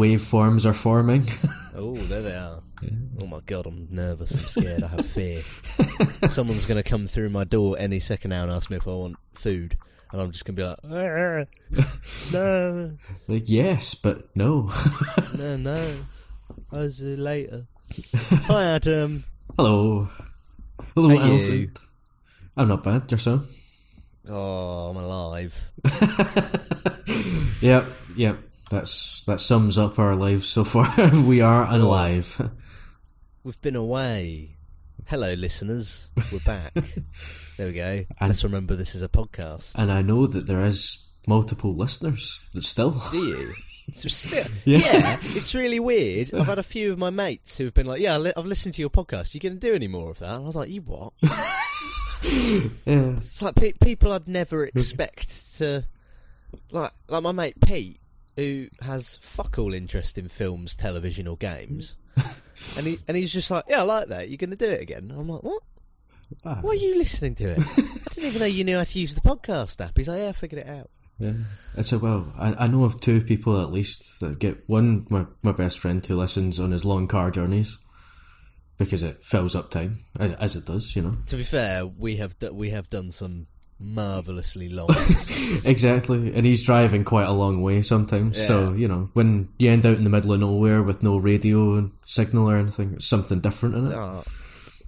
waveforms are forming. Oh, there they are. Oh my god, I'm nervous. I'm scared. I have fear. Someone's going to come through my door any second now and ask me if I want food, and I'm just going to be like, "Ah, no, like, yes, but no. no, no. I'll see you later. Hi, Adam. Hello. Hello, Hey, Alfred. you. I'm not bad. Yourself? Oh, I'm alive. Yep, yep. That's that sums up our lives so far. we are alive. We've been away. Hello, listeners. We're back. there we go. And- Let's remember this is a podcast. And I know that there is multiple listeners that still. Do you? Still, Yeah. yeah. it's really weird. I've had a few of my mates who've been like, "Yeah, I've listened to your podcast. Are You going to do any more of that?" And I was like, "You what?" Yeah. It's like pe- people I'd never expect to, like, like my mate Pete, who has fuck all interest in films, television, or games, and he and he's just like, "Yeah, I like that. You're going to do it again?" And I'm like, "What? Ah, Why are you listening to it? I didn't even know you knew how to use the podcast app." He's like, "Yeah, I figured it out." yeah. It's a well. I, I know of two people at least that get one. My my best friend who listens on his long car journeys because it fills up time as, as it does. You know. To be fair, we have d- we have done some marvelously long. Exactly, and he's driving quite a long way sometimes. So you know, when you end out in the middle of nowhere with no radio and signal or anything, it's something different in it. oh,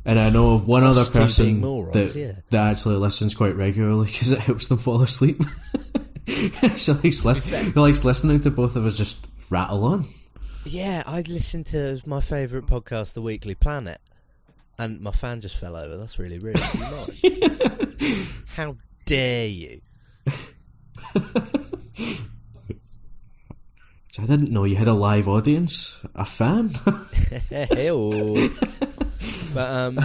And I know of one Us other person morons, that yeah. that actually listens quite regularly because it helps them fall asleep. she likes li- he likes listening to both of us just rattle on. yeah, I listened to my favourite podcast, The Weekly Planet, and my fan just fell over. That's really rude. Do you mind? How dare you? I didn't know you had a live audience, a fan. Hell. but um,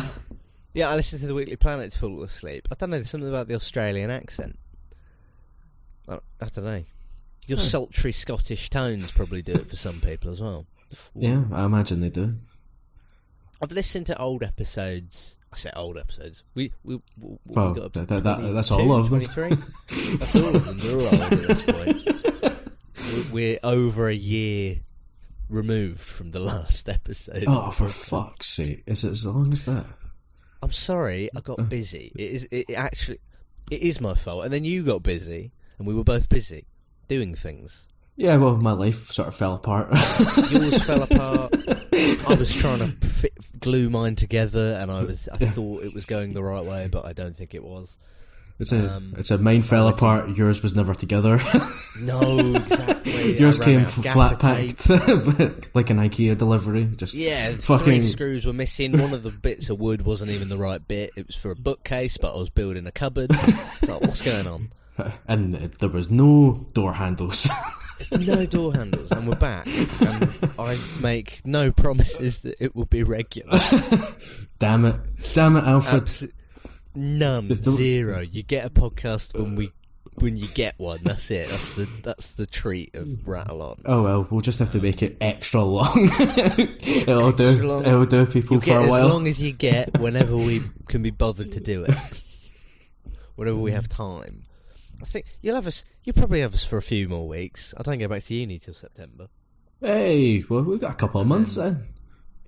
yeah, I listened to the Weekly Planet to fall asleep. I don't know. There's something about the Australian accent. I, I don't know. Your sultry Scottish tones probably do it for some people as well. yeah, I imagine they do. I've listened to old episodes. I say old episodes. We we, we, we Well, got to that- that- that's all of them. 23? that's all of them. They're all old at this point. We- We're over a year removed from the last episode. Oh, for fuck's sake! Is it as long as that? I'm sorry, I got uh. busy. It is it actually it is my fault. And then you got busy, and we were both busy doing things. Yeah, well, my life sort of fell apart. Yours fell apart. I was trying to fit, glue mine together, and I was I thought it was going the right way, but I don't think it was. It's a, Um, it's a mine fell I like to- apart. Yours was never together. No, exactly. Yours came flat packed, like an IKEA delivery. Just Yeah, fucking screws were missing. One of the bits of wood wasn't even the right bit. It was for a bookcase, but I was building a cupboard. Like, what's going on? and there was no door handles. No door handles, and we're back. And I make no promises that it will be regular. Damn it! Damn it, Alfred! None, The- zero. You get a podcast when we when you get one. That's it. That's the that's the treat of Rattle On. oh well, we'll just have to make it extra long. it'll do. Long. It'll do people You'll for get a as long as you get whenever we can be bothered to do it. Whenever we have time. I think you'll have us. You'll probably have us for a few more weeks. I don't go back to uni till September. hey, well, we've got a couple of months then.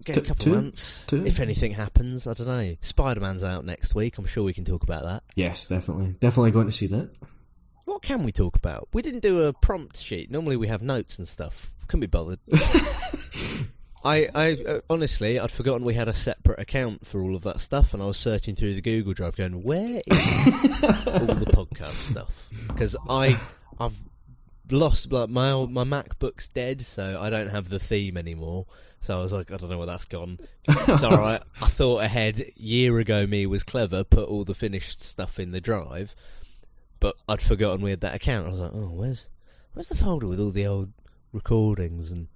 Get T- couple two? months. Two? If anything happens, I don't know. Spider Man's out next week. I'm sure we can talk about that. Yes, definitely, definitely going to see that. What can we talk about? We didn't do a prompt sheet. Normally we have notes and stuff. Couldn't be bothered. I, I uh, honestly, I'd forgotten we had a separate account for all of that stuff, and I was searching through the Google Drive, going, "Where is all the podcast stuff?" Because I, I've lost like my old, my MacBook's dead, so I don't have the theme anymore. So I was like, I don't know where that's gone. It's all right. I thought ahead. Year ago, me was clever. Put all the finished stuff in the drive, but I'd forgotten we had that account. I was like, oh, where's where's the folder with all the old recordings and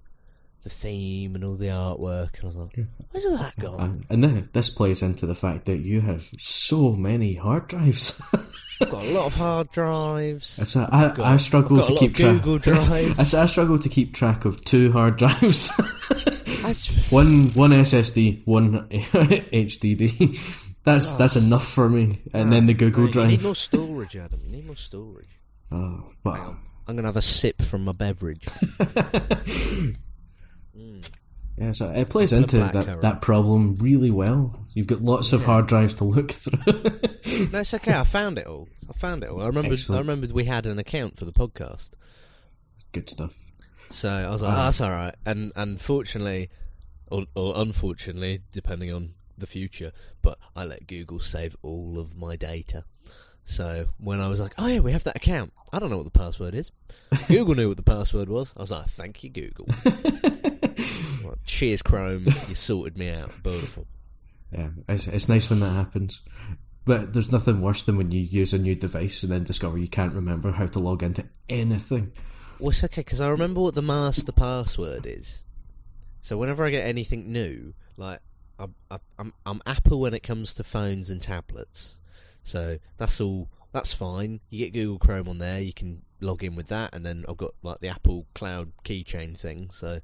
the theme and all the artwork? And I was like, where's all that gone? And, and then this plays into the fact that you have so many hard drives. I've got a lot of hard drives. It's a, I, got- I struggle to keep track. Google drives. I, I struggle to keep track of two hard drives. One one SSD, one HDD. That's oh. that's enough for me. And then the Google No, You need Drive. more storage, Adam. You need more storage. Oh, well. I'm gonna have a sip from my beverage. Mm. Yeah, so it plays into that, that problem really well. You've got lots of Yeah. hard drives to look through. No, it's okay. I found it all. I found it all. I remembered. I remembered we had an account for the podcast, Good stuff. so I was like, Wow. oh, "That's all right." And and fortunately, or, or unfortunately, depending on the future, but I let Google save all of my data. So when I was like, "Oh yeah, we have that account," I don't know what the password is. Google knew what the password was. I was like, "Thank you, Google." Well, cheers, Chrome. You sorted me out. Beautiful. Yeah, it's, it's nice when that happens. But there's nothing worse than when you use a new device and then discover you can't remember how to log into anything. Well, it's okay because I remember what the master password is. So whenever I get anything new, like I, I, I'm, I'm Apple when it comes to phones and tablets. So that's all. That's fine. You get Google Chrome on there. You can log in with that, and then I've got like the Apple Cloud keychain thing. So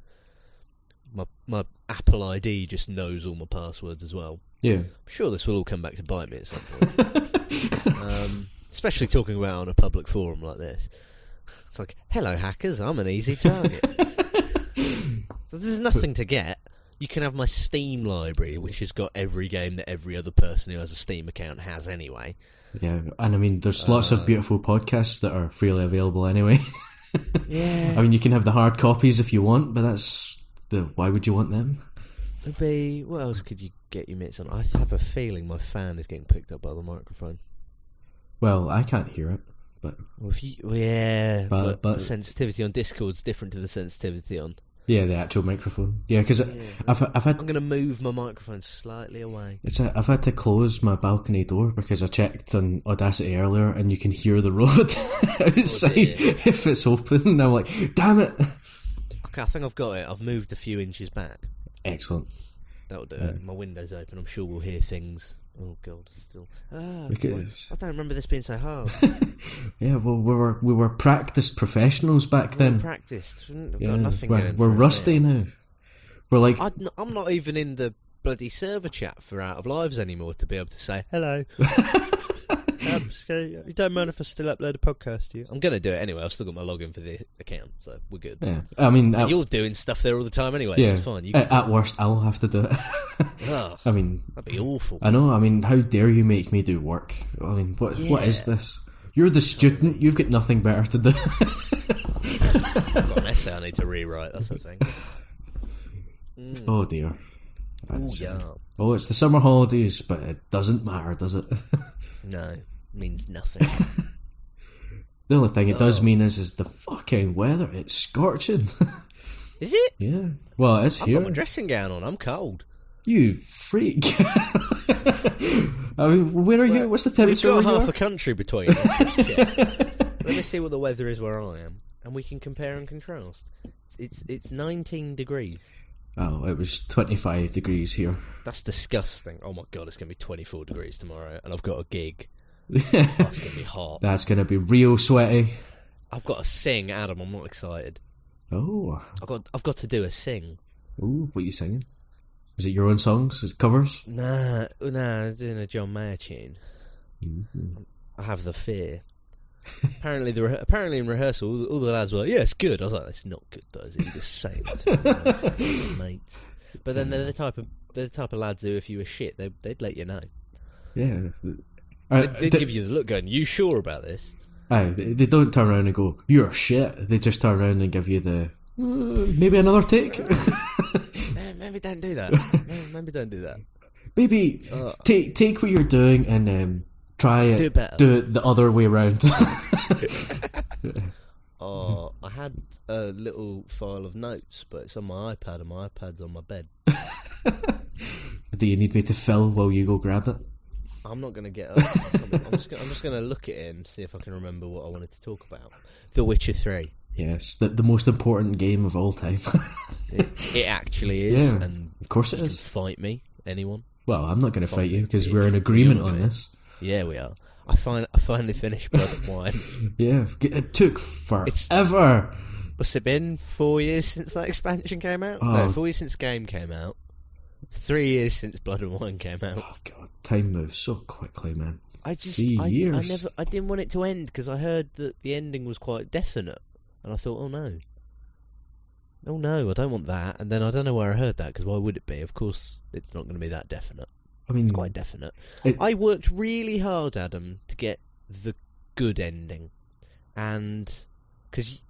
my my Apple ID just knows all my passwords as well. Yeah. I'm sure this will all come back to bite me at some point. um, especially talking about on a public forum like this. It's like, hello hackers, I'm an easy target. so there's nothing to get. You can have my Steam library, which has got every game that every other person who has a Steam account has anyway. Yeah, and I mean, there's lots Uh, of beautiful podcasts that are freely available anyway. Yeah. I mean, you can have the hard copies if you want, but that's the why would you want them? It'd be what else could you get your mitts on? I have a feeling my fan is getting picked up by the microphone. Well, I can't hear it, but Well, if you, well, yeah, But- but, but- the sensitivity on Discord's different to the sensitivity on. Yeah, the actual microphone. Yeah, because Yeah. I've I've had I'm going to move my microphone slightly away. It's a, I've had to close my balcony door because I checked on Audacity earlier and you can hear the road outside oh, dear. if it's open. And I'm like, damn it! Okay, I think I've got it. I've moved a few inches back. Excellent. That'll do Yeah. it. My window's open. I'm sure we'll hear things. Oh god, still. Ah, Because- I don't remember this being so hard. Yeah, well, we were we were practiced professionals back We're then. practiced. We've got Yeah, nothing we're, we're rusty here. now. We're like, I'd n- I'm not even in the bloody server chat for Out of Lives anymore to be able to say hello. um, so you don't mind if I still upload a podcast to you? I'm going to do it anyway. I've still got my login for the account, so we're good. yeah. I mean, at, You're doing stuff there all the time anyway, yeah, so it's fine. You at, at worst, I'll have to do it. Ugh, I mean, that'd be awful. I know. I mean, how dare you make me do work? I mean, what what is this? You're the student. You've got nothing better to do. I've got an essay I need to rewrite. That's the thing. Mm. oh dear. Ooh, yeah. Oh, it's the summer holidays, but it doesn't matter, does it? No, means nothing. the only thing it does Oh. mean is is the fucking weather. It's scorching. Is it? yeah. Well, it's I've here. got my dressing gown on. I'm cold. You freak. I mean, where are you? What's the We've temperature got where you half are? a country between us. Just check. Let me see what the weather is where I am, and we can compare and contrast. It's it's 19 degrees. Oh, it was 25 degrees here. That's disgusting. Oh my god, it's gonna be 24 degrees tomorrow, and I've got a gig. That's gonna be hot. That's going to be real sweaty. I've got to sing, Adam. I'm not excited. Oh. I've got I've got to do a sing. Ooh, what are you singing? Is it your own songs? Is it covers? Nah, nah, I'm doing a John Mayer tune. Ooh. I have the fear. apparently, the re- apparently in rehearsal, all the, all the lads were like, "Yeah, it's good." I was like, "It's not good, though. Is it? You just saying it mates." But then they're the type of they're the type of lads who, if you were shit, they, they'd let you know. Yeah. Uh, They'd, they'd give you the look, going, "You sure about this?" aye, they they don't turn around and go, "You're shit." They just turn around and give you the "Uh, maybe another take. Maybe don't do that. Maybe don't do that. maybe Uh. take take what you're doing and um, try it. Do it better. Do it the other way around. Oh, I had a little file of notes, but it's on my iPad, and my iPad's on my bed. Do you need me to fill while you go grab it? I'm not going to get up. I'm, I'm just gonna, I'm just going to look at it and see if I can remember what I wanted to talk about. The Witcher 3. Yes, the the most important game of all time. It, it actually is, Yeah. and of course it you can fight me, anyone. Well, I'm not going to Fuck fight you you. because we're in agreement on this. Yeah, we are. I find I finally finished Blood and Wine. Yeah, it took forever. What's it been? Four years since that expansion came out? Oh. No, four years since game came out. Three years since Blood and Wine came out. Oh god, time moves so quickly, man. I just Three I, I years. never I didn't want it to end because I heard that the ending was quite definite, and I thought, oh no. oh no, I don't want that. And then I don't know where I heard that because why would it be? Of course, it's not going to be that definite. I mean, It's quite definite. It- I worked really hard, Adam, to get the good ending, and because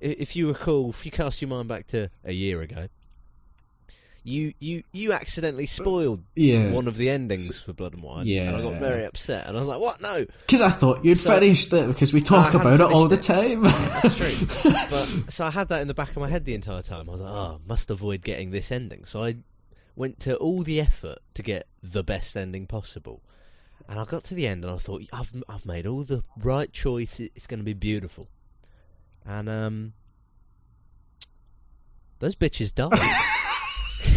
if you recall, if you cast your mind back to a year ago, you you you accidentally spoiled yeah, one of the endings for Blood and Wine, Yeah, and I got Yeah. very upset, and I was like, "What? No, because I thought you'd So- finished it because we talk I about it all the time. That's true. but so I had that in the back of my head the entire time. I was like, oh, must avoid getting this ending. So I went to all the effort to get the best ending possible. And I got to the end and I thought, I've I've made all the right choices. It's going to be beautiful. And um, those bitches died.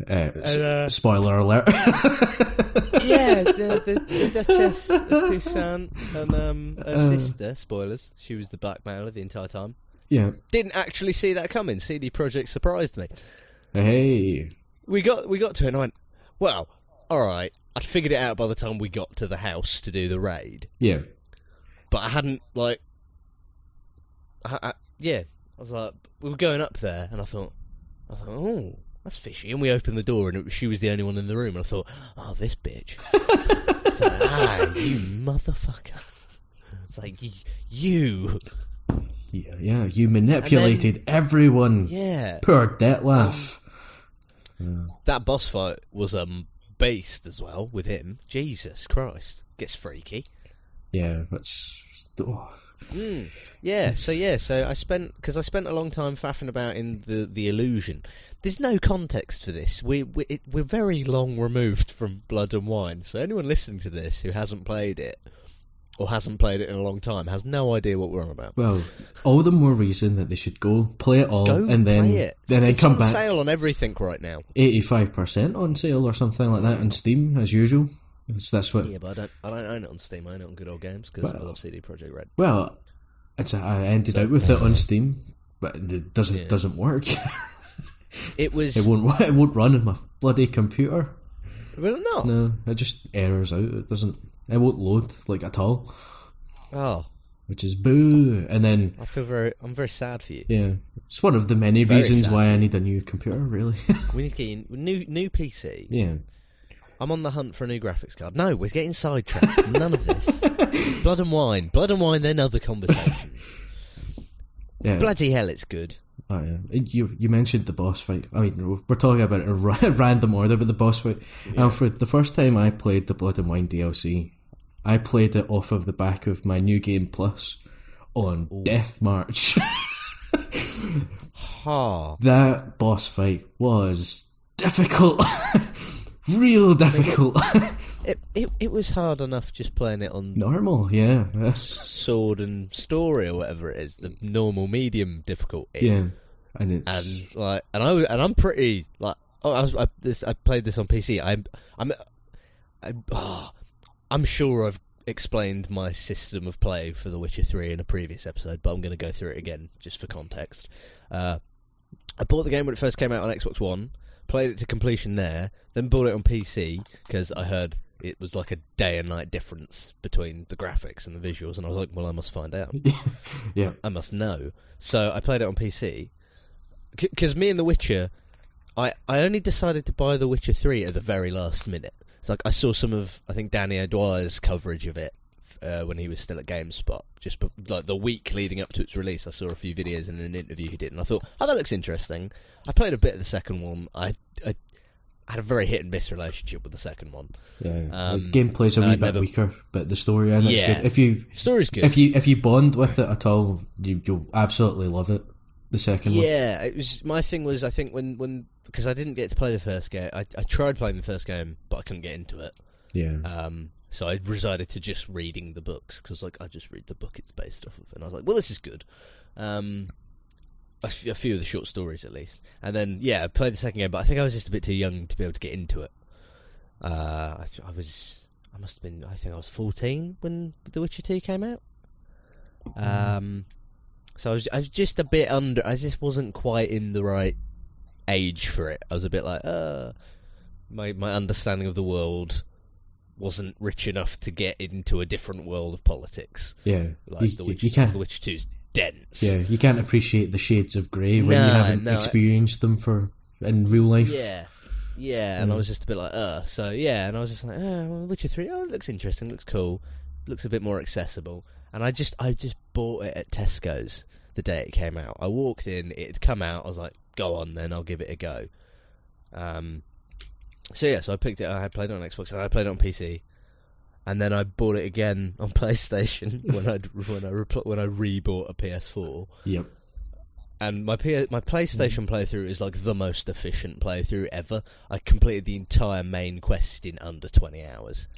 Uh, And, uh, spoiler alert. yeah, the, the, the Duchess Toussaint and um, her Uh. sister. Spoilers. She was the blackmailer the entire time. yeah. Didn't actually see that coming. CD Projekt surprised me. Hey. we got we got to it and I went, well, all right. I'd figured it out by the time we got to the house to do the raid, Yeah. but I hadn't like, I, I, yeah. I was like, we were going up there, and I thought, I thought, oh, that's fishy. And we opened the door, and it, she was the only one in the room, and I thought, oh, this bitch. it's like, ah, you motherfucker. It's like you, you, Yeah, yeah. You manipulated everyone. yeah. Poor Dettlaff. That boss fight was um based as well with him. Jesus Christ, gets freaky. Yeah, that's. Oh. Mm. Yeah, so yeah, so I spent because I spent a long time faffing about in the the illusion. There's no context for this. We, we it, we're very long removed from Blood and Wine, so anyone listening to this who hasn't played it or hasn't played it in a long time has no idea what we're on about. Well, all the more reason that they should go play it all Go and then it. then it's come on back sale on everything right now. eighty five percent on sale or something like that on Steam as usual. That's, that's what. Yeah, but I don't I don't own it on Steam. I own it on Good Old Games because I love CD Projekt Red. Well, it's a, I ended So- out with it on Steam, but it doesn't Yeah. doesn't work. It was it won't it won't run on my bloody computer. well not. No, it just errors out. It doesn't. It won't load like at all, Oh, which is boo. And then I feel very I'm very sad for you. yeah, it's one of the many Very reasons why I need a new computer. Really. We need to get in new new PC. yeah. I'm on the hunt for a new graphics card. No, we're getting sidetracked. None of this. Blood and wine. Blood and wine, then other conversations. Yeah. Bloody hell, it's good. Oh, yeah. You you mentioned the boss fight. I mean, we're talking about it in ra- random order, but the boss fight. Alfred, the first time I played the Blood and Wine DLC, I played it off of the back of my New Game Plus on Death March. Ha. that boss fight was difficult, real difficult. It, it it was hard enough just playing it on Normal, yeah, sword and story or whatever it is, the normal medium difficulty. yeah, and it's And like, and I was- and I'm pretty like, oh, I was I, this I played this on PC. I'm I'm I'm, oh, I'm sure I've explained my system of play for The Witcher Three in a previous episode, but I'm going to go through it again just for context. Uh, I bought the game when it first came out on Xbox One, played it to completion there, then bought it on PC because I heard it was like a day and night difference between the graphics and the visuals, and I was like, well, I must find out. yeah, I must know. So I played it on PC because me and The Witcher, I I only decided to buy The Witcher three at the very last minute. It's like I saw some of I think Danny O'Dwyer's coverage of it uh, when he was still at GameSpot. Just be- like the week leading up to its release, I saw a few videos and an interview he did, and I thought, oh, that looks interesting. I played a bit of the second one. I. I had a very hit and miss relationship with the second one. yeah. Um, the gameplay's a wee bit never- weaker, but the story and it's Yeah. good. If you Story's good. if you if you bond with it at all, you you'll absolutely love it. The second one, Yeah, it was my thing was I think when when because I didn't get to play the first game, I I tried playing the first game, but I couldn't get into it. yeah, Um, so I resided to just reading the books because like I just read the book it's based off of, and I was like, well, this is good. Um, a, f- a few of the short stories at least, and then yeah, I played the second game, but I think I was just a bit too young to be able to get into it. Uh, I, th- I was, I must have been, I think I was fourteen when The Witcher Two came out. Um, so I was, I was just a bit under. I just wasn't quite in the right age for it. I was a bit like, uh, my my understanding of the world wasn't rich enough to get into a different world of politics. Yeah, Like you, The Witcher, you can't. The Witcher 2's dense. Yeah, you can't appreciate the shades of grey when you haven't no, I- experienced them for in real life. Yeah. Yeah, and I Mm. was just a bit like, uh, so yeah, and I was just like, oh, well, Witcher 3, oh, it looks interesting, looks cool, looks a bit more accessible. And I just, I just bought it at Tesco's the day it came out. I walked in, it had come out, I was like, go on then, I'll give it a go. Um, so yeah, so I picked it, I had played it on Xbox, and I played it on PC. And then I bought it again on PlayStation when I when I repl- when I rebought a PS4 Yep. and my P- my PlayStation Mm. playthrough is like the most efficient playthrough ever. I completed the entire main quest in under twenty hours.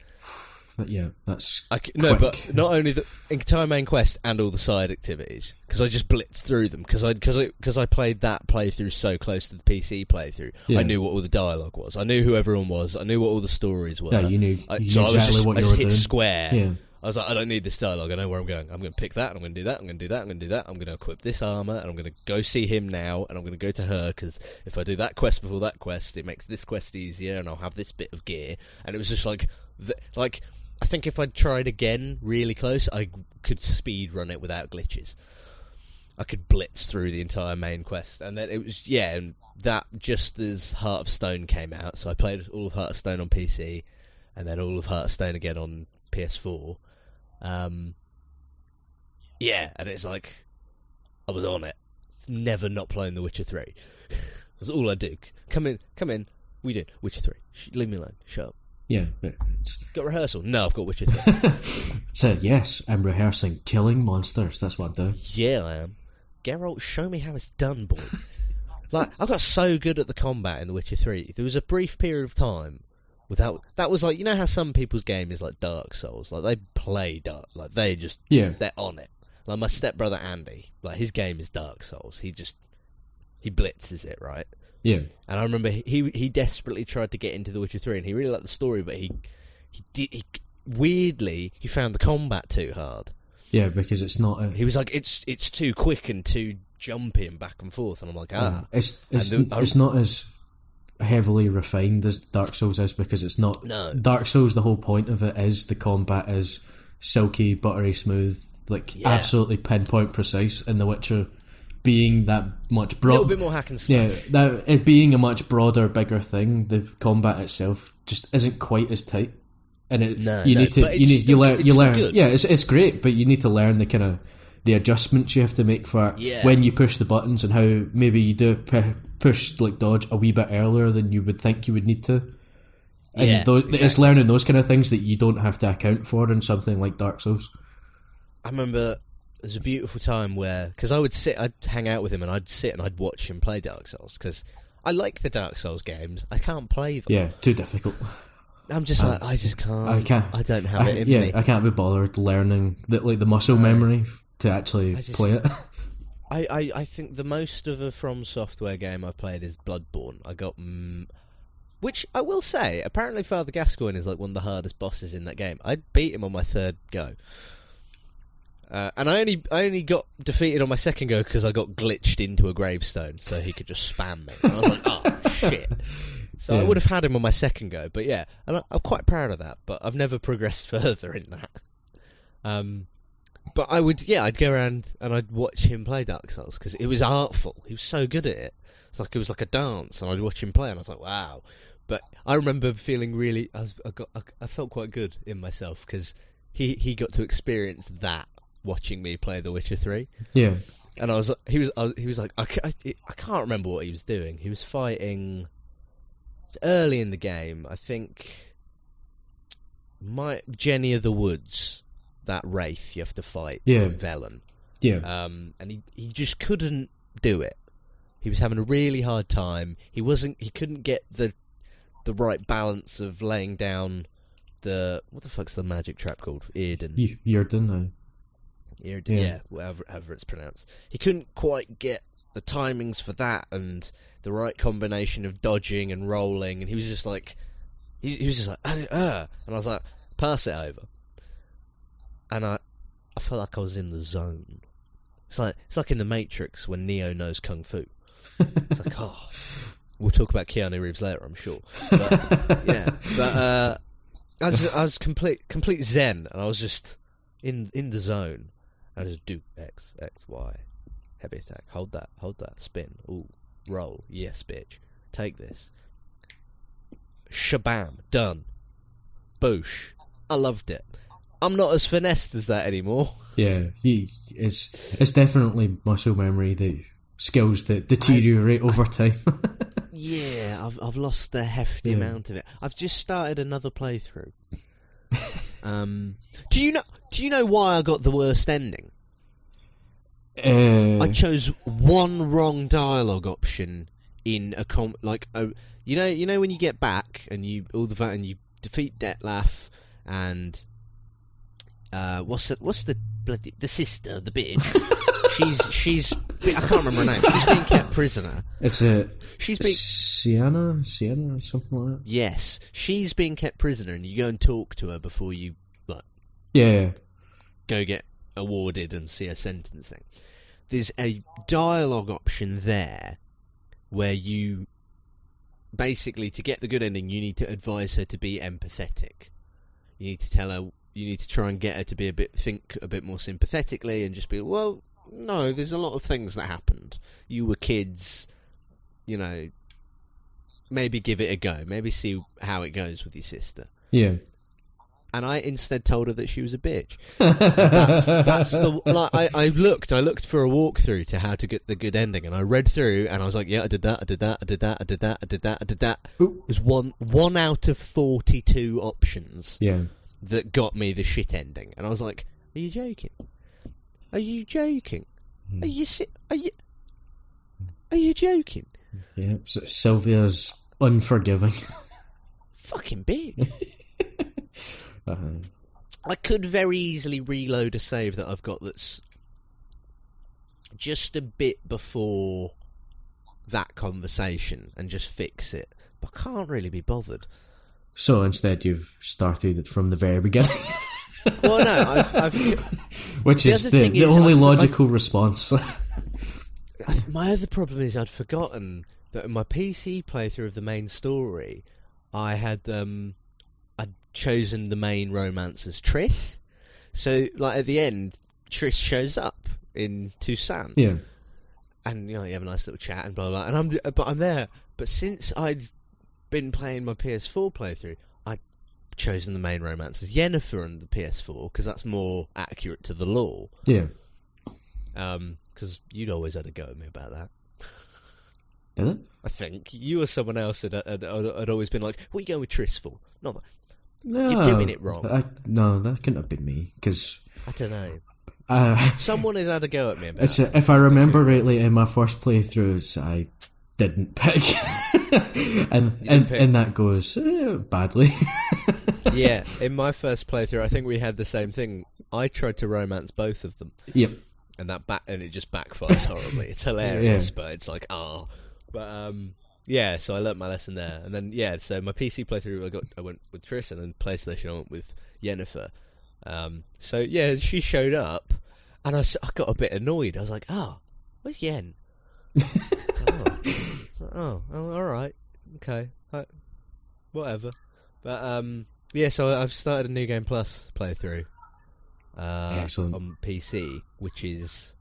But yeah, that's I c- no, but not only the entire main quest and all the side activities because I just blitzed through them because I because I because I played that playthrough so close to the PC playthrough. Yeah. I knew what all the dialogue was. I knew who everyone was. I knew what all the stories were. yeah. You knew, I, you so knew I was just what I just were hit doing. square. Yeah, I was like, I don't need this dialogue. I know where I'm going. I'm going to pick that, I'm going to do that. I'm going to do that. I'm going to do that. I'm going to equip this armor, and I'm going to go see him now, and I'm going to go to her because if I do that quest before that quest, it makes this quest easier, and I'll have this bit of gear. And it was just like, th- like I think if I'd tried again really close, I could speed run it without glitches. I could blitz through the entire main quest, and then it was yeah, and that just as Heart of Stone came out, so I played all of Heart of Stone on PC, and then all of Heart of Stone again on PS4. Um, yeah, and it's like I was on it. Never not playing The Witcher Three. That's all I do. Come in, come in. We did Witcher Three. Leave me alone. Shut up. Yeah. but Got rehearsal? No, I've got Witcher so yes, I'm rehearsing killing monsters. That's what I'm doing. yeah, I am. Geralt, show me how it's done, boy. like I got so good at the combat in The Witcher Three. There was a brief period of time without. That was like you know how some people's game is like Dark Souls. Like they play Dark. Like they just Yeah, they're on it. Like my stepbrother Andy, like his game is Dark Souls. He just he blitzes it right. Yeah, And I remember he he desperately tried to get into The Witcher Three, and he really liked the story, but he he did he, weirdly he found the combat too hard. yeah. Because it's not a. He was like, it's it's too quick and too jumpy and back and forth, and I'm like, ah, yeah, it's it's the- it's not as heavily refined as Dark Souls is because it's not. no, Dark Souls, the whole point of it is the combat is silky, buttery smooth, like Yeah. absolutely pinpoint precise. In The Witcher being that much broader. a little bit more hack and slash. yeah, that it being a much broader, bigger thing, the combat itself just isn't quite as tight. And it, No, you no, need to, you need, you learn, you learn. good. Yeah, it's it's great, but you need to learn the kind of the adjustments you have to make for Yeah. when you push the buttons and how maybe you do pu- push like dodge a wee bit earlier than you would think you would need to. And Yeah, tho- it's learning those kind of things that you don't have to account for in something like Dark Souls. I remember there's a beautiful time where because I would sit, I'd hang out with him, and I'd sit and I'd watch him play Dark Souls because I like the Dark Souls games. I can't play them. Yeah, too difficult. I'm just like I just can't. I can't. I don't have I, it in yeah, me. I can't be bothered learning the, like the muscle No. memory to actually I just- play it. I, I, I think the most of a From Software game I've played is Bloodborne. I got, mm, which I will say, apparently Father Gascoigne is like one of the hardest bosses in that game. I beat him on my third go, uh, and I only I only got defeated on my second go because I got glitched into a gravestone, so he could just spam me. And I was like, oh shit. So I would have had him on my second go, but yeah, and I, I'm quite proud of that. But I've never progressed further in that. Um, but I would, yeah, I'd go around and I'd watch him play Dark Souls because it was artful. He was so good at it. It's like it was like a dance, and I'd watch him play, and I was like, wow. But I remember feeling really, I, was, I got, I, I felt quite good in myself because he he got to experience that watching me play The Witcher Three, yeah, and I was, he was, I was he was like, I, I, I can't remember what he was doing. He was fighting early in the game, I think. My Jenny of the Woods, that wraith you have to fight Yeah. Velen yeah, um, and he he just couldn't do it. He was having a really hard time. He wasn't. He couldn't get the the right balance of laying down the what the fuck's the magic trap called? Yrden. you, you're done now. Yrden. Yeah. Yeah, whatever, however it's pronounced. He couldn't quite get the timings for that and the right combination of dodging and rolling. And he was just like, he, he was just like, uh, and I was like, pass it over. And I, I felt like I was in the zone. It's like it's like in the Matrix when Neo knows kung fu. It's like, oh, we'll talk about Keanu Reeves later, I'm sure. But, yeah, but uh, I was, I was complete complete zen, and I was just in in the zone. I just do X X Y, heavy attack. Hold that, hold that, spin. Ooh, roll. Yes, bitch. Take this. Shabam, done. Boosh. I loved it. I'm not as finessed as that anymore. Yeah, he it's it's definitely muscle memory that skills that deteriorate over time. Yeah, I've I've lost a hefty Yeah. amount of it. I've just started another playthrough. um, do you know? Do you know why I got the worst ending? uh, I chose one wrong dialogue option in a com like a, you know you know when you get back and you all the and you defeat Dettlaff and uh what's the what's the bloody the sister the bitch she's she's I can't remember her name she's being kept prisoner it's a she's being Syanna, Syanna, or something like that. Yes, she's being kept prisoner, and you go and talk to her before you like Yeah, go get awarded and see her sentencing. There's a dialogue option there where you basically to get the good ending, you need to advise her to be empathetic. You need to tell her. You need to try and get her to be a bit think a bit more sympathetically, and just be well. No, there's a lot of things that happened. You were kids, you know. Maybe give it a go. Maybe see how it goes with your sister. yeah. And I instead told her that she was a bitch. that's, that's the like. I, I looked. I looked for a walkthrough to how to get the good ending, and I read through, and I was like, "Yeah, I did that. I did that. I did that. I did that. I did that. I did that." Ooh. There's one one out of forty two options Yeah. that got me the shit ending, and I was like, "Are you joking? Are you joking? Are you si- are you are you joking? Yeah. So Sylvia's unforgiving. Fucking bitch!" uh, I could very easily reload a save that I've got that's just a bit before that conversation and just fix it, but I can't really be bothered. so instead, you've started it from the very beginning, Well, no, I've, I've, which The is the, the is only I've- logical response. my other problem is I'd forgotten that in my PC playthrough of the main story, I had um, I'd chosen the main romance as Triss. So, like at the end, Triss shows up in Toussaint. yeah. and you know you have a nice little chat and blah blah. blah and I'm but I'm there. But since I'd been playing my PS4 playthrough, chosen the main romance as Yennefer on the PS4 because that's more accurate to the lore. Yeah. Because you'd always had a go at me about that. Did it? I think you or someone else had, had, had, always been like, "What are you going with Triss for?" Not, that- No, you're doing it wrong. I, no, that couldn't have been me because I don't know. uh, Someone had had a go at me about. it's it. if I remember rightly in my first playthroughs, I didn't pick, and and, pick. and that goes eh, badly. yeah, in my first playthrough, I think we had the same thing. I tried to romance both of them. yep. and that back and it just backfires horribly. It's hilarious, but it's like oh, but um, yeah. So I learnt my lesson there, and then yeah. So my PC playthrough, I got I went with Triss, and then PlayStation I went with Yennefer. Um, so yeah, she showed up, and I, I got a bit annoyed. I was like, oh, where's Yen? oh. Oh, oh, all right, okay, I, whatever. But um, yeah. So I've started a new game plus playthrough uh, Excellent. on PC, which is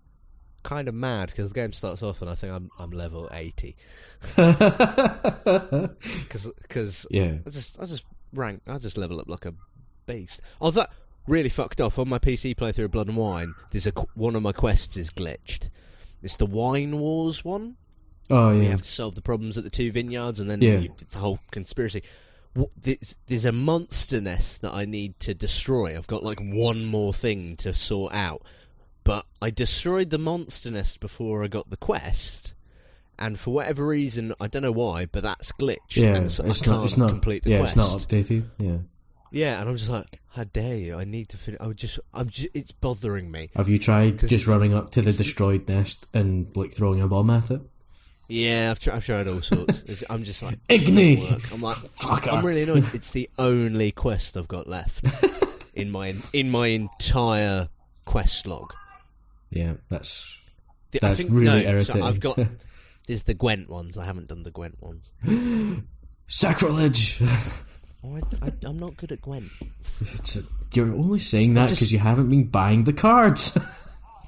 kind of mad because the game starts off and I think I'm I'm level eighty because yeah. I just I just rank I just level up like a beast. Oh, that really fucked off on my PC playthrough of Blood and Wine. There's a one of my quests is glitched. It's the Wine Wars one. Oh You yeah. have to solve the problems at the two vineyards, and then Yeah. you, it's a whole conspiracy. There's, there's a monster nest that I need to destroy. I've got like one more thing to sort out, but I destroyed the monster nest before I got the quest, and for whatever reason, I don't know why, but that's glitched. Yeah, and so it's I can't not. It's not. complete the Yeah, quest. it's not updated. Yeah. Yeah, and I'm just like, how dare you? I need to finish. I would just, I'm just, it's bothering me. Have you tried just running up to the destroyed nest and like throwing a bomb at it? Yeah, I've, tr- I've tried all sorts. It's- I'm just like, Igni! it doesn't work. I'm like, Fucker. I'm really annoyed. It's the only quest I've got left in my in my entire quest log. Yeah, that's The- I That's think, really no, irritating. So I've got there's the Gwent ones. I haven't done the Gwent ones. sacrilege. Oh, I, I, I'm not good at Gwent. It's a, you're only saying that because you haven't been buying the cards.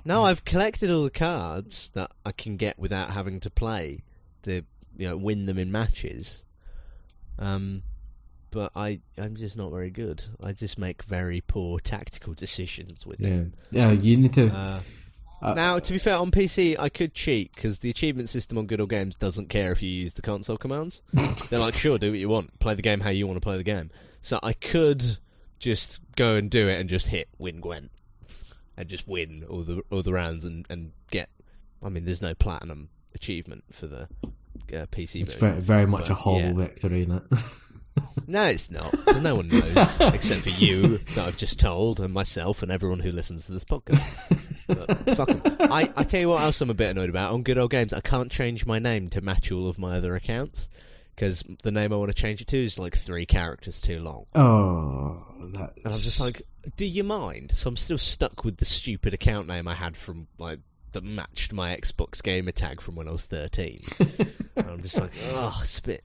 No, I've collected all the cards that I can get without having to play the you know win them in matches. Um, but I I'm just not very good. I just make very poor tactical decisions with yeah, it. yeah. You need to. Uh, Uh, now, to be fair, on PC I could cheat because the achievement system on Good Old Games doesn't care if you use the console commands. They're like, sure, do what you want, play the game how you want to play the game. So I could just go and do it and just hit win Gwent and just win all the all the rounds and, and get. I mean, there's no platinum achievement for the uh, PC it's version. very, very much a hollow yeah. victory in it. No, it's not. no one knows except for you that I've just told, and myself, and everyone who listens to this podcast. But fuck 'em. I, I tell you what else I'm a bit annoyed about. On Good Old Games, I can't change my name to match all of my other accounts because the name I want to change it to is like three characters too long. oh, that. And I'm just like, do you mind? So I'm still stuck with the stupid account name I had from like that matched my Xbox gamer tag from when I was 13. and I'm just like, oh, it's a bit,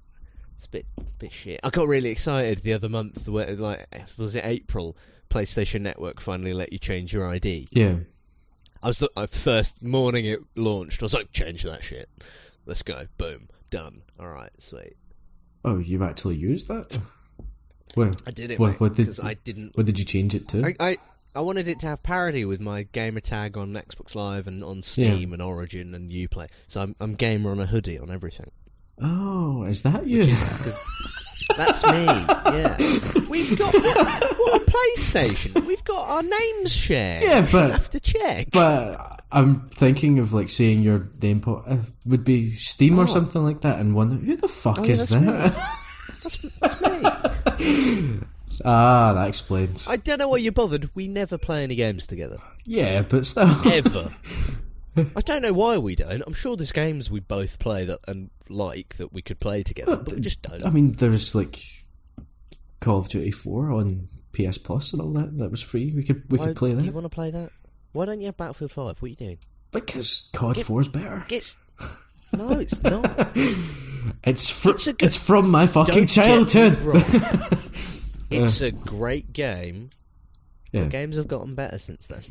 it's a bit, bit shit. I got really excited the other month. Where like was it April? PlayStation Network finally let you change your ID. yeah. I was the uh, first morning it launched. I was like, change that shit. Let's go. Boom. Done. All right. Sweet. Oh, you've actually used that? Well, I did it What- what did- because I didn't what did you change it to? I, I I wanted it to have parity with my gamer tag on Xbox Live and on Steam and Origin and UPlay. So I'm I'm gamer on a hoodie on everything. oh, is that you? That's me. Yeah. We've got what, what a PlayStation. We've got our names shared. Yeah, but We have to check. But I'm thinking of like saying your name po- uh, would be Steam or Oh. something like that, and wonder who the fuck Oh, yeah, is that's that? That's that's me. ah, that explains. I don't know why you bothered. We never play any games together yeah, but still. ever. I don't know why we don't. I'm sure there's games we both play that and like that we could play together, but we just don't. I mean, there's like Call of Duty 4 on PS Plus and all that. That was free. We could we Why- could play that. Do you want to play that? Why don't you have Battlefield Five? What are you doing? because COD 4 is better. Get... No, it's not. It's fr- It's it's, a good- from my fucking Don't childhood. get me it's a great game. yeah. Games have gotten better since then.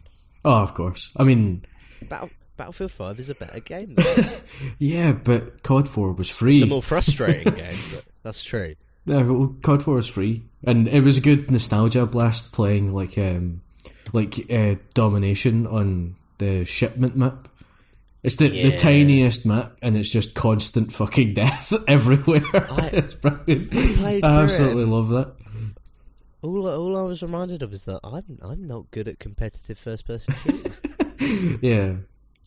Oh, of course. I mean, Battle... Battlefield Five is a better game. yeah, but COD 4 was free. it's a more frustrating game, but that's true. Yeah, well, COD 4 was free, and it was a good nostalgia blast playing like um like uh, domination on the shipment map. It's the, the tiniest map, and it's just constant fucking death everywhere. I- it's brilliant. I absolutely love that. All, all I was reminded of is that I'm I'm not good at competitive first person shooters. Yeah.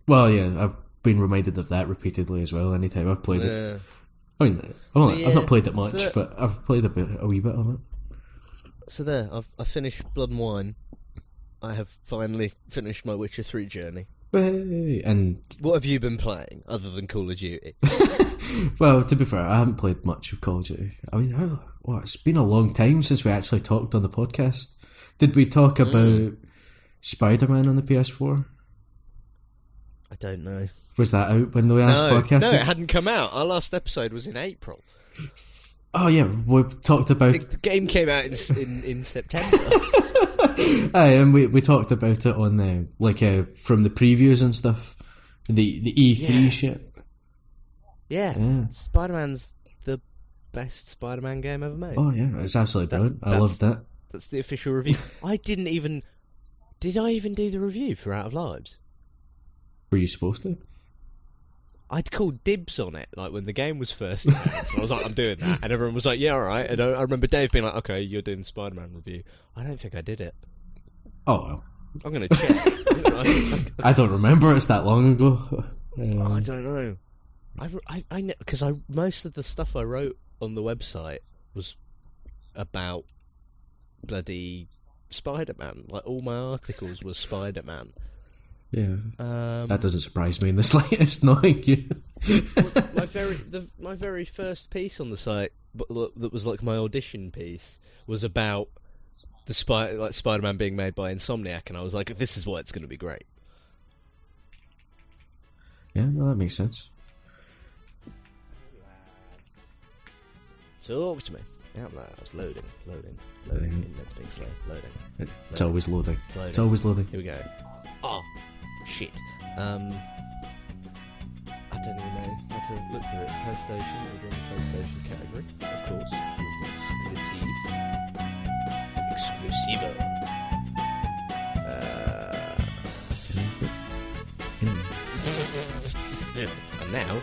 Well, yeah, I've been reminded of that repeatedly as well. Anytime I've played it, I mean, I've, I've Yeah, not played it much, so that- but I've played a bit, a wee bit of it. So there, I've I finished Blood and Wine. I have finally finished my Witcher Three journey. Hey, And What have you been playing other than Call of Duty? Well, to be fair, I haven't played much of Call of Duty. I mean, how, well, it's been a long time since we actually talked on the podcast. Did we talk Mm. about Spider Man on the PS4? I don't know. Was that out when the last No, podcast? no, it hadn't come out. Our last episode was in April. oh yeah, we talked about. The, the game came out in in, in September. Aye, and we we talked about it on the like uh, from the previews and stuff. The the E three Yeah. shit. yeah, Yeah. Spider Man's the best Spider Man game ever made. Oh yeah, it's absolutely That's- brilliant. I that's- loved that. That's the official review. I didn't even. Did I even do the review for Out of Lives? Were you supposed to? I'd called dibs on it, like when the game was first announced. I was like, I'm doing that. And everyone was like, yeah, all right. And I, I remember Dave being like, okay, you're doing the Spider Man review. I don't think I did it. Oh well, I'm going to check. I, don't remember. It's that long ago. I, Um, I don't know. I, I, because I, most of the stuff I wrote on the website was about bloody Spider Man. Like, all my articles were Spider Man. Yeah, Um, that doesn't surprise me in the slightest. Knowing you. my very the, my very first piece on the site, but look, that was like my audition piece, was about the spy like Spider-Man being made by Insomniac, and I was like, this is why it's going to be great. Yeah, no, that makes sense. Talk to me. Out loud. It's loading, loading, loading. Mhm. Internet's being slow. Loading. It's always loading. loading. It's always loading. Here we go. Oh, shit. Um, I don't even know how to look for it. PlayStation, we're in the PlayStation category, of course. This is exclusive. Exclusivo. Uh, and now,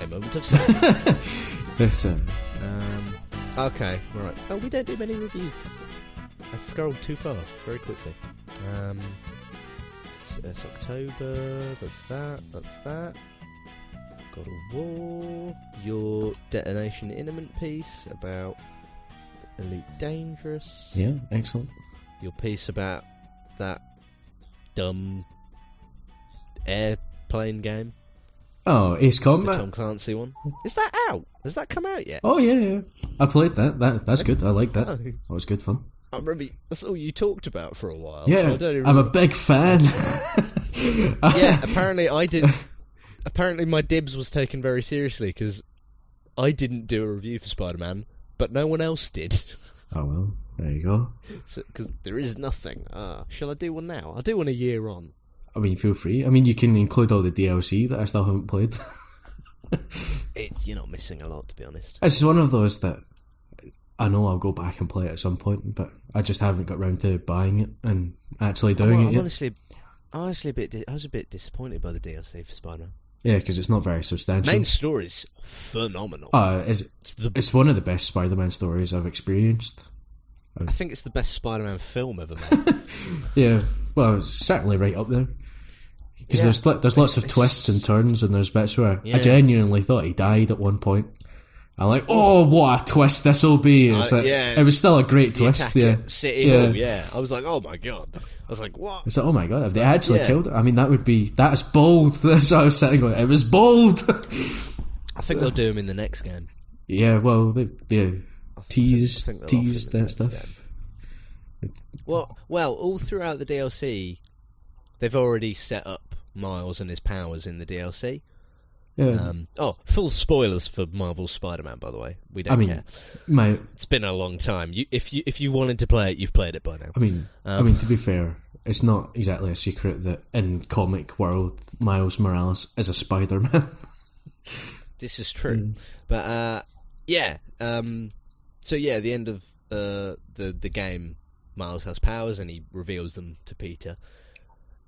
a moment of silence. Uh, um, okay, right. Oh, we don't do many reviews. I scrolled too far very quickly. Um, it's October. That's that. That's that. God of War. Your detonation intimate piece about Elite Dangerous. yeah, excellent. Your piece about that dumb airplane game, Oh, Ace the Combat. Tom Clancy one. Is that out? Has that come out yet? Oh yeah, yeah. I played that. That that's good. I like that. Oh, That was good fun. I remember that's all you talked about for a while. Yeah, I don't even I'm a big fan. yeah. Apparently, I did. Apparently, my dibs was taken very seriously because I didn't do a review for Spider-Man, but no one else did. Oh well, there you go. Because there is nothing. Ah, shall I do one now? I'll do one a year on. I mean, feel free. I mean, you can include all the DLC that I still haven't played. It, you're not missing a lot, to be honest. It's one of those that I know I'll go back and play it at some point, but I just haven't got round to buying it and actually doing I'm, it I'm yet. honestly, I'm honestly a bit. Di- I was a bit disappointed by the DLC for Spider-Man. Yeah, because it's not very substantial. Main story's phenomenal. Uh, it's, it's the. it's one of the best Spider-Man stories I've experienced. I think it's the best Spider-Man film ever made. Yeah, well, it's certainly right up there. Because Yeah. there's there's lots of twists and turns, and there's bits where I genuinely thought he died at one point. I'm like, oh, what a twist this will be! It's Uh, like- yeah. it was still a great twist. Yeah, City Yeah. Hall, yeah. I was like, oh my god. I was like, what? it's like, oh my god, have they actually Yeah. killed it? I mean, that would be that's bold. That's what I was sitting going. It was bold. I think they'll do him in the next game. yeah, well, they, they think- teased think teased offer that stuff. game. Well, well, all throughout the DLC, they've already set up Miles and his powers in the DLC. Yeah, Um, oh, full spoilers for Marvel Spider-Man, by the way. We don't I mean, care. my, It's been a long time. You, if you if you wanted to play it, you've played it by now. I mean, I Um, mean, to be fair, it's not exactly a secret that in comic world, Miles Morales is a Spider-Man. This is true. Mm. But uh, yeah, um, so yeah, the end of uh, the the game, Miles has powers and he reveals them to Peter.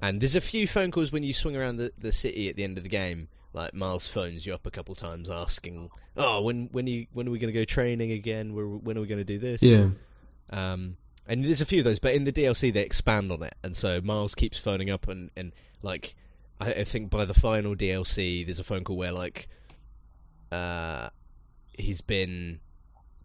And there's a few phone calls when you swing around the, the city at the end of the game. Like Miles phones you up a couple times asking, "Oh, when when you when are we going to go training again? Where, when are we going to do this?" yeah, Um, and there's a few of those, but in the DLC they expand on it, and so Miles keeps phoning up, and, and like I, I think by the final DLC, there's a phone call where like uh, he's been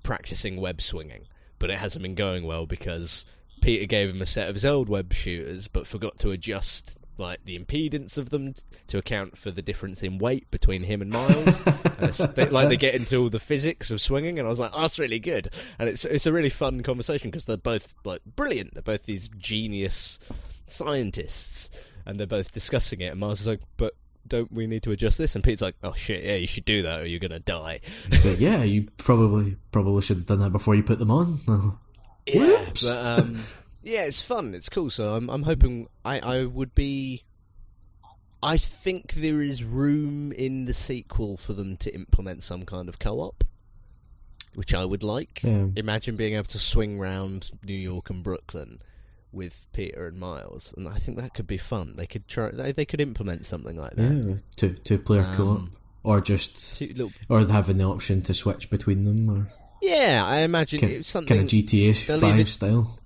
practicing web swinging, but it hasn't been going well because Peter gave him a set of his old web shooters, but forgot to adjust like the impedance of them to account for the difference in weight between him and Miles. and they, like they get into all the physics of swinging, and I was like, "Oh, that's really good." And it's it's a really fun conversation because they're both like brilliant. They're both these genius scientists, and they're both discussing it. And Miles is like, "But don't we need to adjust this?" And Pete's like, "Oh shit, yeah, you should do that, or you're gonna die." but yeah, you probably probably should have done that before you put them on. Yeah, but um, yeah, it's fun. It's cool. So I'm I'm hoping I I would be. I think there is room in the sequel for them to implement some kind of co-op, which I would like. Yeah. Imagine being able to swing round New York and Brooklyn with Peter and Miles, and I think that could be fun. They could try. They, they could implement something like that. Yeah, two two player Um, co-op, or just little- or having the option to switch between them, or yeah, I imagine kind, it's something kind of GTA Five style.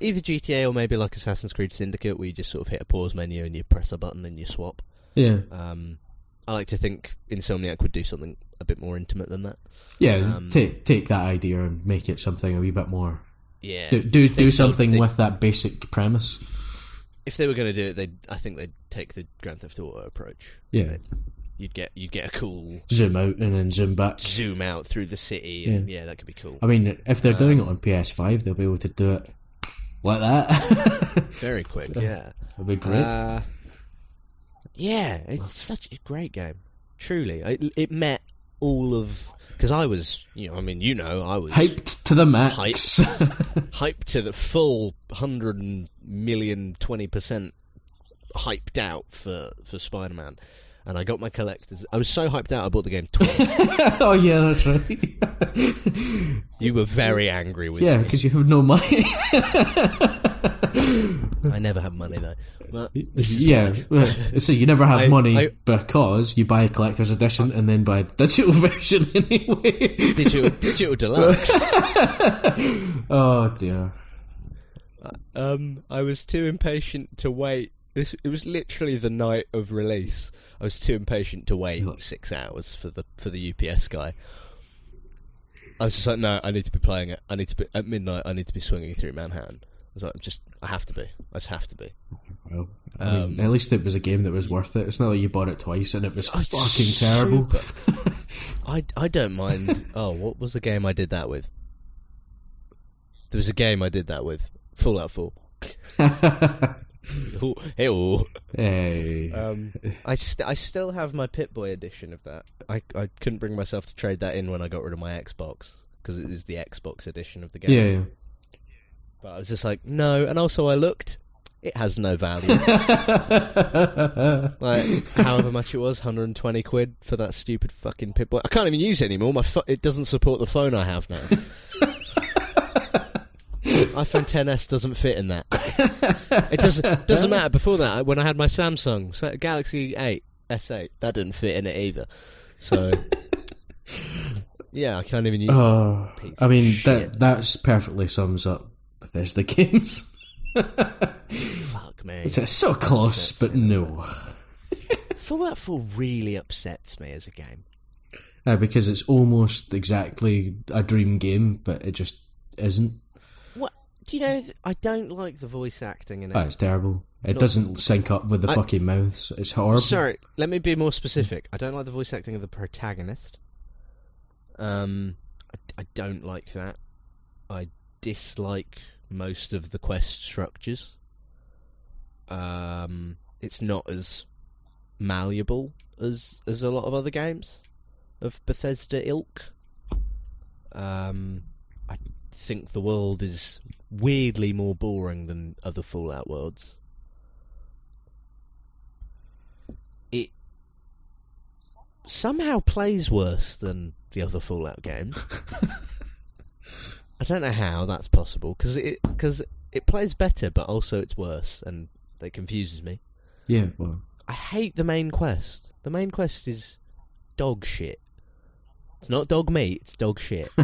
Either GTA or maybe like Assassin's Creed Syndicate, where you just sort of hit a pause menu and you press a button and you swap. Yeah, Um, I like to think Insomniac would do something a bit more intimate than that. yeah. Um, take take that idea and make it something a wee bit more. Yeah, Do do, do something they- with that basic premise. if they were going to do it, they I think they'd take the Grand Theft Auto approach. Yeah, They'd- you'd get you'd get a cool zoom out and then zoom back. zoom out through the city, and yeah, that could be cool. I mean, if they're doing it Um, on PS5, they'll be able to do it like that. Very quick, yeah. That'd be great. Uh, yeah, it's such a great game. Truly, it, it met all of because I was, you know, I mean, you know, I was Hyped to the max. hyped, hyped to the full hundred million twenty percent hyped out for for Spider Man, and I got my collectors. I was so hyped out, I bought the game twice. oh yeah, that's right. you were very angry with yeah, me. because you have no money. I never have money though. But yeah, so you never have I- money I- because you buy a collector's edition and then buy the digital version anyway. digital digital deluxe. oh dear. Um, I was too impatient to wait. This it was literally the night of release. I was too impatient to wait Look. six hours for the for the UPS guy. I was just like, no, I need to be playing it. I need to be at midnight. I need to be swinging through Manhattan. I was like, I'm just, I have to be. I just have to be. Well, I mean, Um, at least it was a game that was worth it. It's not like you bought it twice and it was Oh, fucking terrible. I I don't mind. Oh, what was the game I did that with? There was a game I did that with. Fallout Four. Ooh, Hey-oh. hey. Um, I st- I still have my Pip-Boy edition of that. I I couldn't bring myself to trade that in when I got rid of my Xbox because it is the Xbox edition of the game. yeah, But I was just like, no. And also, I looked. It has no value. like, however much it was, 120 quid for that stupid fucking Pip-Boy. I can't even use it anymore. My pho- it doesn't support the phone I have now. iPhone 10s doesn't fit in that. It doesn't doesn't matter. Before that, when I had my Samsung Sa- Galaxy 8 S8, that didn't fit in it either. So yeah, I can't even use. Oh, I mean that that's perfectly sums up Bethesda games. Fuck me. It's, it's so close, but no, Fallout 4 really upsets me as a game. uh, because it's almost exactly a dream game, but it just isn't. Do you know? I don't like the voice acting in it. Oh, it's terrible. It No. doesn't sync up with the I- fucking mouths. It's horrible. Sorry, let me be more specific. I don't like the voice acting of the protagonist. Um, I, I don't like that. I dislike most of the quest structures. Um, it's not as malleable as as a lot of other games of Bethesda ilk. Um, I think the world is weirdly more boring than other Fallout worlds. It somehow plays worse than the other Fallout games. I don't know how that's possible because it because it plays better, but also it's worse, and that confuses me. Yeah, well, I hate the main quest. The main quest is dog shit. It's not dog meat, it's dog shit.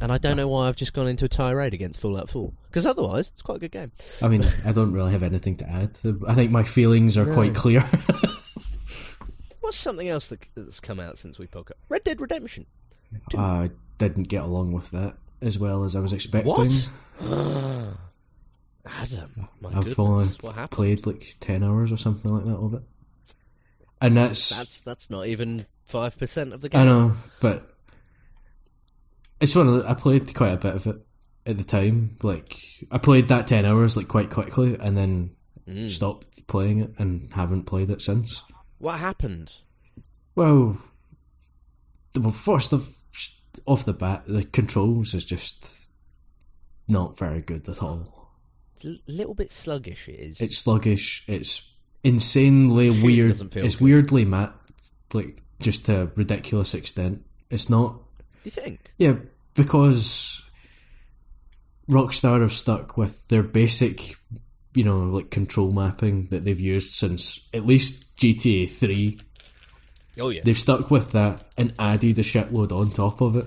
and I don't know why I've just gone into a tirade against Fallout 4. Because otherwise, it's quite a good game. I mean, I don't really have anything to add. I think my feelings are No. quite clear. What's something else that, that's come out since we podcast? Red Dead Redemption. I didn't get along with that as well as I was expecting. What? Adam, my I've goodness. only what happened? played like ten hours or something like that of it, and that's, That's that's not even 5% of the game. I know, but it's one of the, I played quite a bit of it at the time. Like I played that ten hours like quite quickly, and then Mm. stopped playing it and haven't played it since. What happened? Well, the- well first the off the bat, the controls is just not very good at all. It's a little bit sluggish, it is. It's sluggish. It's insanely Shooting weird. It's good. weirdly matte, like just to a ridiculous extent. It's not. Do you think? Yeah, because Rockstar have stuck with their basic, you know, like control mapping that they've used since at least GTA Three. Oh, yeah. They've stuck with that and added a shitload on top of it,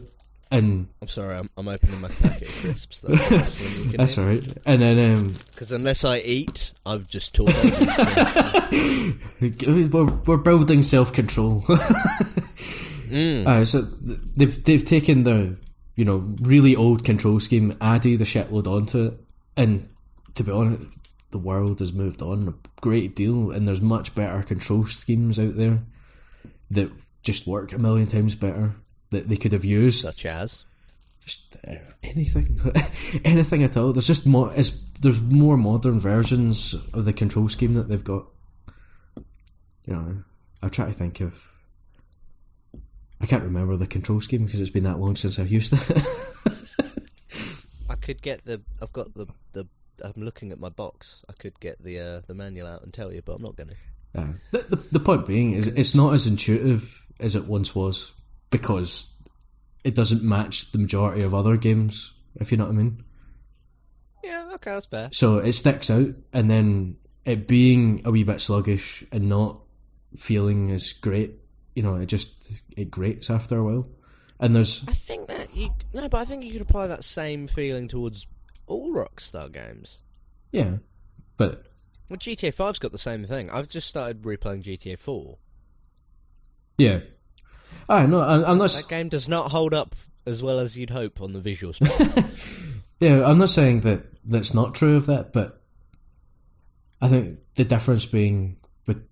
and I'm sorry, I'm, I'm opening my packet of crisps. That I'm whistling, you can that's alright. And then um, Because unless I eat, I've just talked. we're, we're building self control. mm. Uh, so they've they've taken the you know really old control scheme, added a shitload onto it, and to be honest, the world has moved on a great deal, and there's much better control schemes out there that just work a million times better that they could have used. Such as. Just uh, anything, anything at all. There's just more. It's, there's more modern versions of the control scheme that they've got. You know, I'm trying to think of. I can't remember the control scheme because it's been that long since I've used it. I could get the. I've got the the. I'm looking at my box. I could get the uh, the manual out and tell you, but I'm not going to. Uh, the, the the point being is it's not as intuitive as it once was because it doesn't match the majority of other games. If you know what I mean. Yeah, okay, that's fair. So it sticks out, and then it being a wee bit sluggish and not feeling as great, you know, it just it grates after a while. And there's I think that you no, but I think you could apply that same feeling towards all Rockstar games. yeah, but Well, GTA 5's got the same thing. I've just started replaying GTA 4. yeah, Ah, I know I, I'm not. That game does not hold up as well as you'd hope on the visuals. Yeah, I'm not saying that that's not true of that, but I think the difference being with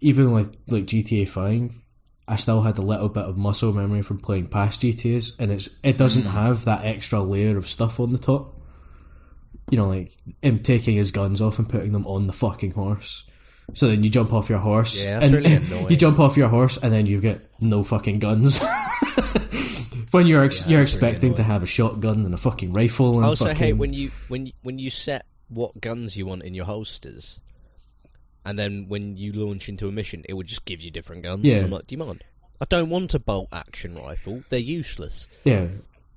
even like like GTA Five, I still had a little bit of muscle memory from playing past GTA's, and it's it doesn't mm. have that extra layer of stuff on the top. You know, like him taking his guns off and putting them on the fucking horse. So then you jump off your horse, Yeah, and really you jump off your horse, and then you get no fucking guns. when you're ex- Yeah, you're that's really expecting to have a shotgun and a fucking rifle, and I also fucking, hate when you when you, when you set what guns you want in your holsters, and then when you launch into a mission, it would just give you different guns. Yeah. And I'm like, do you mind? I don't want a bolt action rifle. They're useless. Yeah,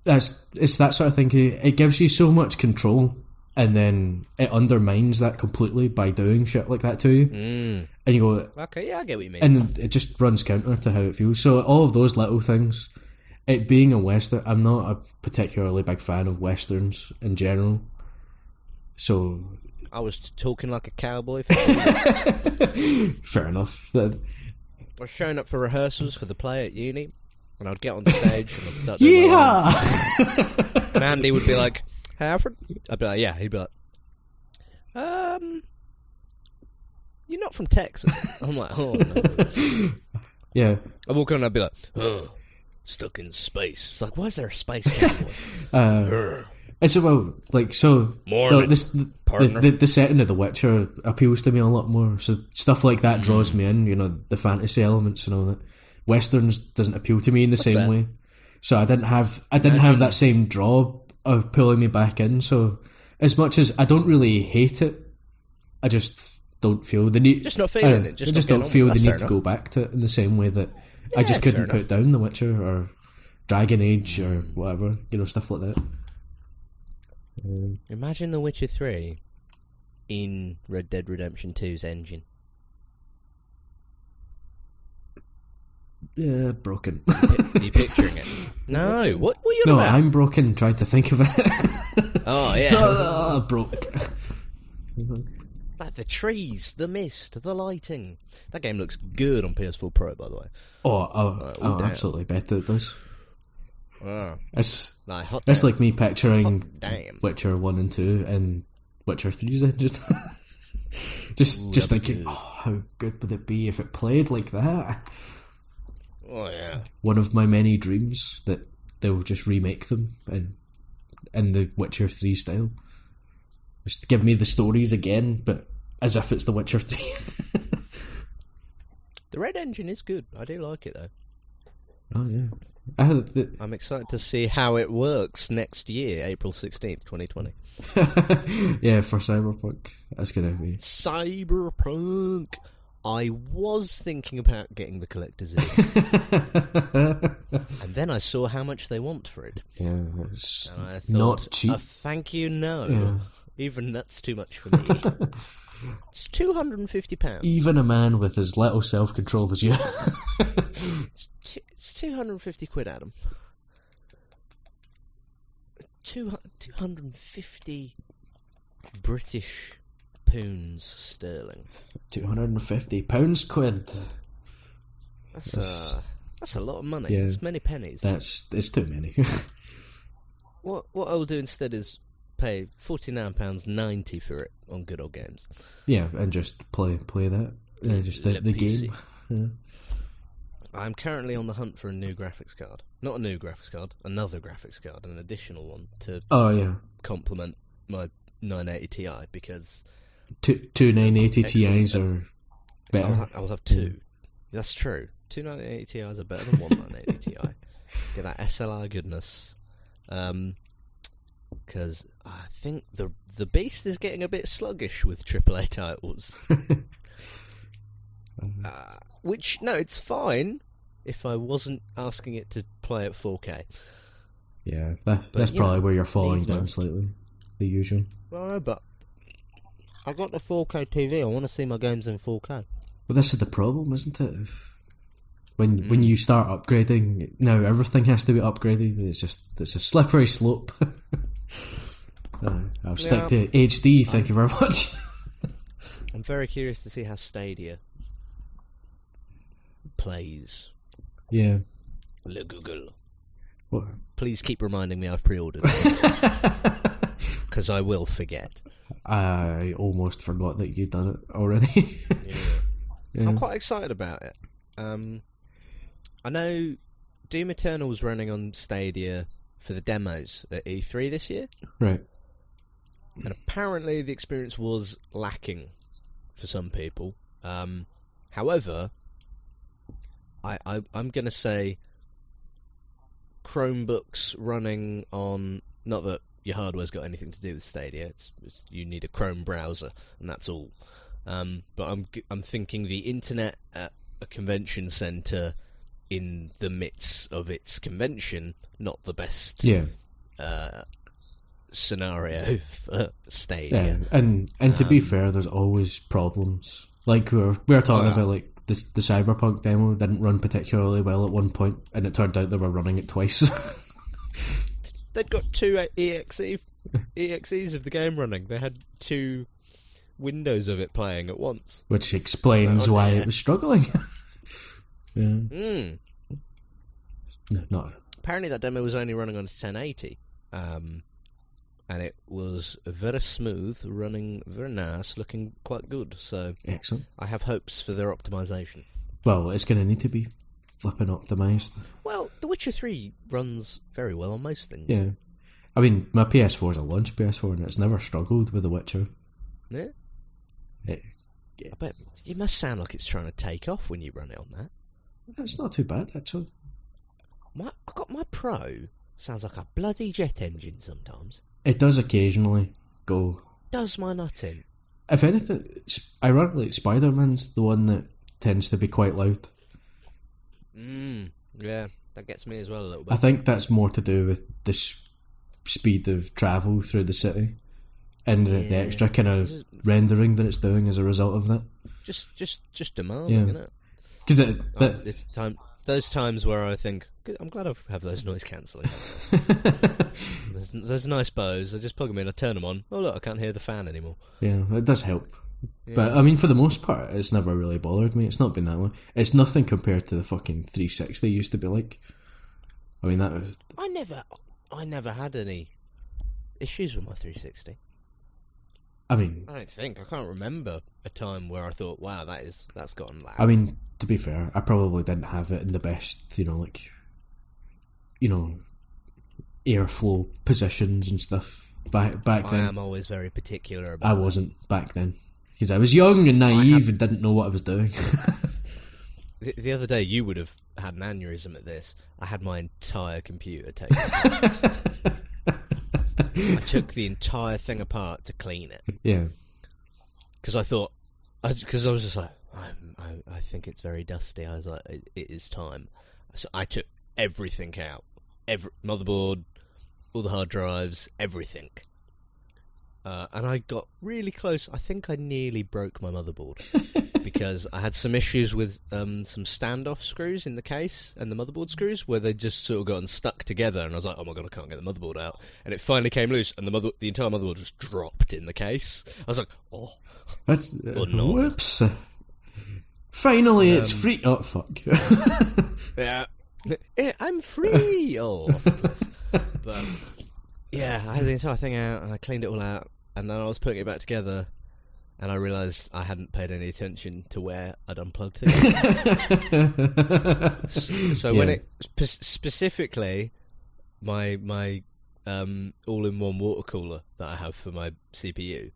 that's it's that sort of thing. It gives you so much control, and then it undermines that completely by doing shit like that to you. Mm. And you go, Okay, yeah, I get what you mean. and it just runs counter to how it feels. So all of those little things, it being a western, I'm not a particularly big fan of westerns in general. So I was talking like a cowboy. fair enough. I was showing up for rehearsals for the play at uni, and I'd get on stage and I'd start doing my lines. Yeah. And Andy would be like, "Hey, Alfred," I'd be like, "Yeah." He'd be like, "Um, you're not from Texas." I'm like, "Oh no." yeah. I walk on and I'd be like, "Oh, stuck in space." It's like, why is there a space cowboy? Uh, Urgh. It's about like so. The, this, the, the, the setting of The Witcher appeals to me a lot more. So stuff like that Mm. draws me in. You know, the fantasy elements and all that. Westerns doesn't appeal to me in the same fair. way. So I didn't have I didn't have that same draw of pulling me back in. So as much as I don't really hate it, I just don't feel the need. Just not feeling I- it, just I just getting don't feel the need fair to go back to it in the same way that I just couldn't put down The Witcher or Dragon Age or whatever. You know, stuff like that. Um, Imagine The Witcher Three in Red Dead Redemption 2's engine. Yeah, broken. Are you picturing it? No. What? were you on no, about? I'm broken. Tried to think of it. Oh yeah. Ah, broke. Like the trees, the mist, the lighting. That game looks good on PS4 Pro, by the way. Oh, oh, oh, oh absolutely better it does. Oh, It's like hot. it's damn. like me picturing damn. Witcher one and two and Witcher 3's engine. just Ooh, just thinking, good. oh, how good would it be if it played like that? Oh yeah. One of my many dreams that they'll just remake them in in the Witcher three style. Just give me the stories again, but as if it's the Witcher three. The REDengine is good. I do like it though. oh yeah, had the, I'm excited to see how it works next year, April 16th, 2020. yeah, for Cyberpunk, that's gonna be. Cyberpunk. I was thinking about getting the collector's edition, and then I saw how much they want for it, yeah, it's thought, not cheap. "A thank you, no. Yeah. Even that's too much for me. it's two hundred and fifty pounds. Even a man with as little self control as you. It's two hundred and fifty quid, Adam. Two two hundred and fifty British pounds sterling. Two hundred and fifty pounds quid. That's That's- uh, that's a lot of money. Yeah. It's many pennies. That's it's too many. What what I'll do instead is pay forty nine pounds ninety for it on Good Old Games. yeah, and just play play that. Yeah, just the, the game. Yeah. I'm currently on the hunt for a new graphics card. Not a new graphics card, another graphics card, an additional one to Oh yeah, complement my 980 Ti because two two nine eighty. Ti's are I'll, better. I'll have two. That's true. two 1980 Ti's are better than one 1980 Ti. Get that SLI goodness. Um, because I think the the beast is getting a bit sluggish with AAA titles. uh, which no, it's fine if I wasn't asking it to play at 4K. Yeah, that, that's probably know, where you're falling down slightly. The usual. Well, but I got the 4K TV. I want to see my games in 4K. Well, this is the problem, isn't it? When when Mm. you start upgrading, now everything has to be upgraded. It's just it's a slippery slope. uh, I'll stick Yeah. to HD. Thank you very much. I'm very curious to see how Stadia plays. yeah. Le Google. What? Please keep reminding me I've pre-ordered because I will forget. I almost forgot that you'd done it already. yeah. I'm quite excited about it. Um, I know Doom Eternal was running on Stadia for the demos at E3 this year, Right. and apparently the experience was lacking for some people. Um, however, I, I I'm going to say Chromebooks running on not that your hardware's got anything to do with Stadia. It's, it's you need a Chrome browser, and that's all. Um, but I'm I'm thinking the internet at a convention center in the midst of its convention, not the best Yeah. uh, scenario for Stadia. Yeah. And and to be Um, fair, there's always problems. Like we were we were talking Oh, yeah. about like the the cyberpunk demo didn't run particularly well at one point, and it turned out they were running it twice. They'd got two exe exes of the game running. They had two windows of it playing at once. which explains why it was struggling. yeah, Mm. No, not Apparently, that demo was only running on 1080, um, and it was very smooth, running very nice, looking quite good. So excellent. I have hopes for their optimization. Well, it's going to need to be flipping optimized. Well, The Witcher 3 runs very well on most things. Yeah, I mean, my PS4 is a launch PS4, and it's never struggled with The Witcher. Yeah? It, I bet it must sound like it's trying to take off when you run it on that. it's not too bad actually. My, I got my Pro. Sounds like a bloody jet engine sometimes. It does occasionally go. Does my nut in. If anything, ironically, Spider Man's the one that tends to be quite loud. Mm, yeah, that gets me as well a little bit. I think that's more to do with the s- speed of travel through the city and the, the extra kind of rendering that it's doing as a result of that. Just, just, just demanding, Yeah. isn't it? Because it, Oh, that, it's time. Those times where I think, I'm glad I have those noise cancelling. there's, there's nice Bose. I just plug them in. I turn them on. Oh look, I can't hear the fan anymore. yeah, it does help. Yeah. But I mean, for the most part, it's never really bothered me. It's not been that long. It's nothing compared to the fucking 360 used to be like. I mean, that was. I never, I never had any issues with my 360. I mean, I don't think I can't remember a time where I thought, "Wow, that is that's gotten loud." I mean, to be fair, I probably didn't have it in the best, you know, like, you know, airflow positions and stuff back back I then. am always very particular about. I that. wasn't back then because I was young and naive and didn't know what I was doing. The, the other day, you would have had an aneurysm at this. I had my entire computer taken. I took the entire thing apart to clean it yeah, because I thought, because I, was just like, I'm, I, I think it's very dusty. I was like, it, it is time. So I took everything out, every motherboard, all the hard drives, everything. Uh, and I got really close. I think I nearly broke my motherboard because I had some issues with um, some standoff screws in the case and the motherboard screws where they just sort of gotten stuck together. And I was like, "Oh my god, I can't get the motherboard out!" And it finally came loose, and the mother, the entire motherboard just dropped in the case. I was like, "Oh, that's uh, Or not. whoops. Finally, it's Um, free. Oh fuck! yeah, Yeah, I'm free." oh, but yeah, I had the entire thing out, and I cleaned it all out, and then I was putting it back together. And I realised I hadn't paid any attention to where I'd unplugged things. So when Yeah. it specifically my my um, all-in-one water cooler that I have for my CPU,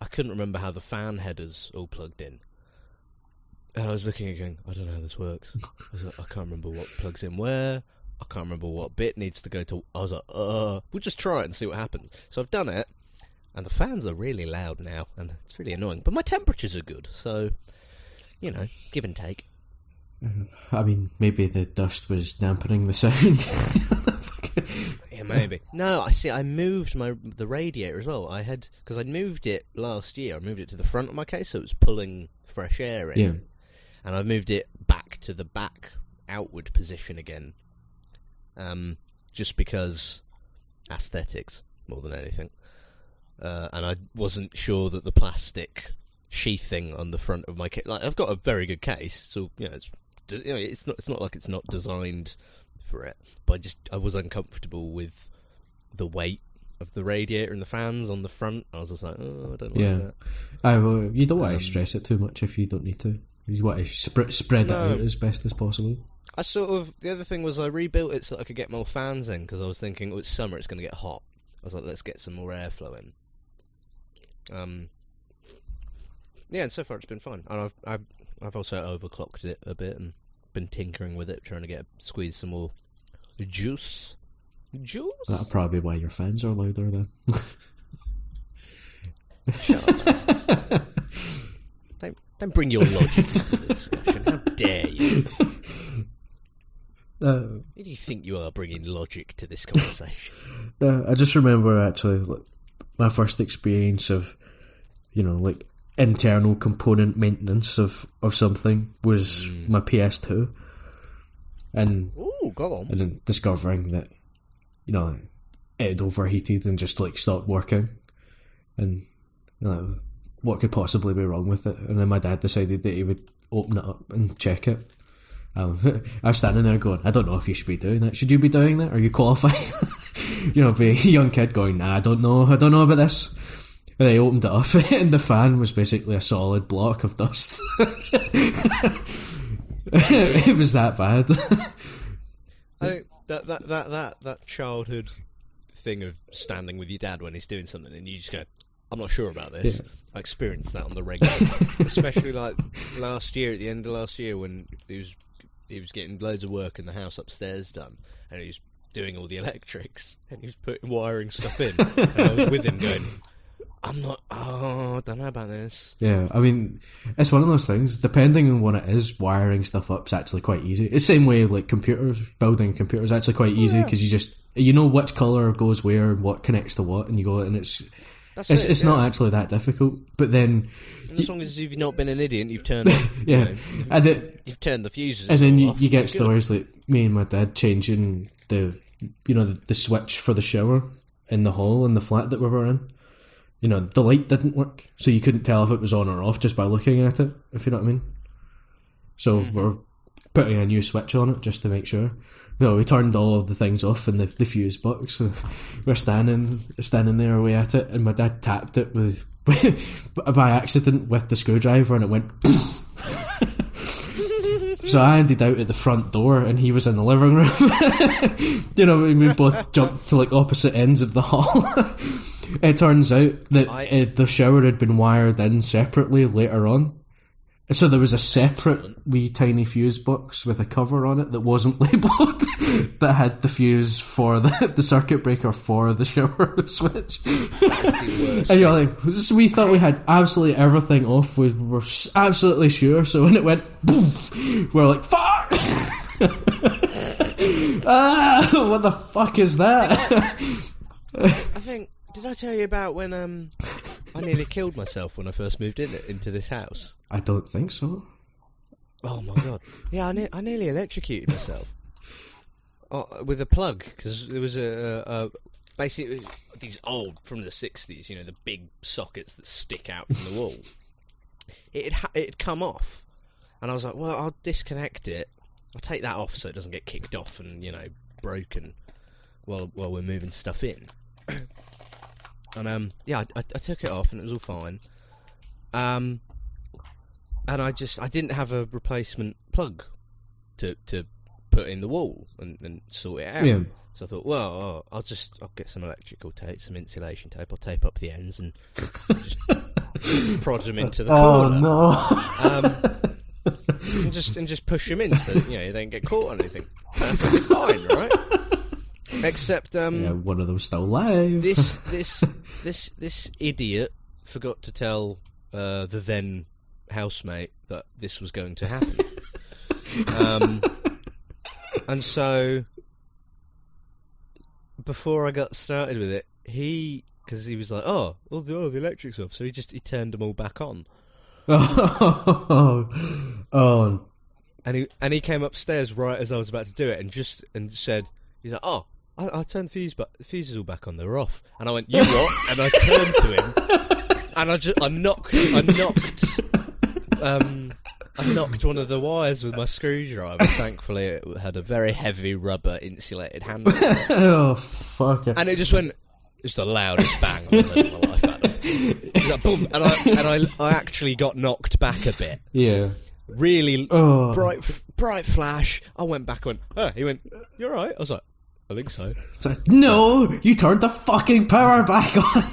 I couldn't remember how the fan headers all plugged in, And I was looking again. I don't know how this works. I, was like, I can't remember what plugs in where. I can't remember what bit needs to go to. I was like, uh, we'll just try it and see what happens. So I've done it, and the fans are really loud now, and it's really annoying. But my temperatures are good, so you know, give and take. I mean, maybe the dust was dampening the sound. Yeah, maybe. No, I see. I moved my the radiator as well. I had because I'd moved it last year. I moved it to the front of my case, so it was pulling fresh air in. yeah. and I moved it back to the back outward position again. Um, just because aesthetics more than anything. Uh, and I wasn't sure that the plastic sheathing on the front of my case. Like I've got a very good case, so you know it's you know, it's not it's not like it's not designed for it. But I just I was uncomfortable with the weight of the radiator and the fans on the front. I was just like, oh, I don't like Yeah. that. I, well, you don't want Um, to stress it too much if you don't need to. You want to sp- spread No. it out as best as possible. I sort of the other thing was I rebuilt it so I could get more fans in because I was thinking oh, it's summer, it's going to get hot. I was like, let's get some more airflow in. Um, yeah, and so far it's been fine. And I've I've, I've also overclocked it a bit and been tinkering with it, trying to get squeeze some more juice. Juice. That'll probably be why your fans are louder then. Don't don't bring your logic into the discussion. How dare you? Uh, Who do you think you are bringing logic to this conversation? uh, I just remember actually like, my first experience of, you know, like internal component maintenance of, of something was Mm. my PS2. And Ooh, go on. and then discovering that you know it had overheated and just like stopped working and you know what could possibly be wrong with it and then my dad decided that he would open it up and check it um, I was standing there going I don't know if you should be doing that. Should you be doing that? Are you qualified? You know be a young kid going nah I don't know. I don't know about this. And they opened it up and the fan was basically a solid block of dust. It was that bad. I think that, that that that that childhood thing of standing with your dad when he's doing something and you just go, "I'm not sure about this." Yeah. I experienced that on the regular, especially like last year at the end of last year when he was he was getting loads of work in the house upstairs done, and he was doing all the electrics and he was putting wiring stuff in, and I was with him going. I'm not. Oh, I don't know about this. Yeah, I mean, it's one of those things. Depending on what it is, wiring stuff up is actually quite easy. It's the same way of like computers, building computers, actually quite easy because you just you know which color goes where and what connects to what, and you go and it's That's it's it, it's yeah. not actually that difficult. But then And as long as you've not been an idiot, you've turned. yeah, you know, and it, you've turned the fuses. and then you, you get stories like me and my dad changing the you know the, the switch for the shower in the hall in the flat that we were in. You know the light didn't work, so you couldn't tell if it was on or off just by looking at it. If you know what I mean. So Mm-hmm. we're putting a new switch on it just to make sure. No, we turned all of the things off in the, the fuse box. So we're standing standing there away at it, and my dad tapped it with by accident with the screwdriver, and it went. So I ended out at the front door, and he was in the living room. you know, we both jumped to like opposite ends of the hall. it turns out that I- uh, the shower had been wired in separately later on. So there was a separate wee tiny fuse box with a cover on it that wasn't labelled that had the fuse for the, the circuit breaker for the shower switch. and you're like, we thought we had absolutely everything off. We were absolutely sure. So when it went, poof, we're like, fuck! ah, what the fuck is that? I think. Did I tell you about when um I nearly killed myself when I first moved in into this house? I don't think so. Oh my god! Yeah, I, ne- I nearly electrocuted myself oh, with a plug because there was a, a, a basically it was these old from the sixties. You know, the big sockets that stick out from the wall. It had, ha- it had come off, and I was like, "Well, I'll disconnect it. I'll take that off so it doesn't get kicked off and you know broken while while we're moving stuff in." and um, yeah, I, I, took it off and it was all fine. Um, and I just I didn't have a replacement plug to to put in the wall and, and sort it out. Yeah. So I thought, well, oh, I'll just I'll get some electrical tape, some insulation tape. I'll tape up the ends and just prod them into the Oh corner. no! Um, and just and just push them in so you know you don't get caught on anything. Perfectly fine, right? Except um, Yeah, one of them still live. this this this this idiot forgot to tell uh, the then housemate that this was going to happen. um, and so before I got started with it, he because he was like, "Oh, oh, the, oh, the electric's off," so he just he turned them all back on, oh, oh, and he and he came upstairs right as I was about to do it, and just and said, "He's like, oh." I, I turned the fuse, but the fuses all back on. They were off, and I went, "You what?" and I turned to him, and I just I knocked I knocked um I knocked one of the wires with my screwdriver. Thankfully, it had a very heavy rubber insulated handle, oh, fuck it. and it just went, it's the loudest bang I've ever in my life. That It was like, boom, and I and I I actually got knocked back a bit. Yeah. Really Oh. bright bright flash. I went back. and Went. Oh, he went. You're right. I was like. I think so. It's like, no, you turned the fucking power back on.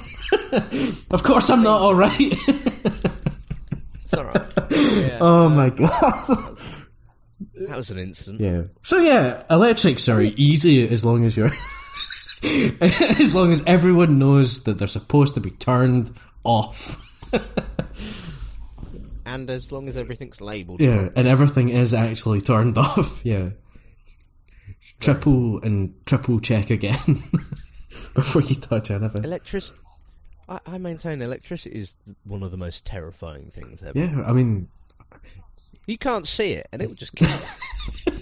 of course, I'm not all right. It's all right. Oh yeah, oh my god. that was an incident. Yeah. So yeah, electrics are easy as long as you're, as long as everyone knows that they're supposed to be turned off. And as long as everything's labelled. Yeah, and everything is actually turned off. Yeah. Triple and triple check again before you touch anything. Electric. I, I maintain electricity is one of the most terrifying things ever. Yeah, I mean, You can't see it, and it would just kill you.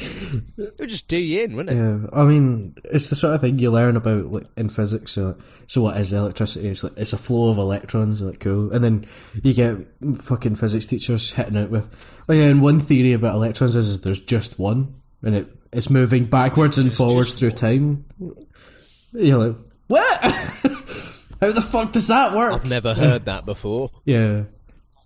it would just do you in, wouldn't it? yeah, I mean, it's the sort of thing you learn about like in physics. So, so what is electricity? It's like it's a flow of electrons. Like cool, and then you get fucking physics teachers hitting out with, oh yeah, and one theory about electrons is, is there's just one, and it it's moving backwards and forwards just through time. You're like, what? How the fuck does that work? I've never heard that before. Yeah.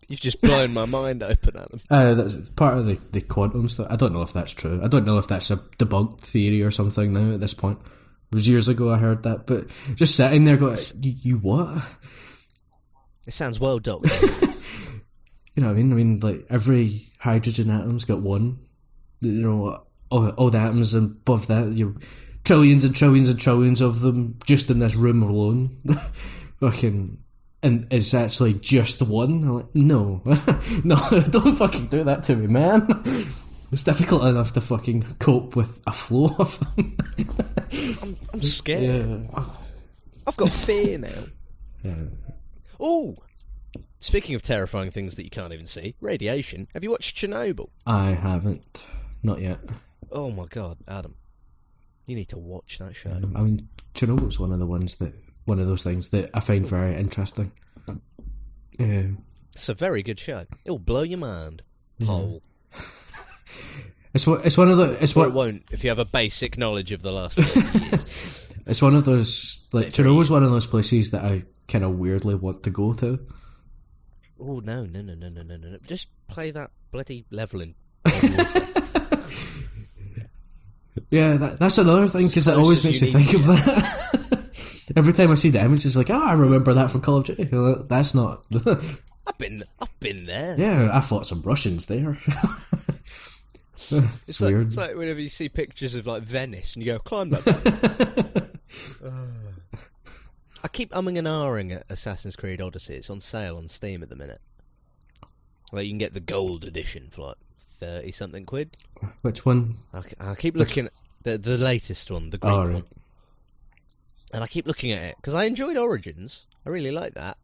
You've just blown my mind open, Adam. Uh, that's part of the, the quantum stuff. I don't know if that's true. I don't know if that's a debunked theory or something now at this point. It was years ago I heard that, but just sitting there going, you, you what? It sounds well documented. You know what I mean? I mean, like, every hydrogen atom's got one. You know, all, all the atoms above that, you trillions and trillions and trillions of them just in this room alone. Fucking. And it's actually just one. I'm like, no, no, don't fucking do that to me, man. It's difficult enough to fucking cope with a flow of them. I'm, I'm scared. yeah. I've got fear now. yeah. Oh! Speaking of terrifying things that you can't even see, radiation. Have you watched Chernobyl? I haven't. Not yet. Oh my god, Adam. You need to watch that show. I mean, Chernobyl's one of the ones that, one of those things that I find very interesting. Yeah. It's a very good show. It'll blow your mind. Whole. It's what it's one of the it's Well, it what won't if you have a basic knowledge of the last years. it's one of those like Chernobyl's one of those places that I kind of weirdly want to go to. Oh, no, no, no, no, no, no, no. Just play that bloody level in. Yeah, that, that's another thing because it always makes me think of that. Every time I see the image, it's like, oh, I remember that from Call of Duty. That's not. I've been, I've been there. yeah, I fought some Russians there. it's, It's like, weird. it's like whenever you see pictures of like Venice and you go, climb that. mountain." I keep umming and ahhing at Assassin's Creed Odyssey. It's on sale on Steam at the minute. Like you can get the gold edition for like thirty something quid. Which one? I, I keep looking at the the latest one, the Greek Oh, right. one, and I keep looking at it because I enjoyed Origins. I really like that.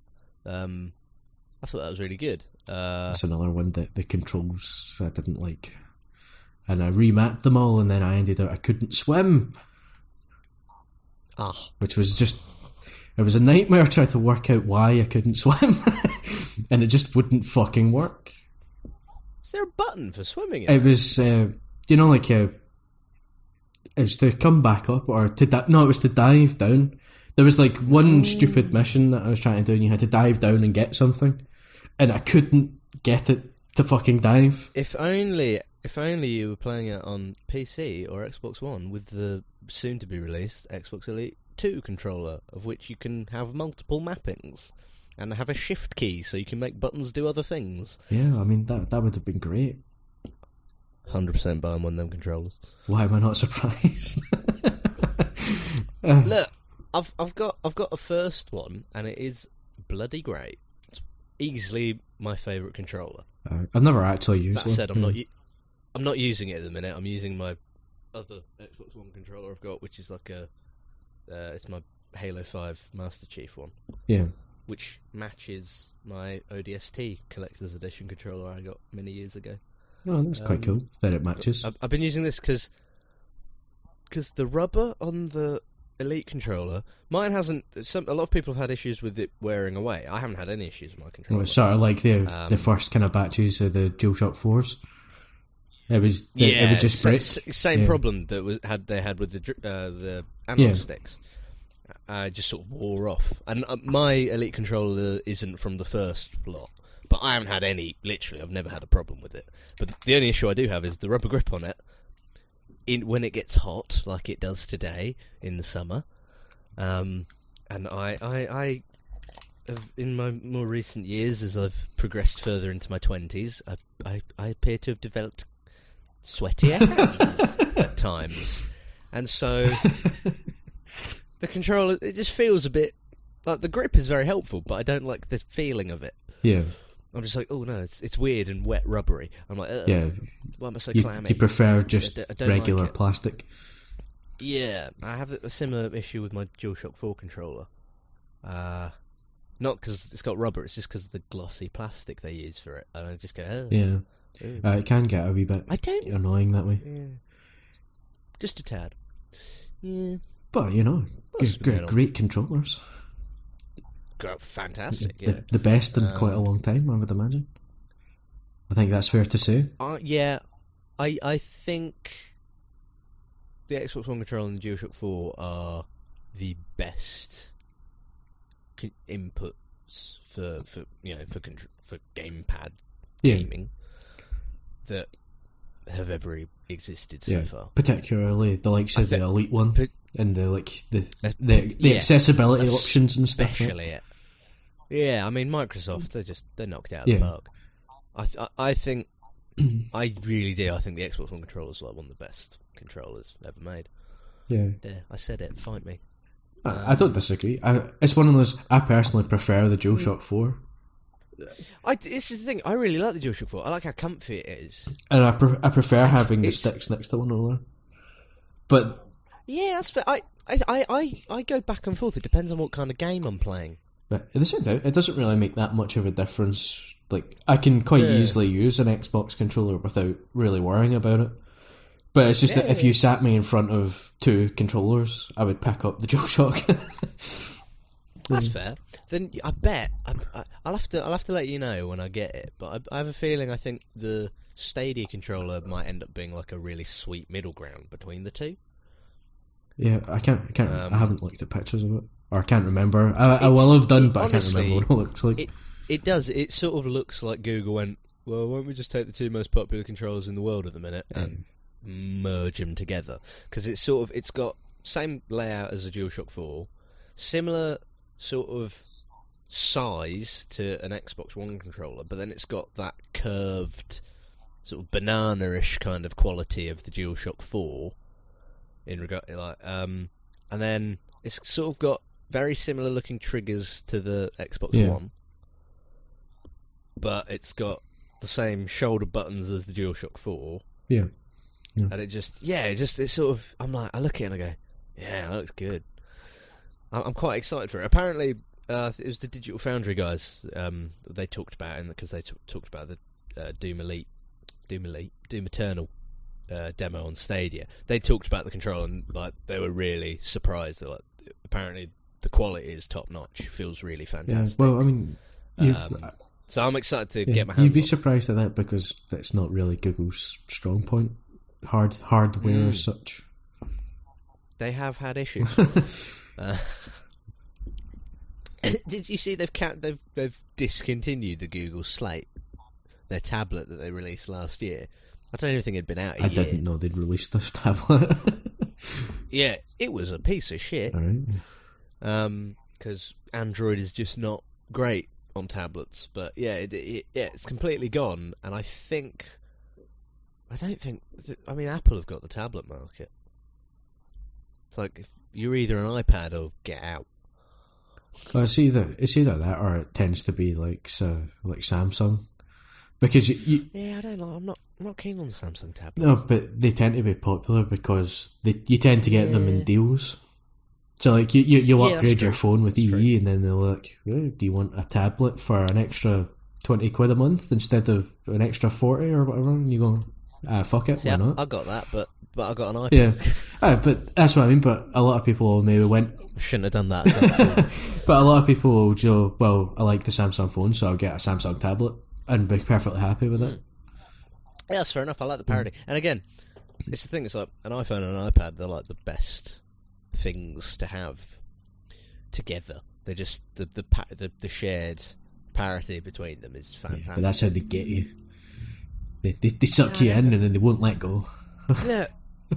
Um, I thought that was really good. Uh, That's another one that the controls I didn't like. And I remapped them all, and then I ended up I couldn't swim, ah, which was just it was a nightmare trying to work out why I couldn't swim, and it just wouldn't fucking work. Is there a button for swimming? In It was, uh, you know, like uh, it was to come back up or to di- no, it was to dive down. There was like one stupid mission that I was trying to do, and you had to dive down and get something, and I couldn't get it to fucking dive. If only, if only you were playing it on PC or Xbox One with the soon-to-be released Xbox Elite Two controller, of which you can have multiple mappings, and have a shift key so you can make buttons do other things. Yeah, I mean that that would have been great. Hundred percent buying one of them controllers. Why am I not surprised? Uh, Look, I've I've got I've got a first one, and it is bloody great. It's easily my favourite controller. uh, I've never actually used That one. said, I'm Hmm. not u- I'm not using it at the minute. I'm using my other Xbox One controller I've got, which is like a uh, it's my Halo Five Master Chief one, Yeah. Which matches my ODST Collector's Edition controller I got many years ago. Oh, that's quite Um, cool that it matches. I've, I've been using this because because the rubber on the Elite controller, mine hasn't. Some a lot of people have had issues with it wearing away. I haven't had any issues with my Well, controller. it's sort of like the Um, the first kind of batches of the DualShock fours. It was it, yeah, it would just break. s- same Yeah. problem that was had they had with the uh, the analog Yeah. sticks. Uh, just sort of wore off, and uh, my Elite controller isn't from the first lot. But I haven't had any. Literally, I've never had a problem with it. But the, the only issue I do have is the rubber grip on it. In when it gets hot, like it does today in the summer, um, and I, I, I have, in my more recent years, as I've progressed further into my twenties, I, I, I appear to have developed sweaty hands at times, and so the controller it just feels a bit like the grip is very helpful, but I don't like the feeling of it. Yeah, I'm just like, oh no, it's it's weird and wet, rubbery. I'm like, Ugh, yeah. why am I so You, clammy? you prefer just I like regular it. plastic. Yeah, I have a similar issue with my DualShock 4 controller. Uh, not because it's got rubber, it's just because of the glossy plastic they use for it. And I just go, oh, Yeah, ew." uh, it can get a wee bit I don't. annoying that way. Yeah. Just a tad. Yeah. But you know, What's g- g- great controllers. Fantastic, the, yeah. the best in Um, quite a long time, I would imagine. I think that's fair to say. Uh, yeah, I I think the Xbox One controller and the DualShock 4 are the best inputs for, for you know for contr- for gamepad Yeah. gaming that have ever existed so Yeah, far. particularly the likes of the Elite one but- and the like the the, the yeah, accessibility options and stuff. Especially it. Yeah, I mean Microsoft they're just they're knocked out of Yeah. the park. I th- I think I really do. I think the Xbox One controller is like one of the best controllers ever made. Yeah, There, I said it. Fight me. I, I don't disagree. I, it's one of those. I personally prefer the Mm. DualShock Four, I, this is the thing. I really like the DualShock 4. I like how comfy it is. and I pre- I prefer having the sticks next to one another. But Yeah, that's fair. I, I, I, I, go back and forth. It depends on what kind of game I'm playing. But at the same time, it doesn't really make that much of a difference. Like I can quite Yeah. easily use an Xbox controller without really worrying about it. But it's just that if you sat me in front of two controllers, I would pick up the DualShock. That's Mm. fair. Then I bet I, I, I'll have to. I'll have to let you know when I get it. But I, I have a feeling. I think the Stadia controller might end up being like a really sweet middle ground between the two. Yeah, I can't. I can't. Um, I haven't looked at pictures of it, or I can't remember. I, I will have done, but I honestly, can't remember what it looks like. It it does. It sort of looks like Google went. Well, why don't we just take the two most popular controllers in the world at the minute and merge them together? Because it's sort of it's got same layout as a DualShock Four, similar sort of size to an Xbox One controller, but then it's got that curved sort of banana-ish kind of quality of the DualShock Four. In regard, like, um, and then it's sort of got very similar looking triggers to the Xbox Yeah. One, but it's got the same shoulder buttons as the DualShock Four, yeah, yeah. and it just yeah, it just it's sort of I'm like I look at it and I go, yeah, that looks good. I'm, I'm quite excited for it. Apparently, uh, it was the Digital Foundry guys. Um, they talked about it because they t- talked about the uh, Doom Elite, Doom Elite, Doom Eternal uh, demo on Stadia. They talked about the control and like they were really surprised. That like apparently the quality is top notch. Feels really yeah. fantastic. Well, I mean, you, Um, so I'm excited to yeah, get my hands. you'd be on surprised at that because that's not really Google's strong point. Hard hardware Mm. as such. They have had issues. uh, did you see they've ca- they've they've discontinued the Google Slate, their tablet that they released last year. I don't even think it'd been out I didn't know they'd released this tablet. Yeah, it was a piece of shit. All right. Um, because Android is just not great on tablets, but yeah, it, it, yeah, it's completely gone. And I think, I don't think. I mean, Apple have got the tablet market. It's like you're either an iPad or get out. Well, it's either it's either that or it tends to be like so like Samsung, because you, you Yeah, I don't know. I'm not. I'm not keen on the Samsung tablets. no, but they tend to be popular because they you tend to get them in deals. So like you you you Yeah, upgrade your phone with That's EE, and then they're like, "Oh, do you want a tablet for an extra twenty quid a month instead of an extra forty or whatever? And you go, ah, fuck it, See, why I, not? I got that, but but I got an iPad. yeah, Ah, but that's what I mean. But a lot of people maybe went shouldn't have done that. But a lot of people will go, well, I like the Samsung phone, so I'll get a Samsung tablet and be perfectly happy with it. Yeah, that's fair enough. I like the parody. And again, it's the thing. It's like an iPhone and an iPad. They're like the best things to have together. They're just the the pa- the, the shared parity between them is fantastic. But that's how they get you. They, they, they suck you in and then they won't let go. Yeah,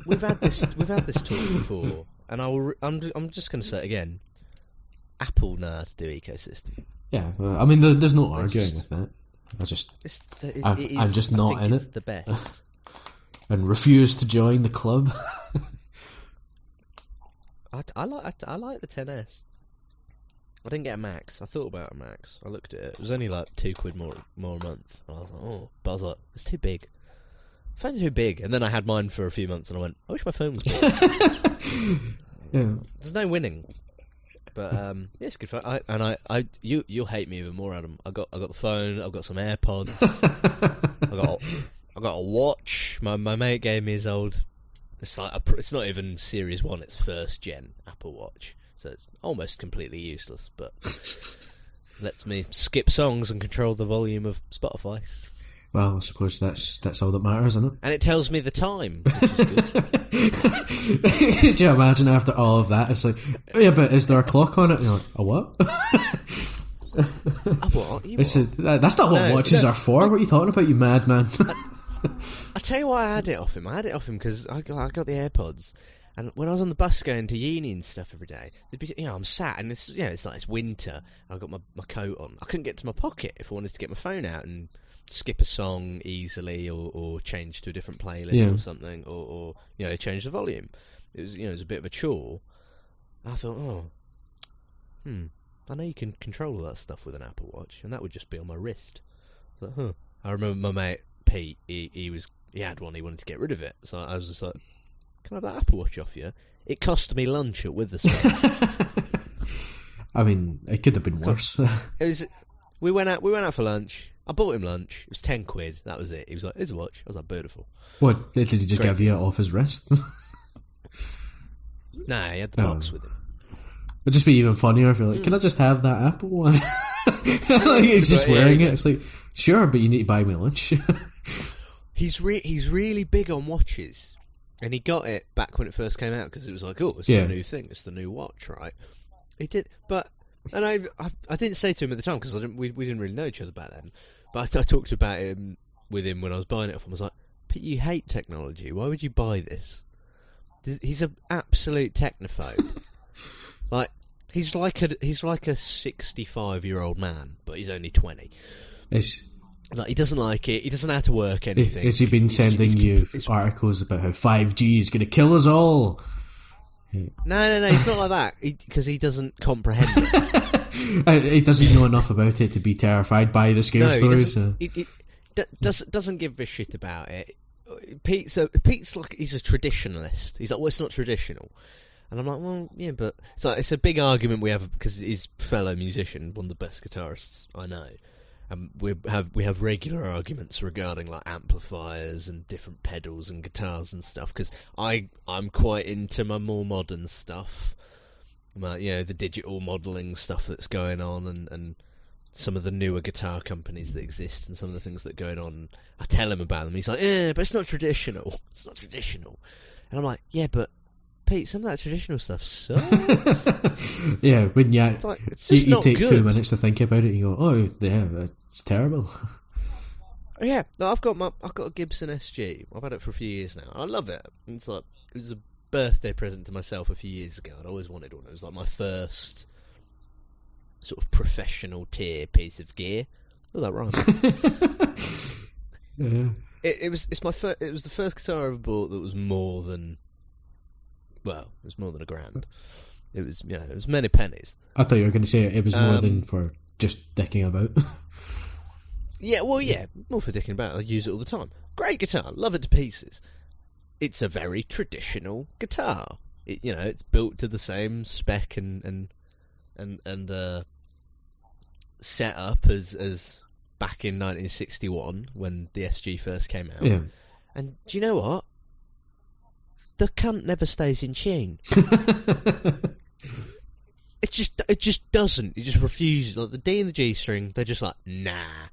we've had this we've had this talk before, and I will. Re- I'm I'm just going to say it again. Apple know how to do ecosystem. Yeah, well, I mean, there, there's no They arguing just- with that. I just It's the, it's, I'm- it is, I'm just I not in it's it. The best. and refuse to join the club. I, I like I, I like the 10s. I didn't get a max. I thought about a max. I looked at it. It was only like two quid more more a month. And I was like, oh, but I was like, it's too big. Phone's too big. And then I had mine for a few months, and I went, I wish my phone was yeah, There's no winning. But um, yeah, it's good fun. I, and I, I, you, you'll hate me even more, Adam. I got, I got the phone. I've got some AirPods. I got, I got a watch. My my mate gave me his old. It's like a, it's not even Series One. It's first gen Apple Watch, so it's almost completely useless. But lets me skip songs and control the volume of Spotify, well, I suppose that's that's all that matters, isn't it? and it tells me the time. Which is good. it? Do you imagine after all of that, it's like, yeah, but is there a clock on it? And you're like, a what? oh, what? You This what? is, that's not what No, watches no. are for. What are you talking about, you madman? I tell you why I had it off him. I had it off him because I, got- I got the AirPods, and when I was on the bus going to uni and stuff every day, be, you know, I'm sat and it's you know it's like it's winter. I've got my, my coat on. I couldn't get to my pocket if I wanted to get my phone out and skip a song easily or, or change to a different playlist Yeah. or something, or, or you know change the volume. It was you know it was a bit of a chore. I thought, oh, hmm. I know you can control all that stuff with an Apple Watch, and that would just be on my wrist. I thought, huh. I remember my mate Pete. He, he was he had one. He wanted to get rid of it, so I was just like, "Can I have that Apple Watch off you?" It cost me lunch at Wetherspoon. I mean, it could have been worse. it was. We went out. We went out for lunch. I bought him lunch. It was ten quid. That was it. He was like, "Here's a watch." I was like, "Beautiful." what did he just Great. give you off his wrist? Nah, he had the oh. box Oh. with him. It'd just be even funnier if you're like, "Can I hmm. just have that Apple one?" like he's just wearing it. It's like, sure, but you need to buy me lunch. He's re- he's really big on watches, and he got it back when it first came out because it was like, "Oh, it's Yeah. the new thing. It's the new watch, right?" He did, but and I I, I didn't say to him at the time because we we didn't really know each other back then. But I, I talked about him with him when I was buying it off him. I was like, "But you hate technology. Why would you buy this?" Th- He's an absolute technophobe. like he's like a he's like a sixty five year old man, but he's only twenty. Like he doesn't like it. He doesn't know how to work anything. has he been He's- sending he's- you he's- articles about how five G is going to kill us all? No, no, no. He's not like that because he, doesn't comprehend it. Uh, he doesn't know enough about it to be terrified by the scare no, he stories. doesn't. so- He, he d- doesn't doesn't give a shit about it. Pete's a, Pete's like he's a traditionalist. He's like, well, it's not traditional. And I'm like, well, yeah, but it's like, it's a big argument we have because his fellow musician, one of the best guitarists I know, and we have we have regular arguments regarding like amplifiers and different pedals and guitars and stuff. Because I I'm quite into my more modern stuff, my, you know, the digital modelling stuff that's going on, and and some of the newer guitar companies that exist and some of the things that are going on. I tell him about them. He's like, yeah, but it's not traditional. It's not traditional. And I'm like, yeah, but Pete, some of that traditional stuff sucks. yeah, when you, it's like it's you, you not take good. two minutes to think about it, and you go, "Oh, yeah, it's terrible." Yeah, no, I've got my I've got a Gibson SG. I've had it for a few years now. I love it. It's like it was a birthday present to myself a few years ago. I'd always wanted one. It was like my first sort of professional tier piece of gear. Oh, that rhymes. Yeah. it, it was it's my fir- it was the first guitar I ever bought that was more than well, it was more than a grand. It was you know it was many pennies. I thought you were going to say it was more than Um, for just dicking about. Yeah, well, yeah, more for dicking about. I use it all the time. Great guitar, love it to pieces. It's a very traditional guitar. It, you know, it's built to the same spec and and and and uh, setup as as back in 1961 when the SG first came out. yeah. And do you know what? The cunt never stays in tune. It just it just doesn't. It just refuses. Like the D and the G string, they're just like nah.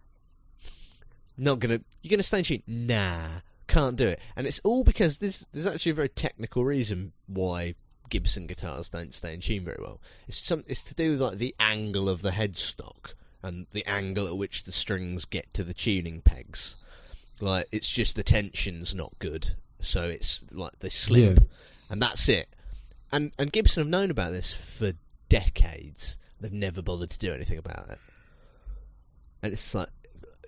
Not gonna. You're gonna stay in tune. Nah, can't do it. And it's all because there's there's actually a very technical reason why Gibson guitars don't stay in tune very well. It's some. It's to do with like the angle of the headstock and the angle at which the strings get to the tuning pegs. Like it's just the tension's not good, so it's like they slip, Yeah. and that's it. And and Gibson have known about this for decades. They've never bothered to do anything about it. And it's like,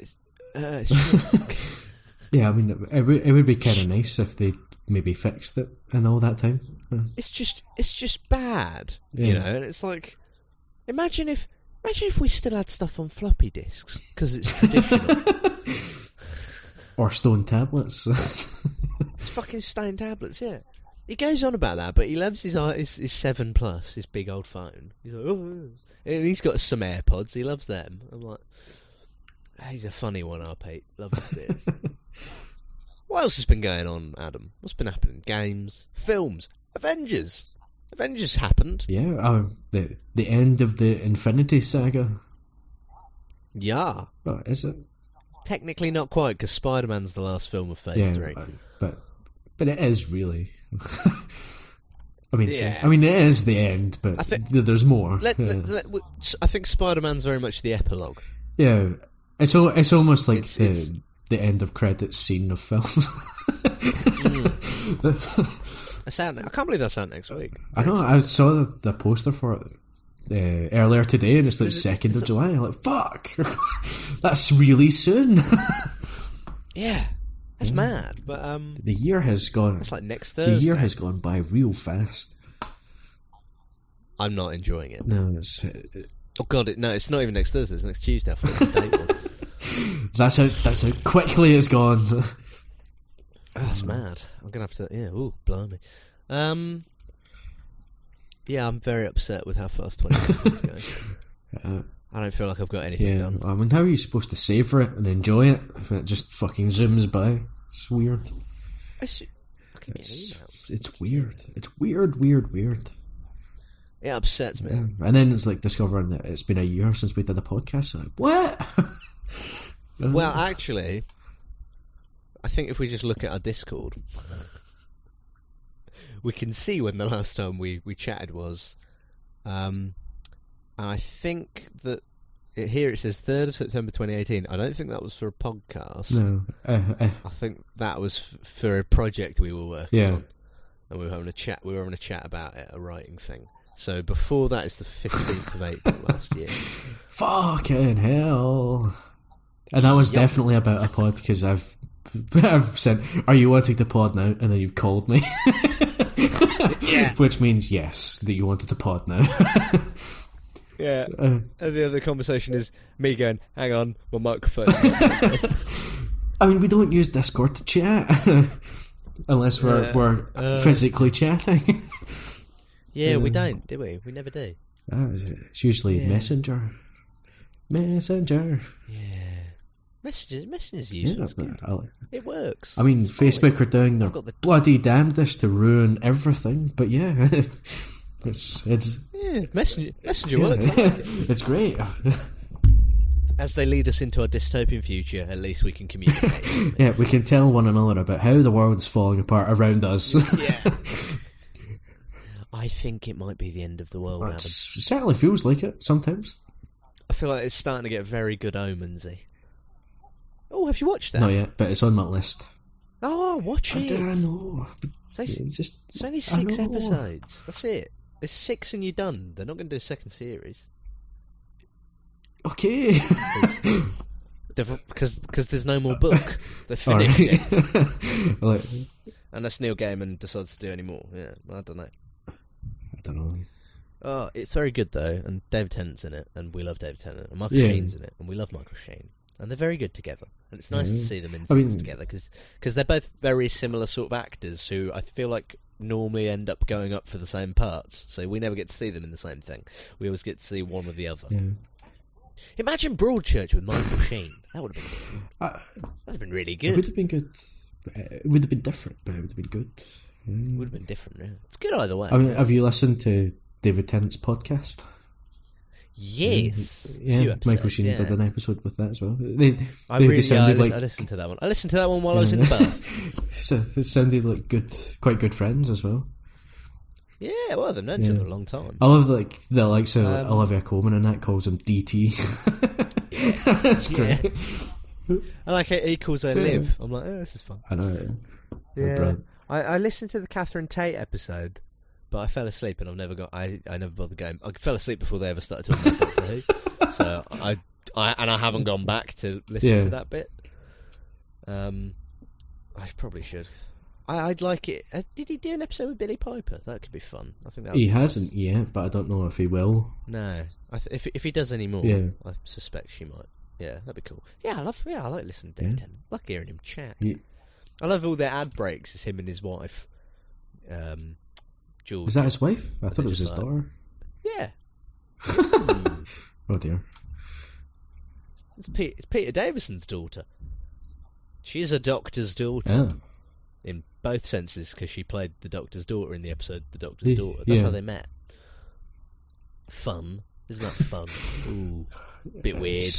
it's, uh, yeah, I mean, it would, it would be kind of nice if they maybe fixed it in all that time. Yeah. it's just it's just bad, you Yeah. know. And it's like, imagine if imagine if we still had stuff on floppy disks because it's traditional. Or stone tablets. it's fucking stone tablets, yeah. He goes on about that, but he loves his his, his seven plus, his big old phone. He's like, oh, and he's got some AirPods. He loves them. I'm like, "Ah, he's a funny one, our Pete. Love his bits. what else has been going on, Adam? What's been happening? Games, films, Avengers. Avengers happened. yeah, uh, the the end of the Infinity Saga. Yeah, Oh, is it? technically not quite because Spider Man's the last film of Phase yeah, Three. uh, but but it is really. I mean, Yeah. I mean, it is the end, but I think- th- there's more. Let, yeah. let, let- I think Spider Man's very much the epilogue. Yeah, it's al- it's almost like It's- the it's- the end of credits scene of film. That's out. I can't believe that's out next week. I know. I saw the, the poster for it uh, earlier today, and it's like second of July. I'm like, fuck, that's really soon. Yeah, that's mad. But um, the year has gone. it's like next Thursday. The year has gone by real fast. I'm not enjoying it. No, it's, uh, Oh god, it, no, it's not even next Thursday. It's next Tuesday. I forgot the date was. that's how that's how quickly it's gone. Oh, that's mad. I'm gonna have to. Yeah. Ooh, blimey. Um. Yeah, I'm very upset with how fast 2015 is going. Uh, I don't feel like I've got anything yeah, done. I mean, how are you supposed to savor it and enjoy it if it just fucking zooms by? It's weird. I should, I'll give you an It's, it's weird. It's weird, weird, weird. It upsets me. Yeah. And then it's like discovering that it's been a year since we did the podcast. So like, what? Well, actually, I think if we just look at our Discord, we can see when the last time we, we chatted was. Um, and I think that it, here it says 3rd of September 2018. I don't think that was for a podcast. no. Uh, uh, I think that was f- for a project we were working Yeah. on. And we were having a chat. We were having a chat about it, a writing thing. So before that is the 15th of April last year. fucking hell. And that was Yep. definitely about a pod because I've I've said, "Are you wanting to pod now?" And then you've called me. Yeah. Which means yes, that you wanted to pod now. Yeah. Uh, And the other conversation is me going, hang on, my microphone. I mean, we don't use Discord to chat unless we're Yeah. we're Uh. physically chatting. yeah, we don't, do we? We never do. Is it- it's usually Yeah. Messenger. Messenger. Yeah. Messages, messages are Yeah, useful. I, It works. I mean, It's fine. Facebook are doing their I've got the- bloody damnedest to ruin everything, but yeah, it's it's Yeah, messenger, messenger yeah, works. I it's great. As they lead us into a dystopian future, at least we can communicate. yeah, we can tell one another about how the world's falling apart around us. yeah. I think it might be the end of the world, it certainly feels like it sometimes. I feel like it's starting to get very good omensy. Oh, have you watched that? Not yet, but it's on my list. Oh, watch How it. did I know? It's, only- It's just it's only six episodes. That's it. There's six and you're done. They're not going to do a second series. okay. because because there's no more book. They All finished right. unless Neil Gaiman decides to do any more. Yeah, I don't know. I don't know. Oh, it's very good though, and David Tennant's in it, and we love David Tennant, and Michael Yeah. Sheen's in it, and we love Michael Sheen, and they're very good together, and it's nice to mm. see them in I things mean- together because they're both very similar sort of actors who I feel like normally end up going up for the same parts, so we never get to see them in the same thing. We always get to see one or the other. Yeah. Imagine Broadchurch with Michael Sheen. That would have been different. Uh, That'd have been really good. it would have been good. It would have been different, but it would have been good. Mm. Would have been different. Yeah. It's good either way. I mean, have you listened to David Tennant's podcast? Yes, Yeah, Few Michael Sheen yeah. did an episode with that as well. They, I they really, yeah, I, sounded like I listened to that one. I listened to that one while I was in the bath. so it sounded like good, quite good friends as well. Yeah, well, they've known each Yeah. other a long time. I love like the likes of Um, Olivia Colman and that calls him DT. That's great. I like it. He calls her Liv. I'm like, oh, this is fun. I know. Yeah. I, I listened to the Catherine Tate episode, but I fell asleep and I've never got. I, I never bothered going. I fell asleep before they ever started talking about Doctor Who. So I, I and I haven't gone back to listen Yeah. to that bit. Um, I probably should. I, I'd like it. Uh, did he do an episode with Billie Piper? That could be fun. I think that. He hasn't yet, but I don't know if he will. No, I th- if if he does any more, Yeah. I suspect she might. Yeah, that'd be cool. Yeah, I love. Yeah, I like listening to Dave Yeah. Tennant. Like hearing him chat. He, I love all their ad breaks. It's him and his wife, um, Jules. was that his wife? I thought it was his like- daughter. Yeah. Oh dear. it's, Pe- it's Peter Davison's daughter. She's a doctor's daughter Yeah. in both senses because she played the doctor's daughter in the episode "The Doctor's Yeah. Daughter." That's Yeah. how they met. Fun, isn't that fun? Ooh, bit weird,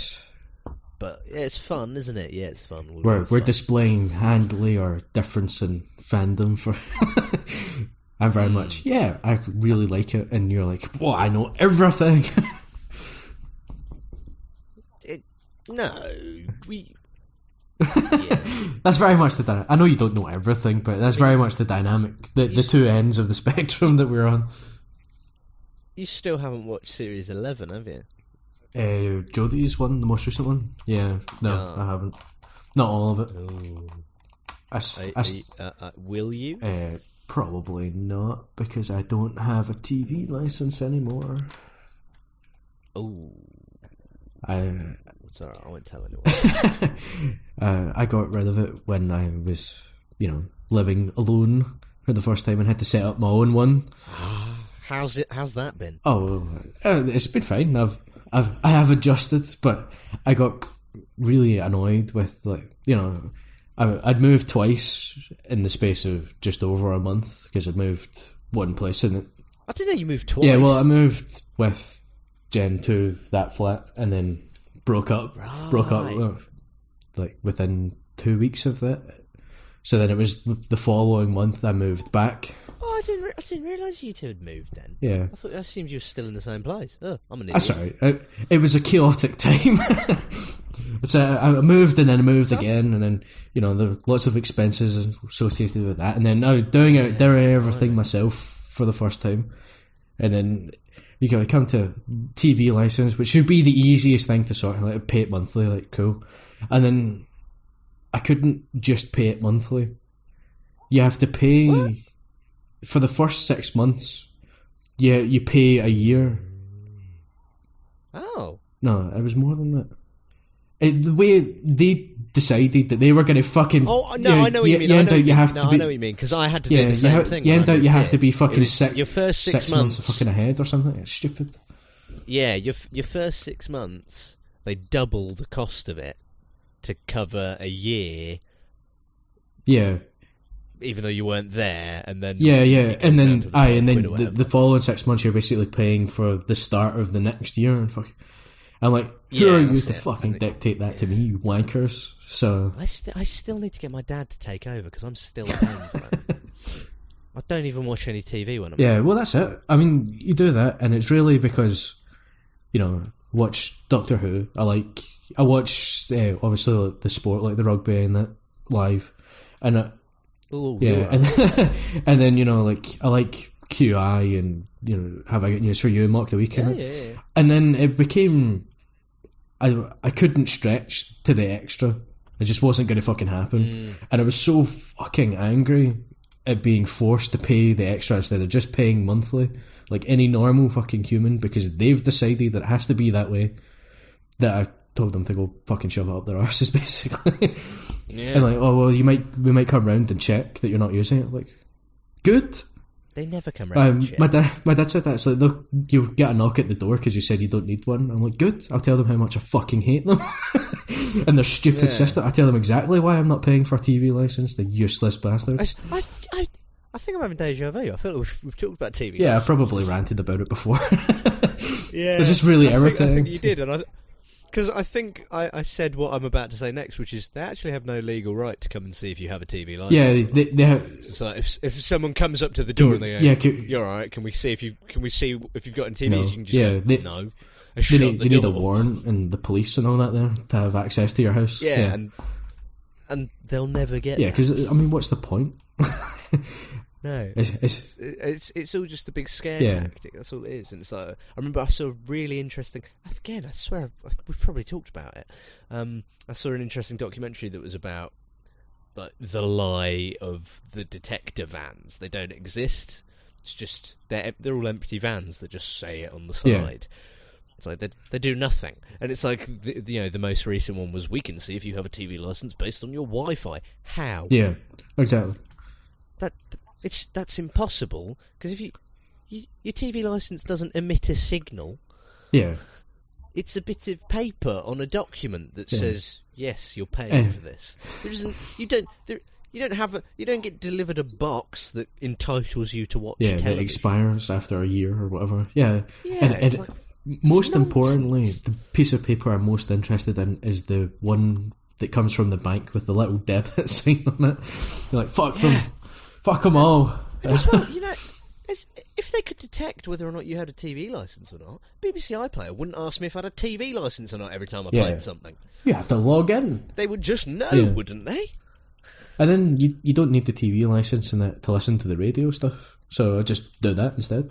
but yeah, it's fun, isn't it? Yeah, it's fun. We'll We're we're fun. displaying handily our difference in fandom for. I'm very Hmm. much yeah. I really like it, and you're like, well, I know everything. It, no, we. yeah. that's very much the. I know you don't know everything, but that's very much the dynamic, the the two ends of the spectrum that we're on. You still haven't watched series eleven, have you? Uh, Jodie's one, the most recent one. Yeah, no, No. I haven't. Not all of it. Oh, I, I you- uh, uh, will you? uh, probably not because I don't have a TV license anymore. Oh, I it's alright. I won't tell anyone. uh, I got rid of it when I was, you know, living alone for the first time and had to set up my own one. how's it? How's that been? Oh, uh, it's been fine. I've, I've, I have adjusted, but I got really annoyed with like, you know, I'd moved twice in the space of just over a month because I'd moved one place and it, I didn't know you moved twice. yeah, well, I moved with Jen to that flat and then broke up, broke up uh, like within two weeks of that. So then it was the following month I moved back. Oh, I didn't. Re- I didn't realise you two had moved. Then Yeah. I thought I assumed you were still in the same place. Oh, I'm an idiot. That's sorry. It, it was a chaotic time. So I I moved and then I moved again, and then you know there were lots of expenses associated with that, and then now doing it, doing everything myself for the first time, and then you gotta come to TV license, which should be the easiest thing to sort. Like pay it monthly, like cool, and then I couldn't just pay it monthly. You have to pay for the first six months. Yeah, you pay a year. Oh, No, it was more than that. It, the way they decided that they were going to fucking. oh no! you, I know what you, mean. You I know out you have no, to be. I know what you mean because I had to yeah, do the you, same ha- thing. you end out you have to be fucking six, Your first six, months, months. fucking ahead or something. It's stupid. Yeah, your your first six months they double the cost of it to cover a year, Yeah, even though you weren't there, and then yeah, yeah, and then the aye, and then the, the following six months you're basically paying for the start of the next year. And fuck, I'm like, who Yeah, are you to it. fucking dictate that to me, you wankers? So I, st- I still need to get my dad to take over because I'm still at home it. I don't even watch any TV when I'm Yeah, well, that's it. I mean, you do that, and it's really because, you know, watch Doctor Who. I like, I watch uh, obviously like, the sport, like the rugby and that live, and uh, Ooh, yeah, and and then you know, like I like QI and you know, have I got news for you and Mock the yeah, Weekend, yeah, yeah. and then it became I I couldn't stretch to the extra. It just wasn't going to fucking happen, mm. and I was so fucking angry at being forced to pay the extra instead of just paying monthly, like any normal fucking human, because they've decided that it has to be that way. That I told them to go fucking shove it up their arses, basically. Yeah. and like, oh well, you might we might come round and check that you're not using it. Like, good. They never come around. Um, my dad, my dad said that. It's like, look, you get a knock at the door because you said you don't need one. I'm like, good. I'll tell them how much I fucking hate them and their stupid Yeah. system. I tell them exactly why I'm not paying for a TV license. The useless bastards. I, I, I think I'm having deja vu. I feel like we've, we've talked about TV. yeah, I probably ranted about it before. Yeah, They're just really I think- I irritating. think you did, and I because I think I, I said what I'm about to say next, which is they actually have no legal right to come and see if you have a TV license. yeah, they, they have. It's like if, if someone comes up to the door and they go, Yeah, c- "You're all right. Can we see if you can we see if you've got any TVs?" No. You can just Yeah, go, they- no. They need, the they need a warrant and the police and all that there to have access to your house. Yeah, yeah, and and they'll never get. yeah. Because I mean, what's the point? no, It's, it's, it's it's all just a big scare Yeah. tactic. That's all it is. And it's like I remember I saw a really interesting. Again, I swear we've probably talked about it. Um, I saw an interesting documentary that was about like the lie of the detector vans. They don't exist. It's just they're they're all empty vans that just say it on the Yeah. side. It's like they they do nothing, and it's like the, you know the most recent one was we can see if you have a TV license based on your Wi-Fi. How? yeah, exactly. that it's that's impossible because if you, you your TV license doesn't emit a signal, Yeah, it's a bit of paper on a document that Yeah. says yes, you're paying Eh. for this. There isn't you don't there, you don't have a you don't get delivered a box that entitles you to watch yeah. That television. expires after a year or whatever. Yeah, yeah, and, and like, most importantly, the piece of paper I'm most interested in is the one that comes from the bank with the little debit sign on it. You're like, fuck them, fuck them all. Well, you know, if they could detect whether or not you had a TV license or not, BBC iPlayer wouldn't ask me if I had a TV license or not every time I Yeah. played something. You have to log in, They would just know, Yeah. wouldn't they? and then you you don't need the TV license and to listen to the radio stuff. So I just do that instead.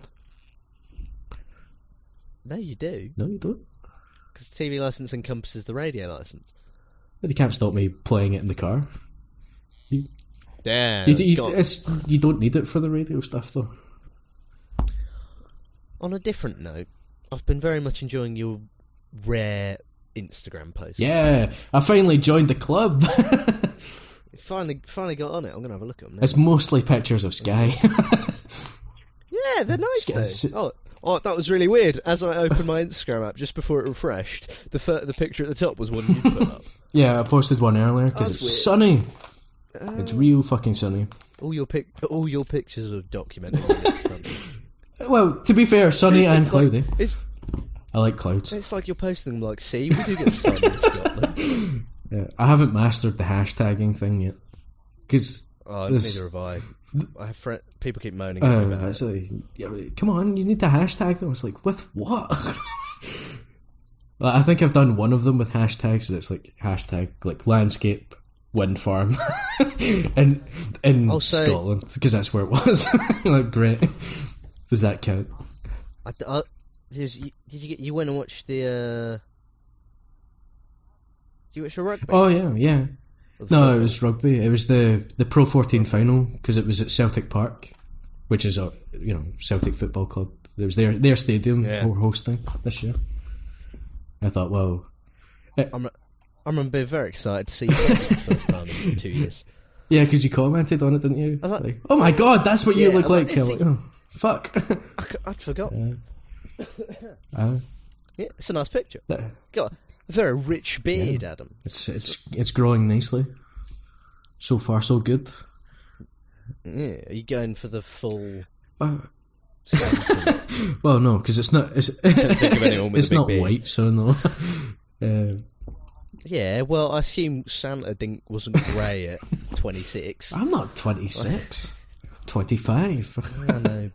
No, you do. No, you don't. Because TV license encompasses the radio license. But you can't stop me playing it in the car. Yeah. You, you, it's, you don't need it for the radio stuff though. On a different note, I've been very much enjoying your rare Instagram posts. Yeah, I finally joined the club. Finally, finally got on it. I'm gonna have a look at them. Now. it's mostly pictures of Sky. Yeah, they're nice though. Oh, oh, that was really weird. As I opened my Instagram app just before it refreshed, the fir- the picture at the top was one you put up. yeah, I posted one earlier because it's weird. sunny. Uh, It's real fucking sunny. all your pic, all your pictures are documented. Well, to be fair, sunny and It's like- cloudy. it's I like clouds. it's like you're posting them like, see, we do get sun in Scotland. Yeah, I haven't mastered the hashtagging thing yet. Because Oh, This- neither have I. I have fri people keep moaning at me about it's it. come on, you need to hashtag them. It's like, with what? well, I think I've done one of them with hashtags. and It's like hashtag like landscape wind farm in in Oh, Scotland because that's where it was. like, great. Does that count? I, I, there's- you- did you get? You went and watched the? uh Did you watch the rugby? Oh yeah, yeah. No, football? it was rugby. It was the the Pro 14 final because it was at Celtic Park, which is a you know Celtic Football Club. It was their their stadium Yeah. we're hosting this year. I thought, well, I'm. I'm being very excited to see you for the first time in two years. yeah, because you commented on it, didn't you? I was like- oh my god, that's what you look like. like, like, oh, fuck. I, I'd forgotten. uh, Yeah, it's a nice picture. that- Got a very rich beard, Adam. it's it's it's growing nicely. So far, so good. Yeah, are you going for the full? Uh, well, no, because it's not. It's, think of anyone with a it's not beard. white, so no. Um, yeah, well, I assume Santa didn't wasn't grey at 26. I'm not 26. 25. I know.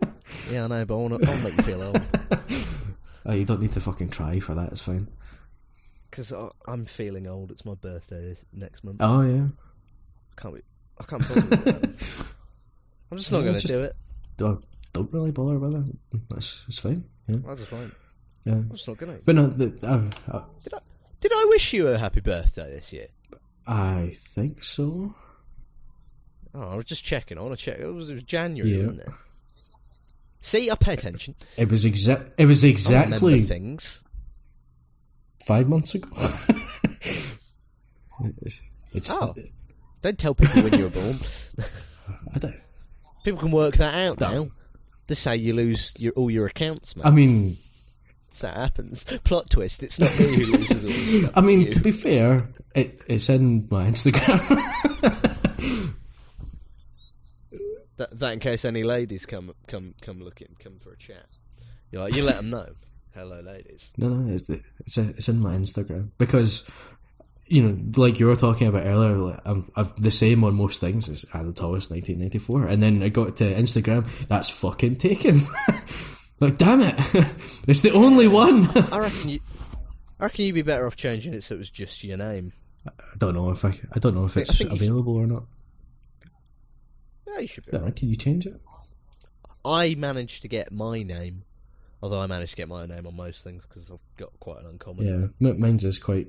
Yeah, I know, but I want to make you feel old oh, you don't need to fucking try for that, it's fine. because I'm feeling old. It's my birthday this, next month. Oh, yeah. Can't be. I can't bother with that. I'm just not Yeah, going to do it. Oh, don't really bother with it. That's it's fine. Yeah. That's fine. yeah. I'm just not going to. But no, the, uh, uh, Did I? Did I wish you a happy birthday this year? I think so. Oh, I was just checking. I want to check. It was, it was January, Yeah. wasn't it? See, I pay attention. It was exa- It was exactly things. five months ago. it's, it's Oh. Don't tell people when you were born. I don't. People can work that out No. now. This how you lose your, all your accounts, man. I mean, It happens. Plot twist. It's not me who loses all this stuff. I mean, to be fair, it, it's in my Instagram. that, that in case any ladies come come come looking, come for a chat. You're like, you let them know. Hello, ladies. no, no, it's it's it's in my Instagram because you know, like you were talking about earlier, like, I'm, I'm the same on most things as Adam Thomas, 1994, and then I got to Instagram. That's fucking taken. like, damn it, it's the only one. I reckon you. I reckon you'd be better off changing it so it was just your name. I don't know if I, I don't know if I it's available or not. Yeah, you should be. Yeah, can you change it? I managed to get my name, although I managed to get my name on most things because I've got quite an uncommon. Yeah, m- mine's is quite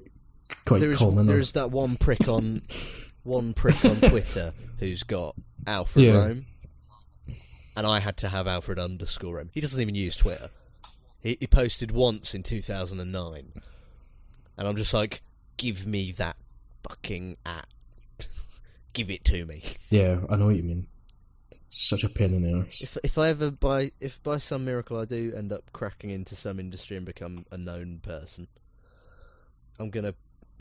quite There's common. though. there's that one prick on one prick on Twitter who's got Alpha Yeah. Rome, and I had to have Alfred underscore him. He doesn't even use Twitter. He, he posted once in 2009, and I'm just like, give me that fucking at, give it to me. Yeah, I know what you mean. Such a pain in the arse. If if I ever by if by some miracle I do end up cracking into some industry and become a known person, I'm gonna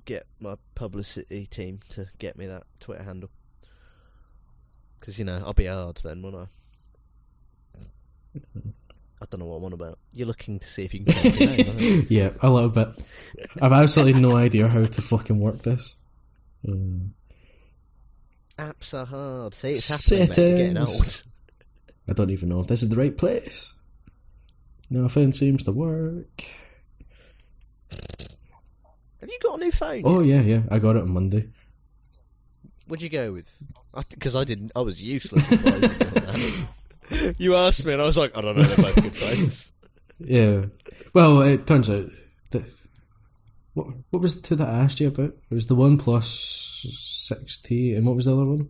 get my publicity team to get me that Twitter handle. Because you know I'll be hard then, won't I? I don't know what I'm on about. You're looking to see if you can change your name. aren't you? yeah, a little bit. I've absolutely no idea how to fucking work this. Um, Apps are hard. See, it's happening. Mate. You're getting old. I don't even know if this is the right place. Nothing seems to work. Have you got a new phone? Oh yet? yeah, yeah, I got it on Monday. What'd you go with? Because I, didn't. I was useless. you, on that. you asked me, and I was like, I don't know. They're both good phones. Yeah. Well, it turns out that what what was the two that I asked you about? It was the One Plus six T, and what was the other one?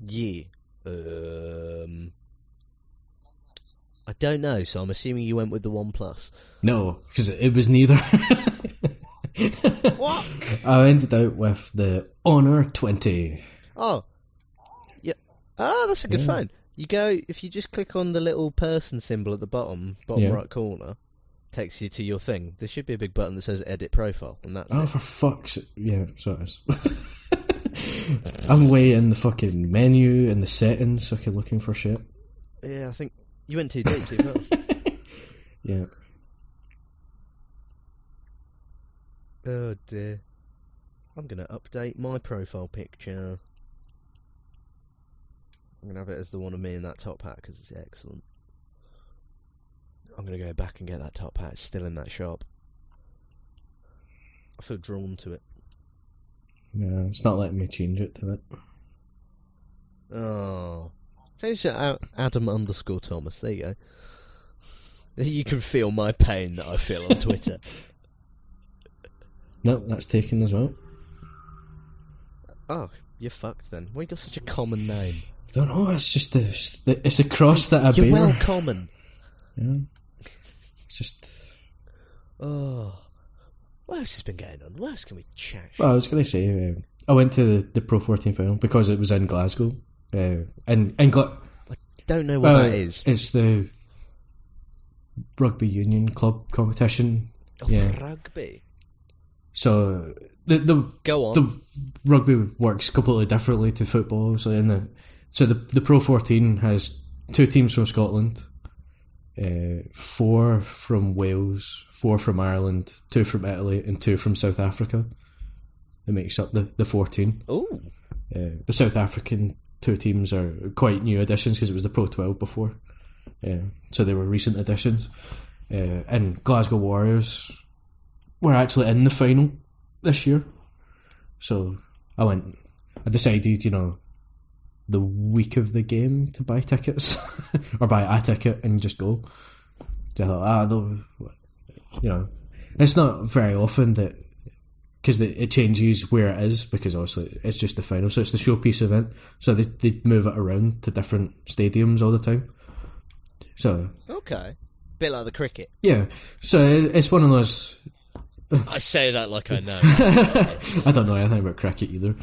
Yeah. Um. I don't know, so I'm assuming you went with the One Plus. No, because it was neither. What? I ended out with the Honor twenty. Oh. Yeah. Ah, that's a good Yeah. phone. You go if you just click on the little person symbol at the bottom, bottom Yeah. right corner, takes you to your thing. There should be a big button that says Edit Profile, and that's Oh, it. for fuck's. Yeah, so it is. I'm way in the fucking menu and the settings, fucking looking for shit. Yeah, I think you went too deep too fast. Yeah. oh dear. I'm gonna update my profile picture. I'm gonna have it as the one of me in that top hat because it's excellent. I'm gonna go back and get that top hat. It's still in that shop. I feel drawn to it. Yeah, it's not letting me change it to that. Oh, change it out Adam underscore Thomas. There you go. You can feel my pain that I feel on Twitter. No, that's taken as well. oh, you're fucked then. Why you got such a common name? I don't know, it's just the, it's a cross that I You're bear. well common. Yeah. It's just. Oh, what else has been going on? What else can we chat? Well, I was going to say, um, I went to the, the Pro 14 final because it was in Glasgow. Uh, and in Gla- I Don't know what uh, that is. It's the rugby union club competition. Oh, yeah. rugby. So the the Go on. the rugby works completely differently to football. So in the so the the Pro 14 has two teams from Scotland, uh, four from Wales, four from Ireland, two from Italy, and two from South Africa. It makes up the the 14. Oh, Uh, the South African two teams are quite new additions because it was the Pro 12 before. Uh, so they were recent additions. Uh, and Glasgow Warriors were actually in the final this year. So I went, I decided, you know, the week of the game to buy tickets or buy a ticket and just go. So I thought, ah, they'll- you know, it's not very often that because it changes where it is because obviously it's just the final, so it's the showpiece event. So they they move it around to different stadiums all the time. So Okay. Bit like the cricket. yeah, so it's one of those. I say that like I know. I don't know anything about cricket either.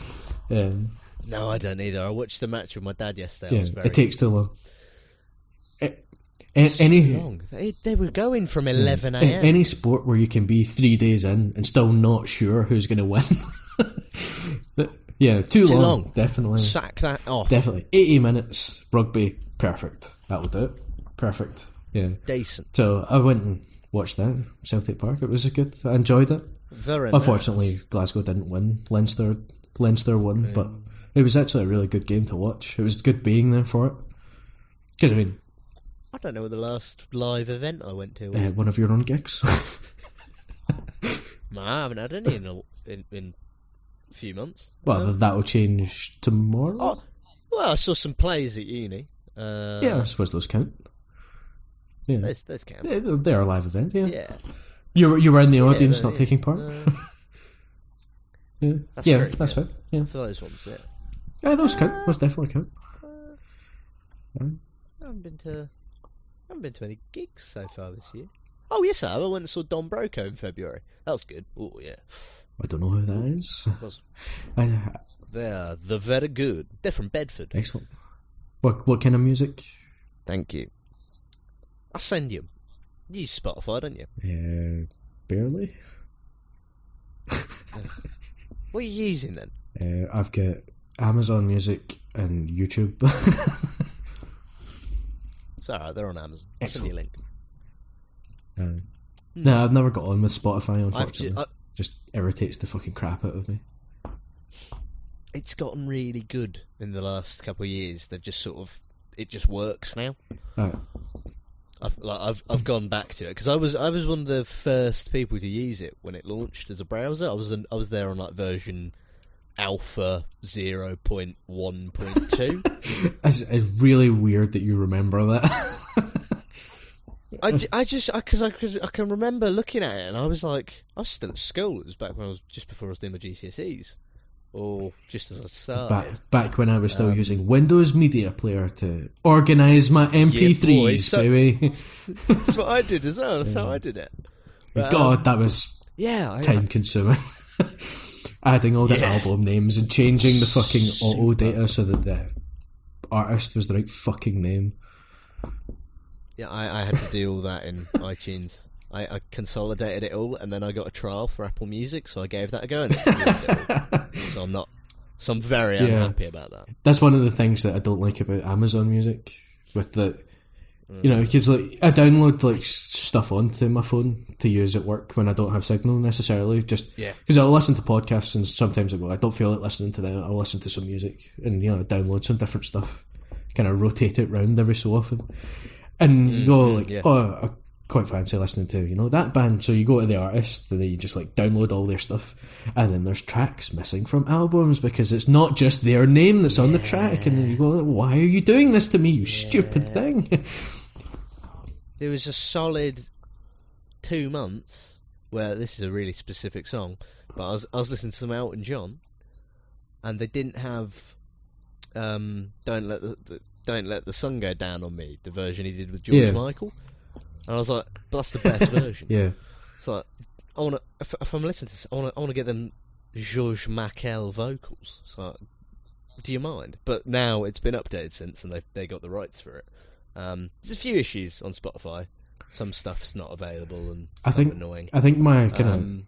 Um, no, I don't either. I watched the match with my dad yesterday. Yeah, very it takes too long. A- any long. They, they were going from 11 a- a.m. any sport where you can be three days in and still not sure who's going to win. yeah, too, Too long, long. Definitely, Sack that off. definitely. Eighty minutes rugby, perfect. That'll do it. Perfect. Yeah. Decent. So I went and watched that Celtic Park. It was a good. I enjoyed it. Very Unfortunately, nice. Glasgow didn't win. Leinster, Leinster won, but it was actually a really good game to watch. It was good being there for it. Because I mean, I don't know what the last live event I went to was. uh, one of your own gigs. No, I haven't had any in a, in, in a few months. well, No. that will change tomorrow. Oh, well, I saw some plays at uni. Uh, yeah, I suppose those count. Yeah, there's camp. Yeah, they're a live event. Yeah, Yeah. you were you were in the audience, no, not yeah. taking part. Yeah, That's yeah, true, that's yeah. right. Yeah, for those ones, yeah. Yeah, those count. Those definitely count. I haven't been to I haven't been to any gigs so far this year. Oh yes, I have. I went and saw Don Broco in February. That was good. Oh yeah, I don't know who that is. I, they are the very good. They're from Bedford. excellent. What what kind of music? Thank you. I'll send you. You use Spotify, don't you? Uh, barely. What are you using then? Uh, I've got Amazon Music and YouTube. It's alright, they're on Amazon. I'll send you a link. uh, no, I've never got on with Spotify. Unfortunately, ju- I, just irritates the fucking crap out of me. it's gotten really good in the last couple of years. They've just sort of it just works now. Uh, I've like, I've I've gone back to it because I was I was one of the first people to use it when it launched as a browser. I was an, I was there on like version alpha zero point one point two. it's, it's really weird that you remember that. I, I just because I, 'cause I can remember looking at it and I was like I was still at school. It was back when I was just before I was doing my GCSEs or just as I started. back back when I was still Um, using Windows Media Player to organise my MP3s, boy, so- baby. That's what I did as well. That's how I did it. But, um, God, that was yeah, I, time consuming. Adding all the Yeah. album names and changing the fucking auto data so that the artist was the right fucking name. Yeah, I, I had to do all that in iTunes. I, I consolidated it all, and then I got a trial for Apple Music, so I gave that a go. And it ruined it all. so I'm not. So I'm very Yeah. unhappy about that. That's one of the things that I don't like about Amazon Music. With the, you know, because like I download like stuff onto my phone to use at work when I don't have signal necessarily. Just Yeah. because I'll listen to podcasts and sometimes I go, I don't feel like listening to them. I'll listen to some music and you know download some different stuff, kind of rotate it round every so often, and you go mm, like, yeah. oh, I quite fancy listening to you know that band. So you go to the artist and then you just like download all their stuff, and then there's tracks missing from albums because it's not just their name that's on the track, and then you go, why are you doing this to me, you stupid thing? There was a solid two months where this is a really specific song, but I was I was listening to some Elton John, and they didn't have um, "Don't Let the, the Don't Let the Sun Go Down on Me," the version he did with George Yeah. Michael, and I was like, "But that's the best version." yeah. It's like I want to. If, if I'm listening to this, I want to. I want to get them George Michael vocals. So, do you mind? But now it's been updated since, and they they got the rights for it. Um, there's a few issues on Spotify. Some stuff's not available, and it's I think of annoying. I think my kind of Um,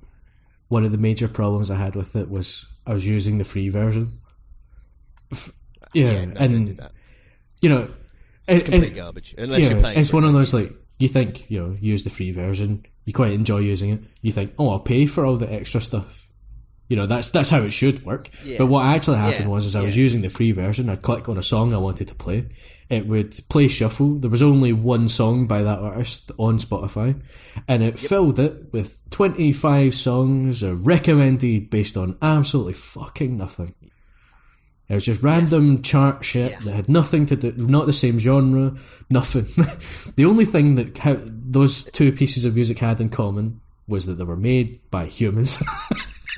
one of the major problems I had with it was I was using the free version. F- yeah, no, don't do and that. you know, It's it- complete it- garbage unless yeah, you're paying. it's one of those like you think you know use the free version, you quite enjoy using it. You think, oh, I'll pay for all the extra stuff. You know, that's that's how it should work. Yeah. But what actually happened Yeah, was, is I was using the free version. I'd click on a song I wanted to play. It would play shuffle. There was only one song by that artist on Spotify, and it filled it with twenty five songs recommended based on absolutely fucking nothing. It was just random chart shit Yeah. that had nothing to do, not the same genre, nothing. the only thing that ha- those two pieces of music had in common was that they were made by humans.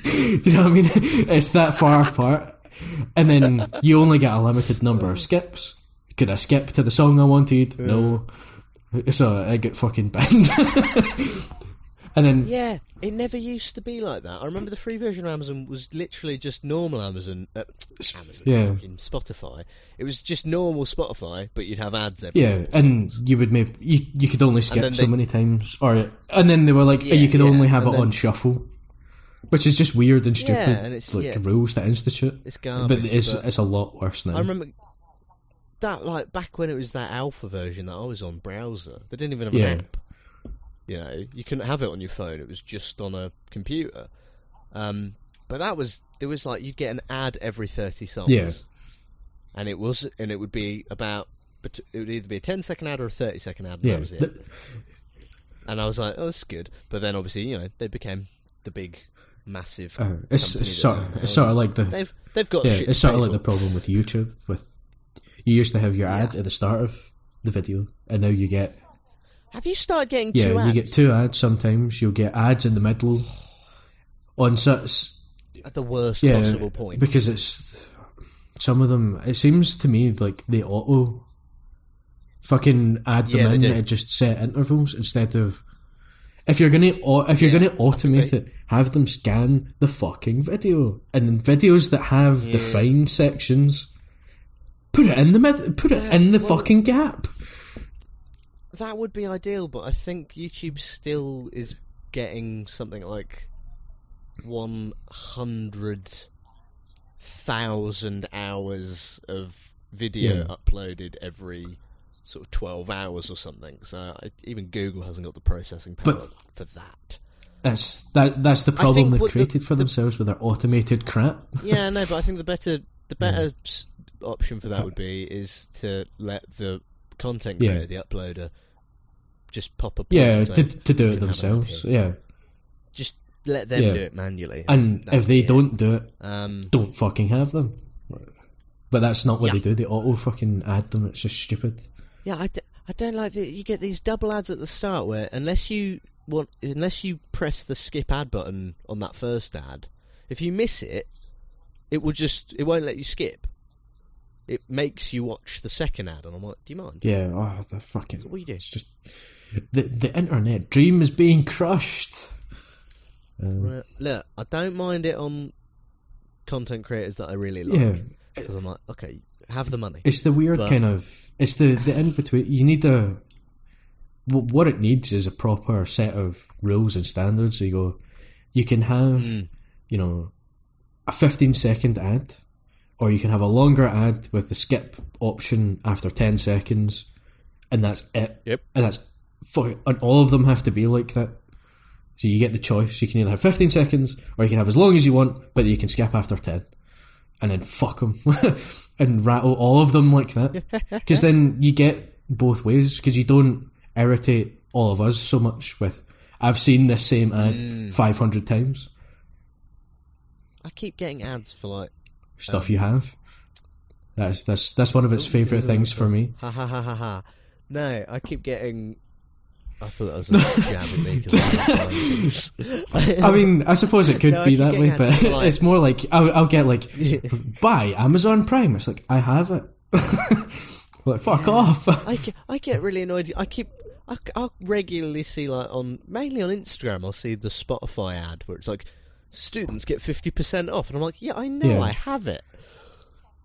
Do you know what I mean? It's that far apart. And then you only get a limited number of skips. Could I skip to the song I wanted? No. So I get fucking banned. and then Yeah, it never used to be like that. I remember the free version of Amazon was literally just normal Amazon, uh, Amazon, Yeah. Spotify. It was just normal Spotify, but you'd have ads every Yeah, and songs. you would maybe you, you could only skip so they- many times, or and then they were like Yeah, you could yeah, only have it then- on shuffle, which is just weird and stupid, Yeah, and it's- like yeah. rules to institute. it's But garbage. it's but it's a lot worse now. I remember that like back when it was that alpha version that I was on browser. They didn't even have Yeah. an app. You know, you couldn't have it on your phone. It was just on a computer. Um, but that was there was like you'd get an ad every thirty songs. Yeah. and it was and it would be about but it would either be a 10 second ad or a 30 second ad and yeah, that was it and i was like oh that's good but then obviously you know they became the big massive uh, it's, it's sort of, it's sort of like the they've they've got yeah, it's sort of like the problem with YouTube. With you used to have your ad Yeah. at the start of the video, and now you get have you started getting yeah two you ads get two ads. Sometimes you'll get ads in the middle on such at the worst yeah possible point because it's some of them. It seems to me like they auto fucking add them Yeah, in at just set intervals instead of. If you're gonna if you're Yeah, gonna automate it, have them scan the fucking video, and in videos that have the Yeah. fine sections, put it in the mid, put it Yeah, in the well- fucking gap. that would be ideal but i think youtube still is getting something like 100,000 hours of video uploaded every sort of 12 hours or something. So even Google hasn't got the processing power But- for that. That's that. That's the problem they've what the- created for the- themselves with their automated crap. Yeah, no, but I think the better the better s option for that would be is to let the content Yeah. creator, the uploader, just pop a Yeah, to, to do it can have an themselves. Yeah, Just let them Yeah. do it manually. and if they don't do it, um, don't fucking have them. But that's not what Yeah. they do. They auto fucking add them. It's just stupid. Yeah, I, d- I don't like that. You get these double ads at the start where unless you want, unless you press the skip ad button on that first ad, if you miss it, it will just it won't let you skip. It makes you watch the second ad, and I'm like, do you mind? Yeah. Oh, the fucking. What you do? It's just the the internet dream is being crushed. Um, right. Look, I don't mind it on content creators that I really like yeah, because I'm like, okay, have the money. it's the weird But- kind of. It's the the in between. You need a. What it needs is a proper set of rules and standards. So you go, you can have, Mm. you know, a 15 second ad, or you can have a longer ad with the skip option after 10 seconds, and that's it. Yep. And that's fuck, and all of them have to be like that. So you get the choice. You can either have 15 seconds, or you can have as long as you want, but you can skip after 10. And then fuck them. and rattle all of them like that. Because then you get both ways, because you don't irritate all of us so much with, I've seen this same ad Mm. 500 times. I keep getting ads for like Stuff Um, you have. That's that's that's one of its favourite things for me. Ha ha ha ha ha. No, I keep getting. I thought that was a jab at me because I like buying things. I mean, I suppose it could No, I be keep that way, but ads like- it's more like I'll, I'll get like buy Amazon Prime. It's like I have it. like fuck off. I get, I get really annoyed. I keep. I, I'll regularly see like on mainly on Instagram. I'll see the Spotify ad where it's like students get fifty percent off, and I'm like, yeah, I know, Yeah. I have it.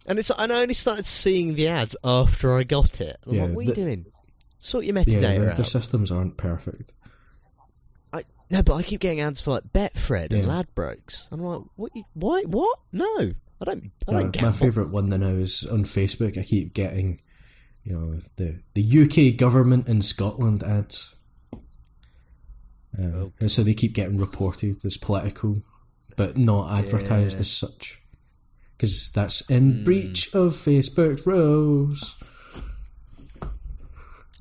And it's and I only started seeing the ads after I got it. And I'm Yeah, like, what are the- you doing? Sort your yeah, metadata their, out. their systems aren't perfect. I, no, but I keep getting ads for like Betfred and Ladbrokes. And I'm like, what? You, why? What? No, I don't. I Uh, don't my favourite one now is on Facebook. I keep getting, you know, the the UK government in Scotland ads. Uh, Okay. and so they keep getting reported as political, but not advertised Yeah. as such, because that's in Hmm. breach of Facebook rules.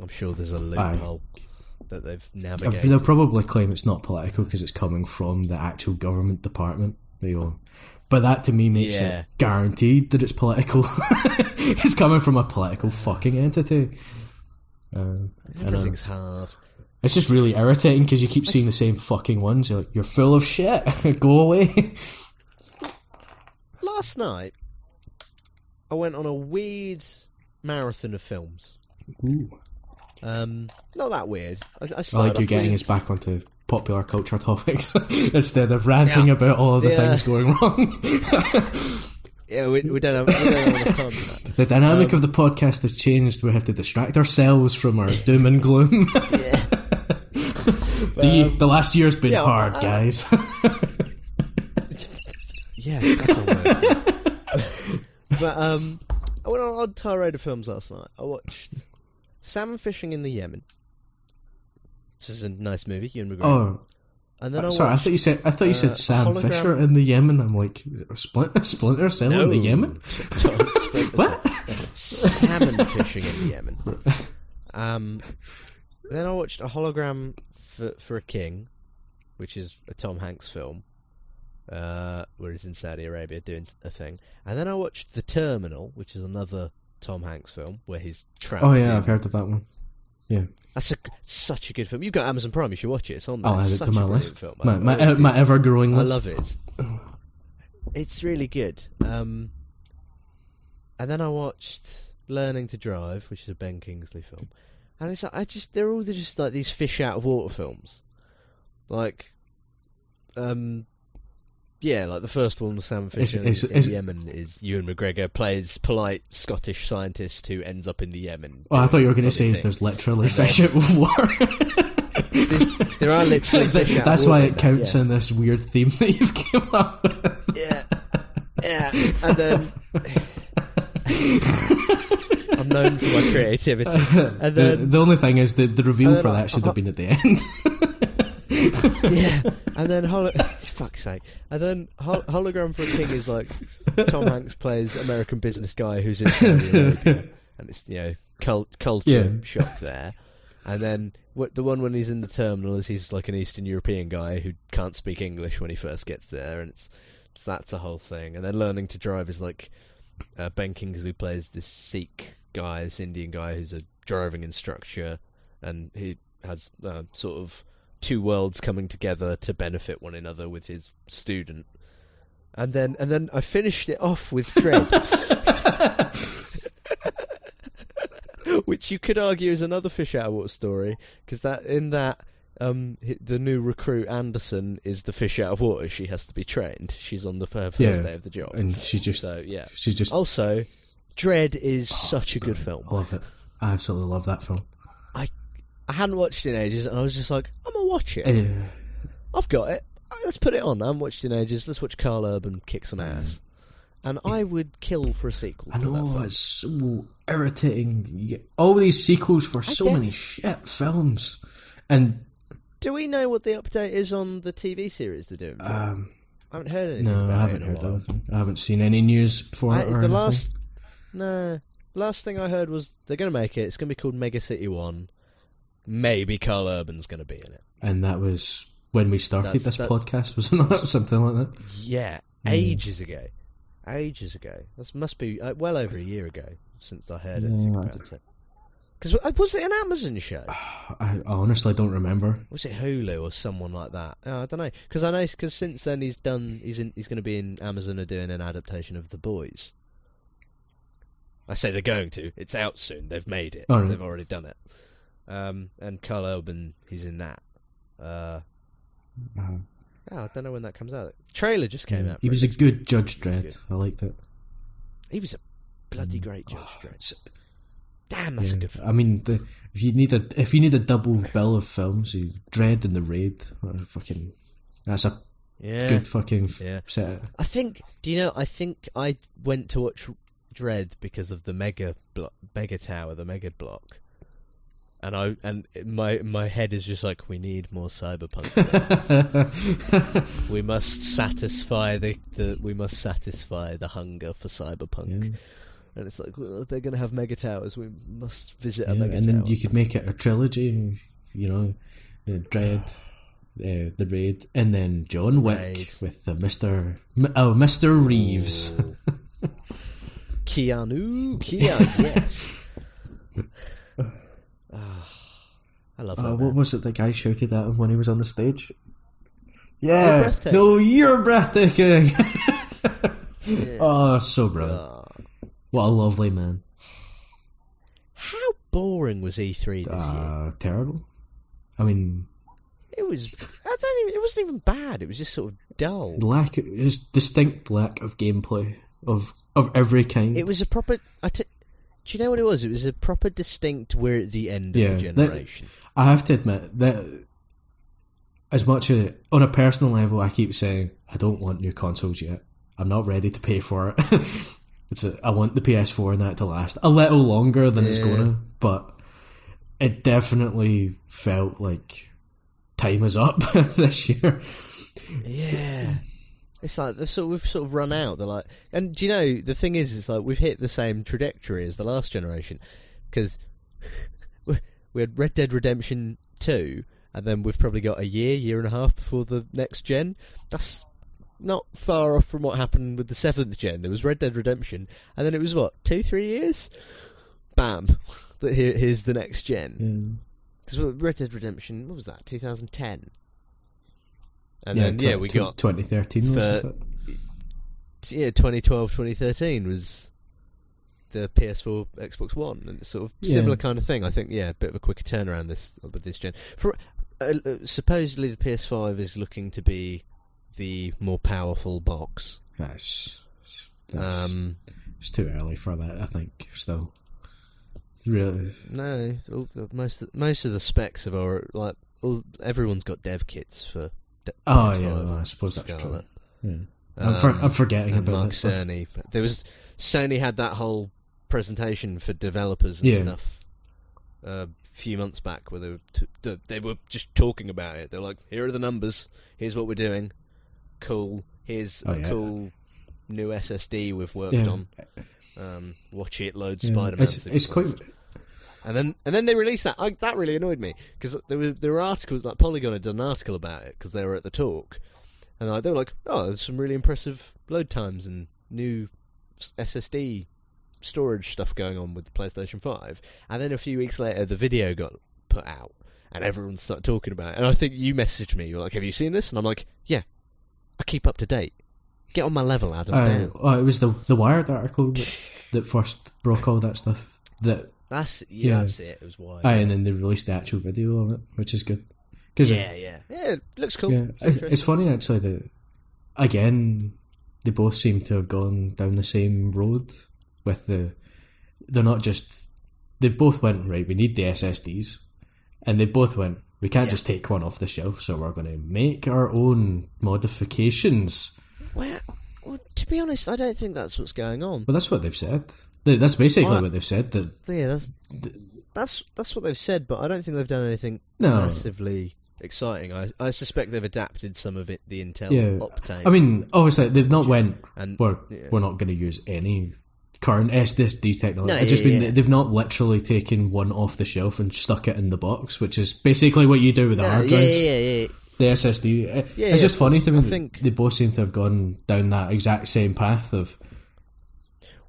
I'm sure there's a loophole that they've Uh, navigated. They'll probably claim it's not political because it's coming from the actual government department. You know. But that to me makes Yeah. it guaranteed that it's political. it's coming from a political fucking entity. I know. Everything's hard. It's just really irritating because you keep seeing the same fucking ones. You're like, you're full of shit. Go away. Last night, I went on a weird marathon of films. Ooh. Um, not that weird. I, I, I like you getting with- us back onto popular culture topics instead of ranting Yeah. about all of the Yeah. things going wrong. Yeah, we, we don't have, we don't have time the dynamic Um, of the podcast has changed. We have to distract ourselves from our doom and gloom. Yeah. the, the last year's been yeah, hard, uh, guys. Yeah, that's all right. but um, I went on an odd tirade of films last night. I watched Salmon Fishing in the Yemen. This is a nice movie, Ewan McGregor. oh, and then I sorry. I thought you said I thought you uh, said Sam hologram- Fisher in the Yemen. I'm like Splinter, Splinter Cell in the Yemen. Don't speak the What? Salmon fishing in the Yemen. Um, then I watched a hologram for, for a king, which is a Tom Hanks film, uh, where he's in Saudi Arabia doing a thing. And then I watched The Terminal, which is another Tom Hanks film where he's trapped. Oh yeah, I've heard of that one. Yeah, that's a, such a good film. You've got Amazon Prime. You should watch it. It's on there. I'll add it Such to my a list. Film. My my, I uh, my ever growing list. I love it. It's really good. Um, and then I watched Learning to Drive, which is a Ben Kingsley film, and it's like, I just they're all just like these fish out of water films, like, um, yeah, like the first one, Sam Fisher Is- in, is- in Yemen, is Ewan McGregor plays polite Scottish scientist who ends up in the Yemen. Oh, I thought you were going to say thing. there's literally then- fish water. There's- there are literally That's why it counts yes. in this weird theme that you've come up with. Yeah. Yeah. And then I'm known for my creativity. And The, then the only thing is the the reveal for that should uh-huh. have been at the end. yeah. And then holo- fuck's sake. And then hol- hologram for a king is like Tom Hanks plays American business guy who's in Saudi Arabia, and it's you know cult- culture Yeah. shock there. And then what, the one when he's in the terminal is he's like an Eastern European guy who can't speak English when he first gets there, and it's, it's that's a whole thing. And then learning to drive is like uh, Ben Kingsley plays this Sikh guy, this Indian guy who's a driving instructor, and he has uh, sort of two worlds coming together to benefit one another with his student. And then and then I finished it off with Dredd. Which you could argue is another fish out of water story, because that in that um, the new recruit Anderson is the fish out of water. She has to be trained. She's on the first Yeah. day of the job. and she just So yeah. she's just Also, Dredd is such a good film. Love it. I absolutely love that film. I hadn't watched it in ages, and I was just like, I'm gonna watch it. I've got it. Let's put it on. I haven't watched in ages. Let's watch Karl Urban kick some ass. And I would kill for a sequel I to that know film. it's so irritating. You get all these sequels for so many shit films, and Do we know what the update is on the TV series they're doing? um, I haven't heard anything no, about I haven't it in a heard while. anything. I haven't seen any news for I, it. Or the anything. last, no, last thing I heard was they're going to make it. It's going to be called Mega City One. Maybe Karl Urban's going to be in it. and that was when we started That's- this that- podcast, was it not something like that? Yeah, Mm. ages ago, ages ago. This must be uh, well over a year ago since I heard anything about it. Because was it an Amazon show? I, I honestly don't remember. Was it Hulu or someone like that? Oh, I don't know. Because I know because since then he's done. He's in. He's going to be in Amazon are doing an adaptation of The Boys. I say they're going to. It's out soon. They've made it. Oh. They've already done it. Um, and Karl Urban, he's in that. Uh, oh, I don't know when that comes out. trailer just came yeah. out. He was a good Judge Dredd. I liked it. He was a bloody Mm. great Judge Oh, Dredd. Damn, that's yeah. a good film. I mean, the, if you need a if you need a double bill of films, you Dredd and the Raid. are fucking, that's a Yeah. good fucking Yeah. set. I think. Do you know? I think I went to watch Dredd because of the mega blo- mega tower, the mega block, and I and my my head is just like, we need more cyberpunk. we must satisfy the, the we must satisfy the hunger for cyberpunk, Yeah. and it's like well, they're going to have mega towers. We must visit Yeah, a mega and then tower. you could make it a trilogy. You know, uh, Dredd, uh, the Raid, and then John Wick Raid. with the Mister oh Mister Reeves. Ooh. Keanu, Keanu, yes. Ah. I love Uh, what man. was it the guy shouted at him when he was on the stage? Yeah, no, you're breathtaking. Yeah. Oh, so brilliant! Ah. What a lovely man. how boring was E3 this year? Uh, terrible. I mean, It was. I don't even. It wasn't even bad. It was just sort of dull. lack, is distinct lack of gameplay of of every kind. It was a proper. I t- do you know what it was? It was a proper distinct. We're at the end of Yeah, the that- generation. I have to admit that as much as on a personal level, I keep saying I don't want new consoles yet. I'm not ready to pay for it. it's a, I want the PS4 and that to last a little longer than it's gonna, but it definitely felt like time is up this year. Yeah. It's like they're sort of, we've sort of run out. They're like, and do you know the thing is, it's like we've hit the same trajectory as the last generation because we had Red Dead Redemption two, and then we've probably got a year, year and a half before the next gen. That's not far off from what happened with the seventh gen. There was Red Dead Redemption, and then it was what two, three years. Bam! That here, here's the next gen. Mm. Because Red Dead Redemption, what was that? 2010. And then yeah, we got 2013. was it? yeah, 2012, 2013 was the PS4, Xbox One, and it's sort of Yeah. similar kind of thing. I think, yeah, a bit of a quicker turnaround this with this gen. For uh, uh, supposedly the PS5 is looking to be the more powerful box. That's, that's Um, it's too early for that. I think still. Really, no, most of, most of the specs of our like all, everyone's got dev kits for. Oh PS5 yeah, well, I suppose that's true. Yeah. I'm, for, Um, I'm forgetting about Mark. Cerny. But there was Sony had that whole presentation for developers and Yeah. stuff uh, a few months back where they were t- they were just talking about it. They're like, "Here are the numbers. Here's what we're doing. Cool. Here's Oh, a yeah. cool new SSD we've worked on. Um, watch it, load Yeah. Spider-Man." It's, it's quite. And then and then they released that. I, that really annoyed me because there were there were articles like Polygon had done an article about it because they were at the talk, and like, they were like, "Oh, there's some really impressive load times and new SSD storage stuff going on with the PlayStation Five. And then a few weeks later, the video got put out, and everyone started talking about it. And I think you messaged me. You're like, "Have you seen this?" And I'm like, "Yeah, I keep up to date. Get on my level, Adam." Uh, down." oh, it was the the Wired article that, that first broke all that stuff. That That's yeah, yeah. that's it. It was why. aye, oh, and then they released the actual video of it, which is good. Cause yeah, yeah, yeah. It looks cool. yeah, It's it's, funny actually that again they both seem to have gone down the same road with the. They're not just. They both went right. We need the SSDs, and they both went. We can't Yeah. just take one off the shelf, so we're going to make our own modifications. Well, well, to be honest, I don't think that's what's going on. But that's what they've said. Th- That's basically What? what they've said. That Yeah, that's that's that's what they've said, but I don't think they've done anything No. massively exciting. I I suspect they've adapted some of it, the Intel Yeah. Optane. I mean, obviously they've not went. and We're yeah. we're not going to use any current SSD technology. No, I just yeah, mean yeah. they've not literally taken one off the shelf and stuck it in the box, which is basically what you do with the yeah, hard yeah, drives. yeah, yeah, yeah. The SSD. Eh, yeah, it's yeah, just funny to me. I think- they both seem to have gone down that exact same path of.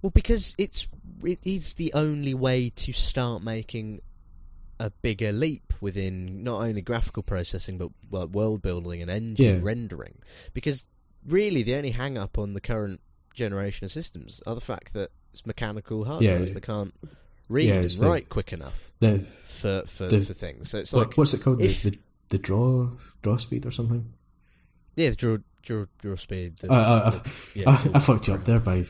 Well, because it's it is the only way to start making a bigger leap within not only graphical processing but well, world building and engine Yeah. rendering. Because really, the only hang up on the current generation of systems are the fact that it's mechanical hardware. Yeah. They can't read Yeah, and the- write quick enough The, for for, the- for things. So it's what- like what's it called? if- the, the draw draw speed or something. yeah, the draw draw draw speed. The, uh, uh, I, I, the- yeah, I, I fucked you up there by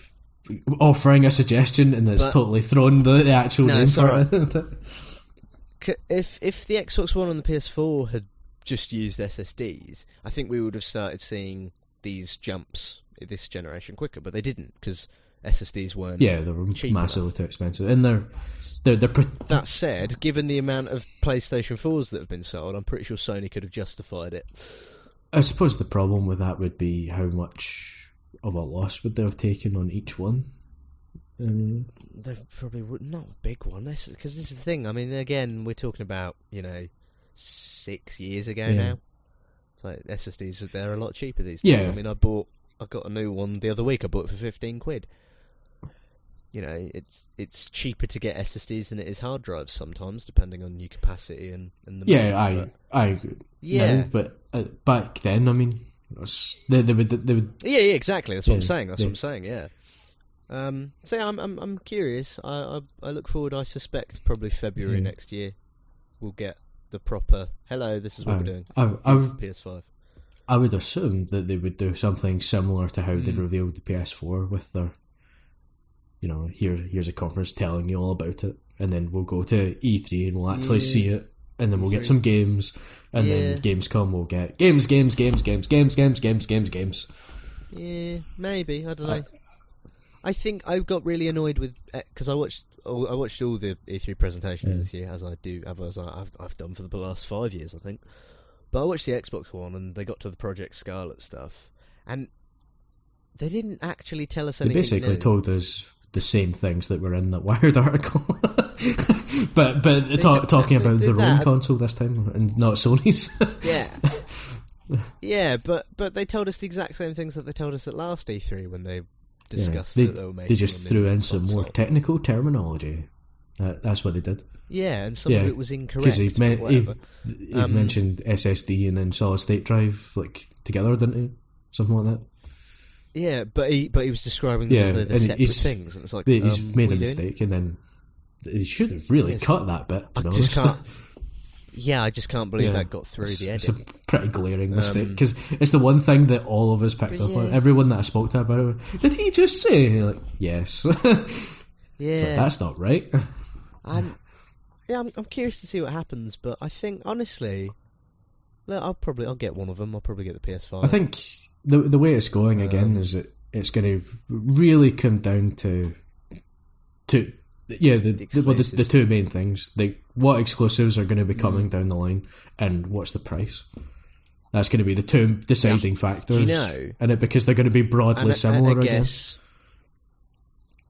offering a suggestion and it's But- totally thrown the, the actual No, name for it. If if the Xbox One and the PS4 had just used SSDs, I think we would have started seeing these jumps this generation quicker. But they didn't because SSDs weren't. yeah, they were massively too expensive, and they're they're they're. Pre- That said, given the amount of PlayStation 4s that have been sold, I'm pretty sure Sony could have justified it. I suppose the problem with that would be how much of a loss would they have taken on each one. Um, They probably would not a big one because this is the thing. I mean, again, we're talking about you know six years ago Yeah. now. It's like SSDs are they're a lot cheaper these days. Yeah. I mean, I bought I got a new one the other week. I bought it for fifteen quid. you know, it's it's cheaper to get SSDs than it is hard drives sometimes, depending on your capacity and, and the Yeah, memory, I I agree. Yeah. No, but uh, back then, I mean, they, they would they would yeah, yeah, exactly. That's what I'm saying. That's yeah. what I'm saying. Yeah. Um, so yeah, I'm I'm I'm curious. I, I I look forward. I suspect probably February next year we'll get the proper. Hello, this is what I, we're doing. I, I, would- the PS5. I would assume that they would do something similar to how they Mm. revealed the PS4 with their, you know, here here's a conference telling you all about it, and then we'll go to E3 and we'll actually see it, and then we'll get some games, and then Gamescom will get games, games, games, games, games, games, games, games, games. Yeah, maybe. I don't know. I think I got really annoyed with eh, because I watched all, I watched all the E3 presentations Yeah. this year as I do as I, I've I've done for the last five years I think. But I watched the Xbox one and they got to the Project Scarlett stuff and they didn't actually tell us anything. They basically new. told us the same things that were in that Wired article, but but They ta- talking about their own console this time and not Sony's. Yeah. yeah, but but they told us the exact same things that they told us at last E3 when they discussed they, that they were making. they just threw in some more technical terminology. Uh, that's what they did. yeah, and some yeah, of it was incorrect. Because he, he, he Um, mentioned SSD and then solid state drive like together, didn't he? Something like that. Yeah, but he but he was describing them Yeah, as the, the separate he's- things, and it's like He's um, made a you doing? mistake, and then he should have really Yes. cut that bit. I just can't. Yeah, I just can't believe Yeah. that got through It's, the it's a pretty glaring mistake Um, because it's the one thing that all of us picked up on. Everyone that I spoke to about it, did he just say like yes? Yeah, So that's not right. I'm. Yeah, I'm, I'm curious to see what happens, but I think honestly, look, I'll probably I'll get one of them. I'll probably get the PS5. I think the the way it's going again Um, is that it's going to really come down to to yeah the The well, the, the two main things like what exclusives are going to be Mm. coming down the line and what's the price. That's going to be the two deciding factors. Do you know- and it because they're going to be broadly I- similar. I, I again. guess.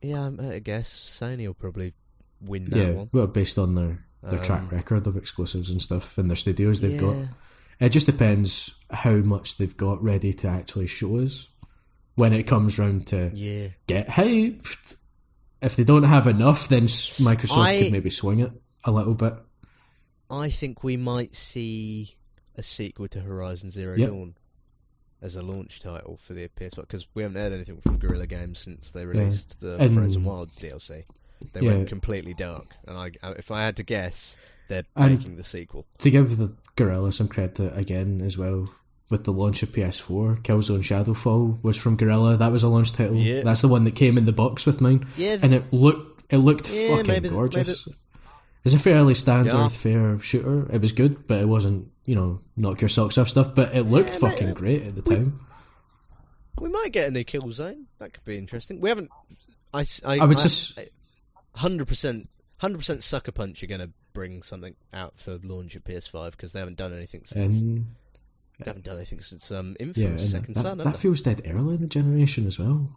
Yeah, I'm- guess Sony will probably win that yeah, one. well, based on their their Um, track record of exclusives and stuff and their studios they've got. Yeah. It just depends how much they've got ready to actually show us when it comes round to Yeah. get hyped. If they don't have enough, then Microsoft I- could maybe swing it a little bit. I think we might see a sequel to Horizon Zero Yep. Dawn as a launch title for the PS5 because we haven't heard anything from Guerrilla Games since they released the And- Frozen Wilds DLC. They Yeah. went completely dark, and I- if I had to guess, they're And- making the sequel. To give the Guerrilla some credit again as well, with the launch of PS4, Killzone Shadowfall was from Guerrilla. That was a launch title. Yeah. That's the one that came in the box with mine, Yeah, and it looked it looked Yeah, fucking maybe- gorgeous. It's a fairly standard Yeah. fair shooter. It was good, but it wasn't you know knock your socks off stuff. But it looked Yeah, fucking mate, great at the we- time. we might get a new Killzone. That could be interesting. We haven't. I I would just- hundred percent, hundred percent. Sucker Punch You're going to bring something out for launch at PS5 because they haven't done anything since. And they haven't done anything since um, yeah, Infamous and Second that, Son. that feels dead early in the generation as well.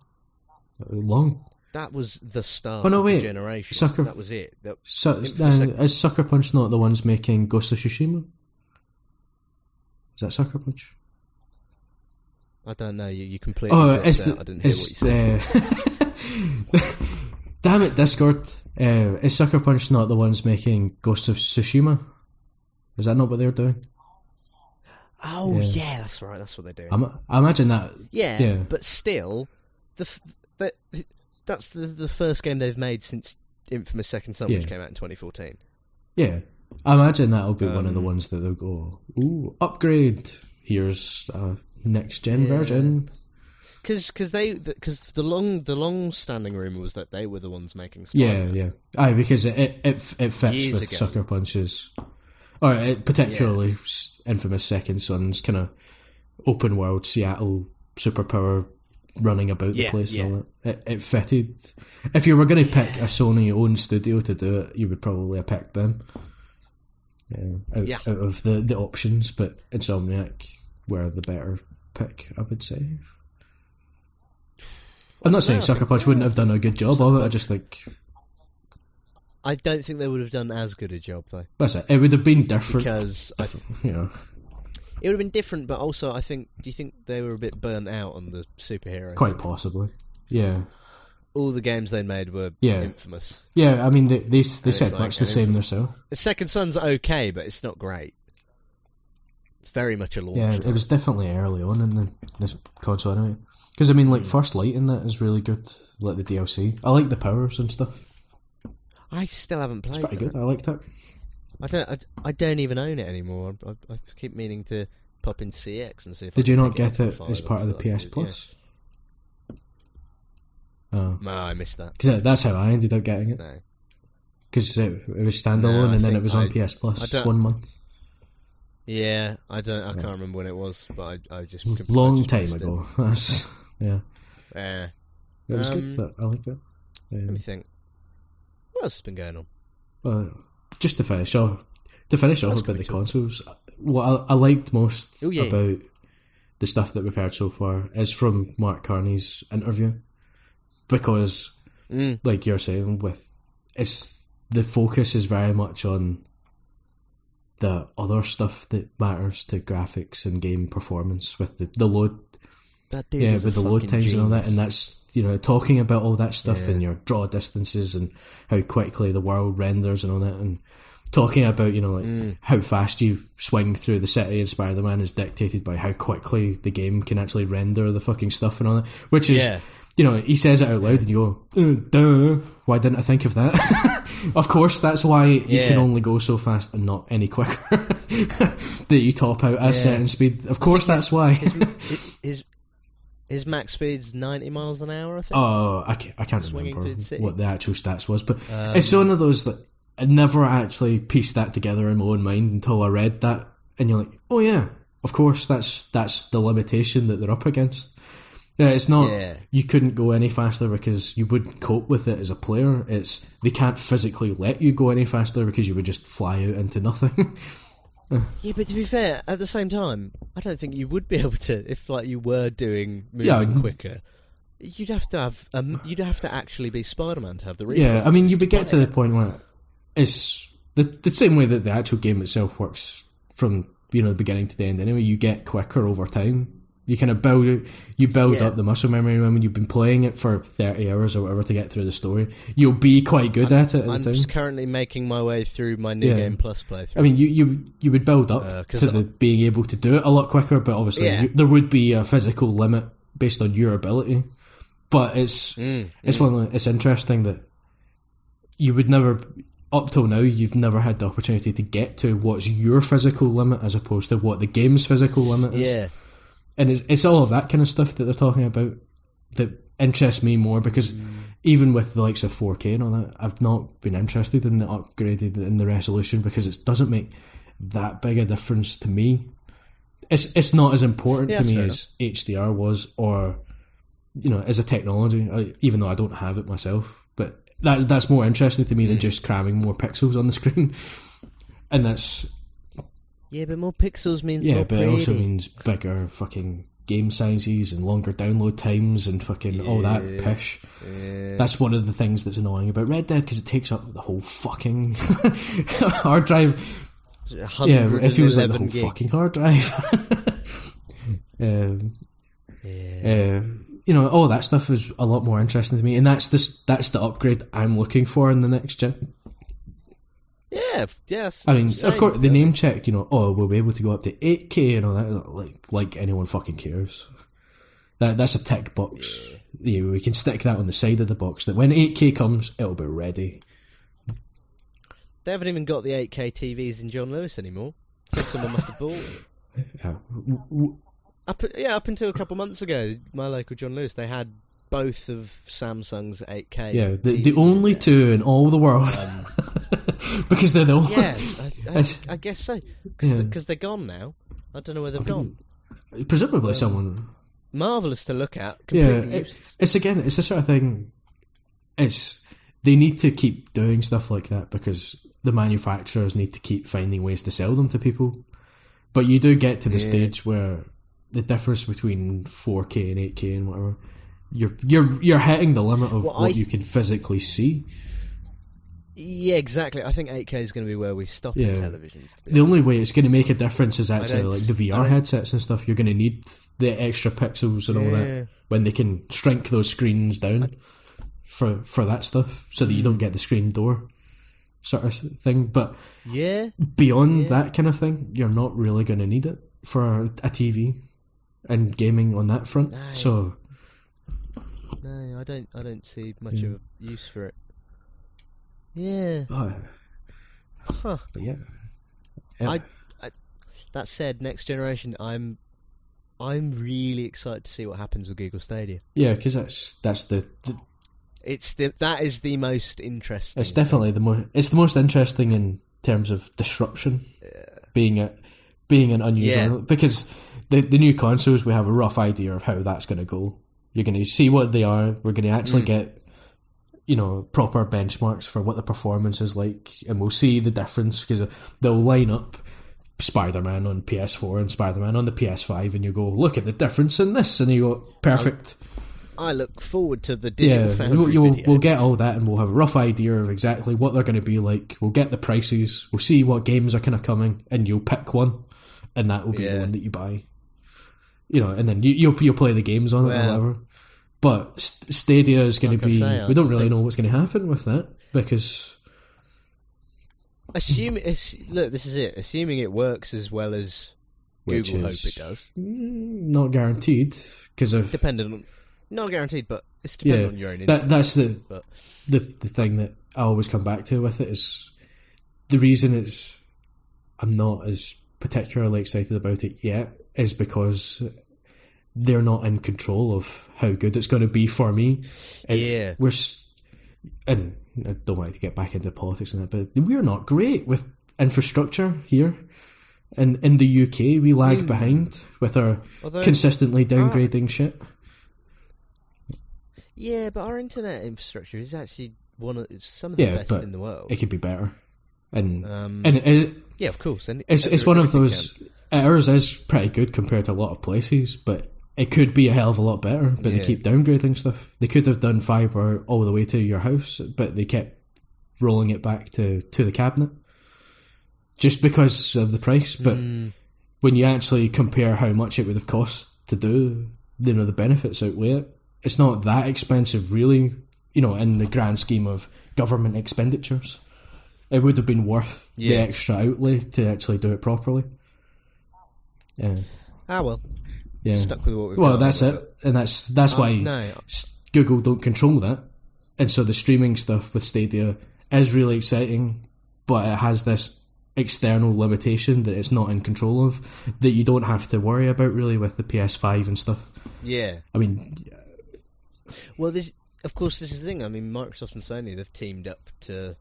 Long That was the start Oh, no, of wait. the generation. Sucker- That was it. That, Infamous uh, Second- is Sucker Punch not the ones making Ghost of Tsushima? Is that Sucker Punch? I don't know. You, you completely Oh, it's the, I didn't hear what you said. uh, Damn it, Discord! Uh, is Sucker Punch not the ones making Ghost of Tsushima? Is that not what they're doing? oh yeah. yeah. that's right. That's what they're doing. I'm, I imagine that. yeah, yeah. but still, the, the that's the the first game they've made since Infamous Second Son, which came out in 2014. Yeah, I imagine that'll be one of the Um, ones that they'll go. Ooh, upgrade! Here's a next gen Yeah. version. Because cause they because the long the long standing rumor was that they were the ones making Yeah, Spider-Man. yeah. Aye, because it it, it, it fits Years with ago. Sucker punches, or it particularly s infamous Second Son's kind of open world Seattle superpower running about the place yeah. and all that. It, it fitted. If you were going to pick a Sony owned studio to do it, you would probably have picked them. Yeah, out, Yeah. out of the, the options, but Insomniac were the better pick, I would say. I'm not saying Sucker Punch wouldn't have done a good job of it. I just think I don't think they would have done as good a job though, That's it. It would have been different. because I, you know, it would have been different. But also, I think do you think they were a bit burnt out on the superhero? quite possibly. Yeah. all the games they made were Yeah. infamous. Yeah, I mean they they, they said like much the same themselves. The Second Son's okay, but it's not great. It's very much a launch. Yeah, it was definitely early on in the this console anyway. Because I mean, like hmm. First Light in that is really good. Like the DLC, I like the powers and stuff. I still haven't played. It's pretty that. good. I liked it. I don't. I, I don't even own it anymore. I, I, keep meaning to pop in CX and see if. I Did you not get it as part of the. PS Yeah. Plus? Oh, No, I missed that. because that's how I ended up getting it. No. Because it, it was standalone I and then it was on I- PS Plus one month. Yeah, I don't. I Yeah. can't remember when it was, but I, I just Long time ago. Yeah. Yeah. It was Um, good. But I liked it. Let Um, me think. What else has been going on? Uh, just to finish off, to finish off about the too. consoles, what I, I liked most Oh, yeah. about the stuff that we've heard so far is from Mark Cerny's interview, because, Mm. like you're saying, with it's the focus is very much on the other stuff that matters to graphics and game performance with the, the load That dude yeah, with the load times and all that, and that's you know talking about all that stuff Yeah. and your draw distances and how quickly the world renders and all that, and talking about you know like Mm. how fast you swing through the city in Spider Man is dictated by how quickly the game can actually render the fucking stuff and all that, which is Yeah. you know he says it out loud and you go, "Uh, duh, why didn't I think of that? of course, that's why you can only go so fast and not any quicker that you top out a Yeah. certain speed. Of course, that's why. His, his, his max speed's ninety miles an hour. I think. Oh, I can't, I can't remember the what the actual stats was, but Um, it's one of those that I never actually pieced that together in my own mind until I read that, and you're like, oh yeah, of course that's that's the limitation that they're up against. Yeah, it's not. Yeah. You couldn't go any faster because you wouldn't cope with it as a player. It's they can't physically let you go any faster because you would just fly out into nothing. Yeah, but to be fair, at the same time, I don't think you would be able to if like you were doing moving Yeah. quicker. You'd have to have um, you'd have to actually be Spider Man to have the reflexes. Yeah, I mean, you would get to the point where it's the the same way that the actual game itself works from you know the beginning to the end. Anyway, you get quicker over time. You kind of build you build Yeah. up the muscle memory when you've been playing it for thirty hours or whatever to get through the story. You'll be quite good at it. At I'm just currently making my way through my new Yeah. game plus playthrough. I mean, you, you you would build up Uh, to the being able to do it a lot quicker, but obviously Yeah. you, there would be a physical limit based on your ability. But it's Mm, it's mm. one of the, it's interesting that you would never up till now you've never had the opportunity to get to what's your physical limit as opposed to what the game's physical limit is. yeah, And it's, it's all of that kind of stuff that they're talking about that interests me more because even with the likes of 4K and all that, I've not been interested in the upgraded in the resolution because it doesn't make that big a difference to me. It's it's not as important Yeah, to me as HDR was or you know as a technology, I, even though I don't have it myself. But that that's more interesting to me than mm. just cramming more pixels on the screen. And that's yeah, but more pixels means yeah, more but it also means bigger fucking game sizes and longer download times and fucking all that pish. Yeah. That's one of the things that's annoying about Red Dead because it takes up the whole fucking hard drive. Yeah, it feels like the whole gig. fucking hard drive. um, Yeah. uh, you know, all that stuff is a lot more interesting to me, and that's this that's the upgrade I'm looking for in the next gen. yeah, yes. I mean, of course, the name honest. checked. You know, oh, we'll be able to go up to 8K and all that. Like, like anyone fucking cares. That that's a tick box. Yeah, we can stick that on the side of the box. That when 8K comes, it'll be ready. They haven't even got the 8K TVs in John Lewis anymore. Someone must have bought them. Yeah. Up, yeah, up until a couple months ago, my local John Lewis, they had both of Samsung's 8K. Yeah, the, the only there. two in all the world, Um, because they're the only. yeah, I, I, I guess so. Because Yeah. they're gone now. I don't know where they've gone. Presumably, someone Marvelous to look at. Yeah, it, it's again, it's the sort of thing. It's they need to keep doing stuff like that because the manufacturers need to keep finding ways to sell them to people. But you do get to the Yeah. stage where the difference between 4K and 8K and whatever, you're you're you're hitting the limit of Well, what I- you can physically see. Yeah, exactly. I think 8K is going to be where we stop Yeah. in televisions. The only way it's going to make a difference is actually like the VR headsets and stuff. You're going to need the extra pixels and all that when they can shrink those screens down. for for that stuff, so that you don't mm. get the screen door sort of thing. But Yeah, beyond Yeah. that kind of thing, you're not really going to need it for a TV and gaming on that front. No. So no, I don't. I don't see much Yeah. of a use for it. Yeah, uh, huh. but yeah, yeah. I, I, that said, next generation, I'm, I'm really excited to see what happens with Google Stadia. yeah, because that's that's the, the It's the that is the most interesting. it's thing. definitely the more it's the most interesting in terms of disruption being a being an unusual Yeah. because the the new consoles we have a rough idea of how that's going to go. You're going to see what they are. We're going to actually Mm. get you know proper benchmarks for what the performance is like, and we'll see the difference because they'll line up. Spider-Man on PS4 and Spider-Man on the PS5, and you go, look at the difference in this, and you go, perfect. I look forward to the digital Yeah, we'll, you'll- we'll get all that, and we'll have a rough idea of exactly what they're going to be like. We'll get the prices. We'll see what games are kind of coming, and you'll pick one, and that will be the one that you buy. You know, and then you, you'll you'll play the games on it or whatever. But Stadia is going Like to be. say, we don't really think- know what's going to happen with that because Assume it's, look, this is it. Assuming it works as well as which Google is hope it does, mm, not guaranteed because of dependent on, not guaranteed, but it's dependent Yeah, on your own. that. That's the but the the thing that I always come back to with it is the reason it's I'm not as particularly excited about it yet is because they're not in control of how good it's going to be for me. It- Yeah. we're and I don't want to get back into politics and that, but we're not great with infrastructure here. And in the UK, we lag Mm. behind with our although, consistently downgrading shit. yeah, but our internet infrastructure is actually one of it's some of the Yeah, best in the world. It could be better, and Um, and it, yeah, of course. And It's it's one of those. Ours is pretty good compared to a lot of places, but it could be a hell of a lot better. But they keep downgrading stuff. They could have done fiber all the way to your house, but they kept rolling it back to to the cabinet just because of the price. But Mm, when you actually compare how much it would have cost to do, you know, the benefits outweigh it. It's not that expensive, really. You know, in the grand scheme of government expenditures, it would have been worth the extra outlay to actually do it properly. Yeah, ah, well, yeah. stuck with what we've Well, got, that's it, and that's that's Um, why no, Google don't control that, and so the streaming stuff with Stadia is really exciting, but it has this external limitation that it's not in control of that you don't have to worry about really with the PS5 and stuff. yeah. I mean, Well, this, of course, this is the thing. I mean, Microsoft and Sony they've teamed up to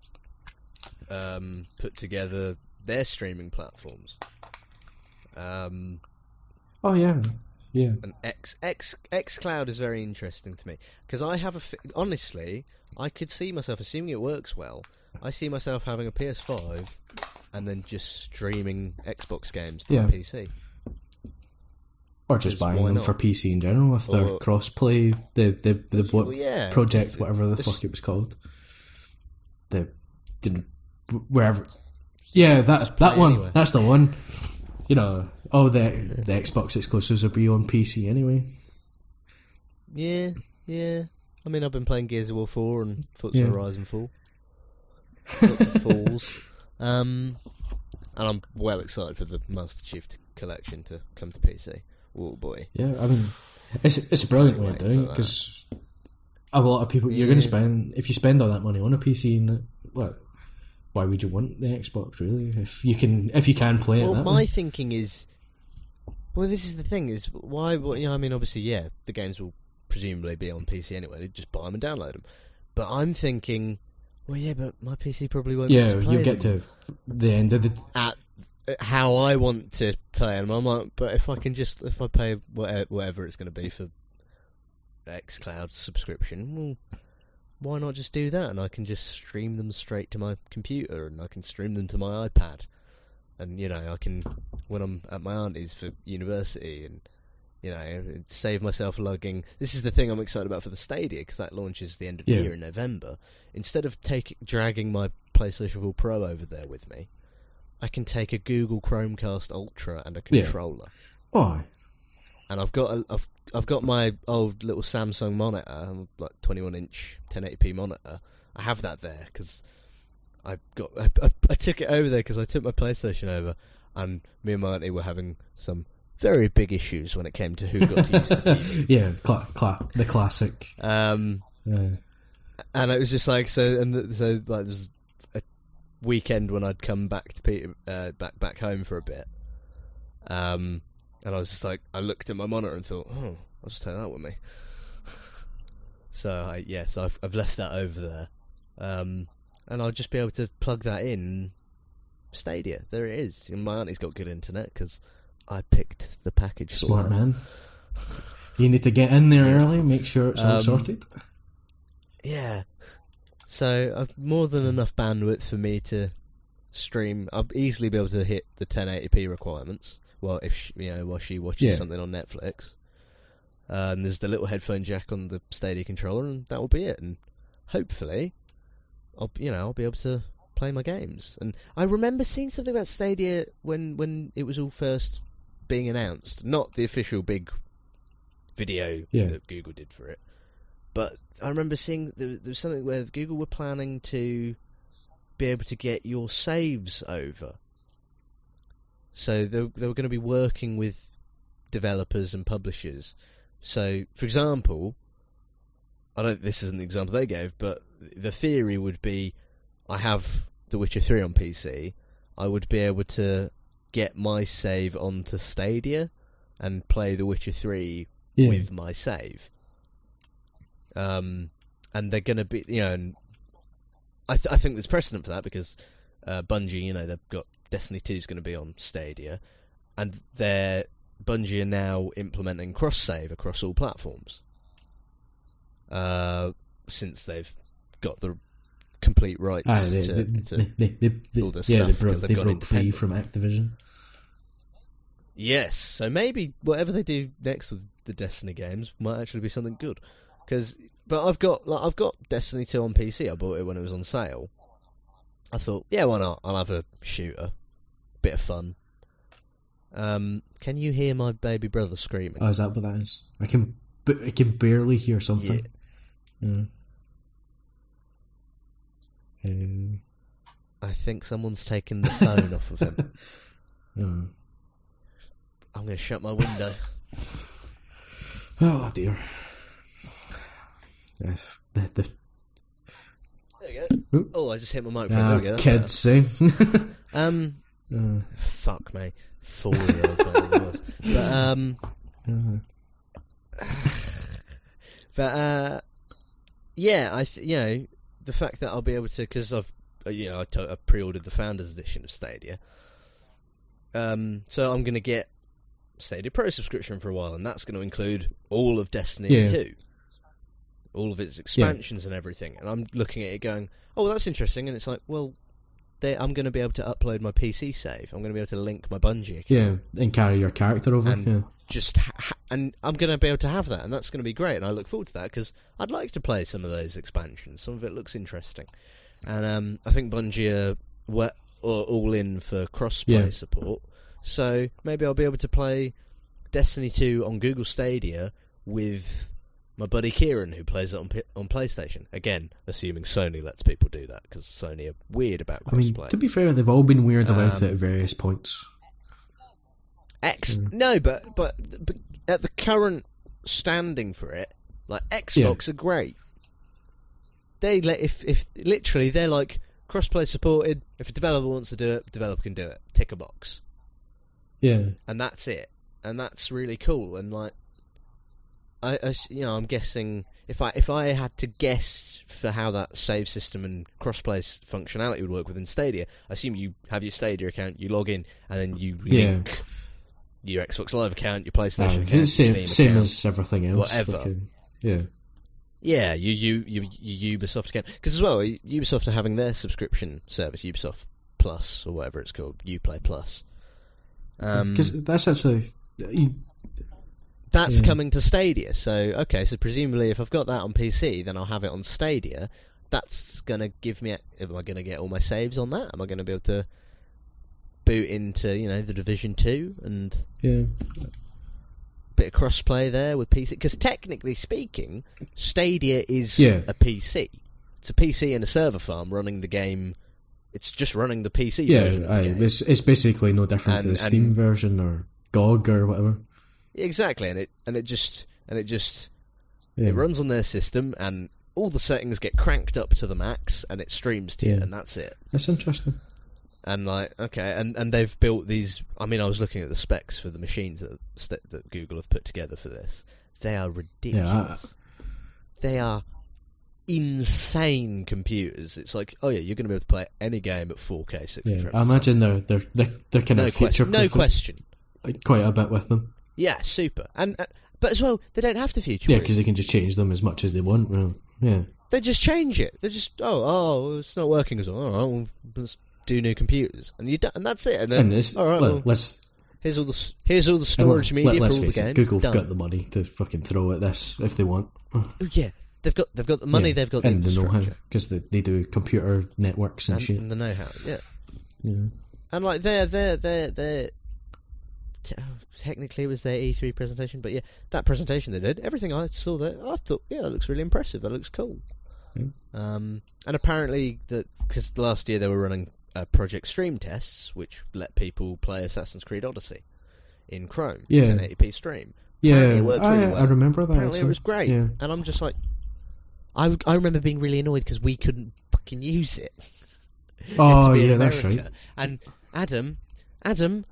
um, put together their streaming platforms. Um, oh yeah, yeah, and X X X Cloud is very interesting to me because I have a fi- honestly, I could see myself assuming it works well. I see myself having a PS5 and then just streaming Xbox games to Yeah. my PC. or just buying them not? for PC in general if they're Or- cross-play. The the the what Well, yeah, project, whatever the fuck it was called. The didn't wherever. Yeah, that that one. anywhere. That's the one. You know, oh the the Xbox exclusives will be on PC anyway. Yeah, yeah. I mean, I've been playing Gears of War 4 and Forza Yeah. Horizon 4. Lots of falls. Um, and I'm well excited for the Master Chief collection to come to PC. Oh boy. Yeah, I mean, it's it's a brilliant way of doing it because a lot of people you're going to spend if you spend all that money on a PC and that, what. Why would you want the Xbox really? If you can, if you can play it Well, my way. thinking is, well, this is the thing: is why? Well, you know, I mean, obviously, yeah, the games will presumably be on PC anyway. You just buy them and download them. But I'm thinking, well, yeah, but my PC probably won't. Yeah, you'll get them to the end of the at how I want to play them. I'm like, but if I can just if I pay whatever, whatever it's going to be for X Cloud subscription, well, why not just do that? And I can just stream them straight to my computer, and I can stream them to my iPad, and you know, I can when I'm at my auntie's for university, and you know, save myself lugging. This is the thing I'm excited about for the Stadia because that launches the end of the year in November. Instead of take dragging my PlayStation 4 Pro over there with me, I can take a Google Chromecast Ultra and a Yeah. controller. And I've got a, I've I've got my old little Samsung monitor, like 21 inch 1080p monitor. I have that there because I got I, I, I took it over there because I took my PlayStation over, and me and my auntie were having some very big issues when it came to who got to use the TV. Yeah, cla- cla- the classic. Um, Uh, and it was just like so, and the, so like there was a weekend when I'd come back to Peter, uh, back back home for a bit. Um, and I was just like, I looked at my monitor and thought, oh, I'll just take that with me. so I yes, I've I've left that over there, um, and I'll just be able to plug that in. Stadia, there it is. And my auntie's got good internet because I picked the package. for smart her. man. You need to get in there early, make sure it's all Um, sorted. Yeah. So I've more than enough bandwidth for me to stream. I'll easily be able to hit the 1080p requirements. Well, if she, you know, while she watches Yeah. something on Netflix, uh, and there's the little headphone jack on the Stadia controller, and that will be it. And hopefully, I'll you know I'll be able to play my games. And I remember seeing something about Stadia when when it was all first being announced, not the official big video Yeah. that Google did for it, but I remember seeing there was, there was something where Google were planning to be able to get your saves over. So they, they were going to be working with developers and publishers. So, for example, I don't. This isn't the example they gave, but the theory would be: I have The Witcher Three on PC. I would be able to get my save onto Stadia and play The Witcher Three Yeah. with my save. Um, and they're going to be, you know, and I, th- I think there's precedent for that because uh, Bungie, you know, they've got Destiny 2 is going to be on Stadia, and they're Bungie are now implementing cross save across all platforms. Uh, since they've got the complete rights Ah, they, to, they, to they, all this yeah, stuff because they've they gone broke free from Activision. Yes, so maybe whatever they do next with the Destiny games might actually be something good. Because, but I've got like I've got Destiny two on PC. I bought it when it was on sale. I thought, yeah, why not? I'll have a shooter, bit of fun. Um, can you hear my baby brother screaming? Oh, is that what that is? I can, I can barely hear something. Yeah. Um, I think someone's taken the phone off of him. oh. I'm going to shut my window. Oh dear. Yes, the, the There you go. Oh, I just hit my microphone. ah, there we go. that's kids, better. Um, uh, fuck me, four year olds. whatever. But um. uh, But uh, yeah, I th- you know the fact that I'll be able to because I've uh, you know I to- I've pre-ordered the Founders Edition of Stadia. Um, so I'm going to get Stadia Pro subscription for a while, and that's going to include all of Destiny Yeah. 2, all of its expansions and everything. And I'm looking at it going, oh, well, that's interesting. And it's like, well, they, I'm going to be able to upload my PC save. I'm going to be able to link my Bungie account yeah, and carry your character over. And- yeah. just ha- and I'm going to be able to have that, and that's going to be great. And I look forward to that because I'd like to play some of those expansions. Some of it looks interesting, and um, I think Bungie are, we- are all in for cross-play Yeah. support. So maybe I'll be able to play Destiny 2 on Google Stadia with my buddy Kieran, who plays it on on PlayStation. Again, assuming Sony lets people do that because Sony are weird about I mean, crossplay. to be fair, they've all been weird about Um, it at various points. X Mm. no, but, but but at the current standing for it, like Xbox are great. They let if if literally they're like crossplay supported. If a developer wants to do it, developer can do it. Tick a box, Yeah, and that's it. And that's really cool. And like, I, I you know I'm guessing if I if I had to guess for how that save system and crossplay functionality would work within Stadia, I assume you have your Stadia account, you log in, and then you Yeah. link your Xbox Live account, your PlayStation Uh, account, same, Steam same account. as everything else. whatever. um, yeah, Yeah, you you you, you Ubisoft account because as well Ubisoft are having their subscription service, Ubisoft Plus or whatever it's called, UPlay Plus. Um, because that's actually you, that's yeah. coming to Stadia. So okay, so presumably if I've got that on PC, then I'll have it on Stadia. That's gonna give me. Am I gonna get all my saves on that? Am I gonna be able to boot into you know the Division Two and yeah. bit of crossplay there with PC. Because technically speaking, Stadia is Yeah. a PC. It's a PC and a server farm running the game. It's just running the PC Yeah, version of the game. it's it's basically no different to the Steam version or GOG or whatever. Exactly, and it and it just and it just Yeah. it runs on their system, and all the settings get cranked up to the max, and it streams to you, and that's it. That's interesting. And like, okay, and, and they've built these. I mean, I was looking at the specs for the machines that st- that Google have put together for this. They are ridiculous. They are insane computers. It's like, oh yeah, you're going to be able to play any game at 4K 60 Yeah, frames. I imagine they're they're they're, they're kind no of future. No question. quite a bit with them. Yeah, super. And uh, but as well, they don't have to future. Yeah, because they can just change them as much as they want. Well, yeah, They just change it. They just oh oh it's not working as well. All right, well, let's do new computers, and you do, and that's it. And then and it's all right, let, well, let's here's all the here's all the storage let- media let's for all the face it, games. Google've Done. got the money to fucking throw at this if they want. Oh, yeah, they've got they've got the money. Yeah, They've got the and the know-how because they, they do computer networks and, and, shit. and the know-how. Yeah, Yeah. and like they're they're they're they're. Technically, it was their E3 presentation, but yeah, that presentation they did, everything I saw there, I thought, yeah, that looks really impressive. That looks cool. Yeah. Um, and apparently, that because last year they were running uh, Project Stream tests, which let people play Assassin's Creed Odyssey in Chrome, Yeah. 1080p stream. Yeah, it worked I, really I well. remember that. Apparently, it was great, Yeah. and I'm just like, I, I remember being really annoyed because we couldn't fucking use it. Oh to be in yeah, that's America. right. And Adam, Adam,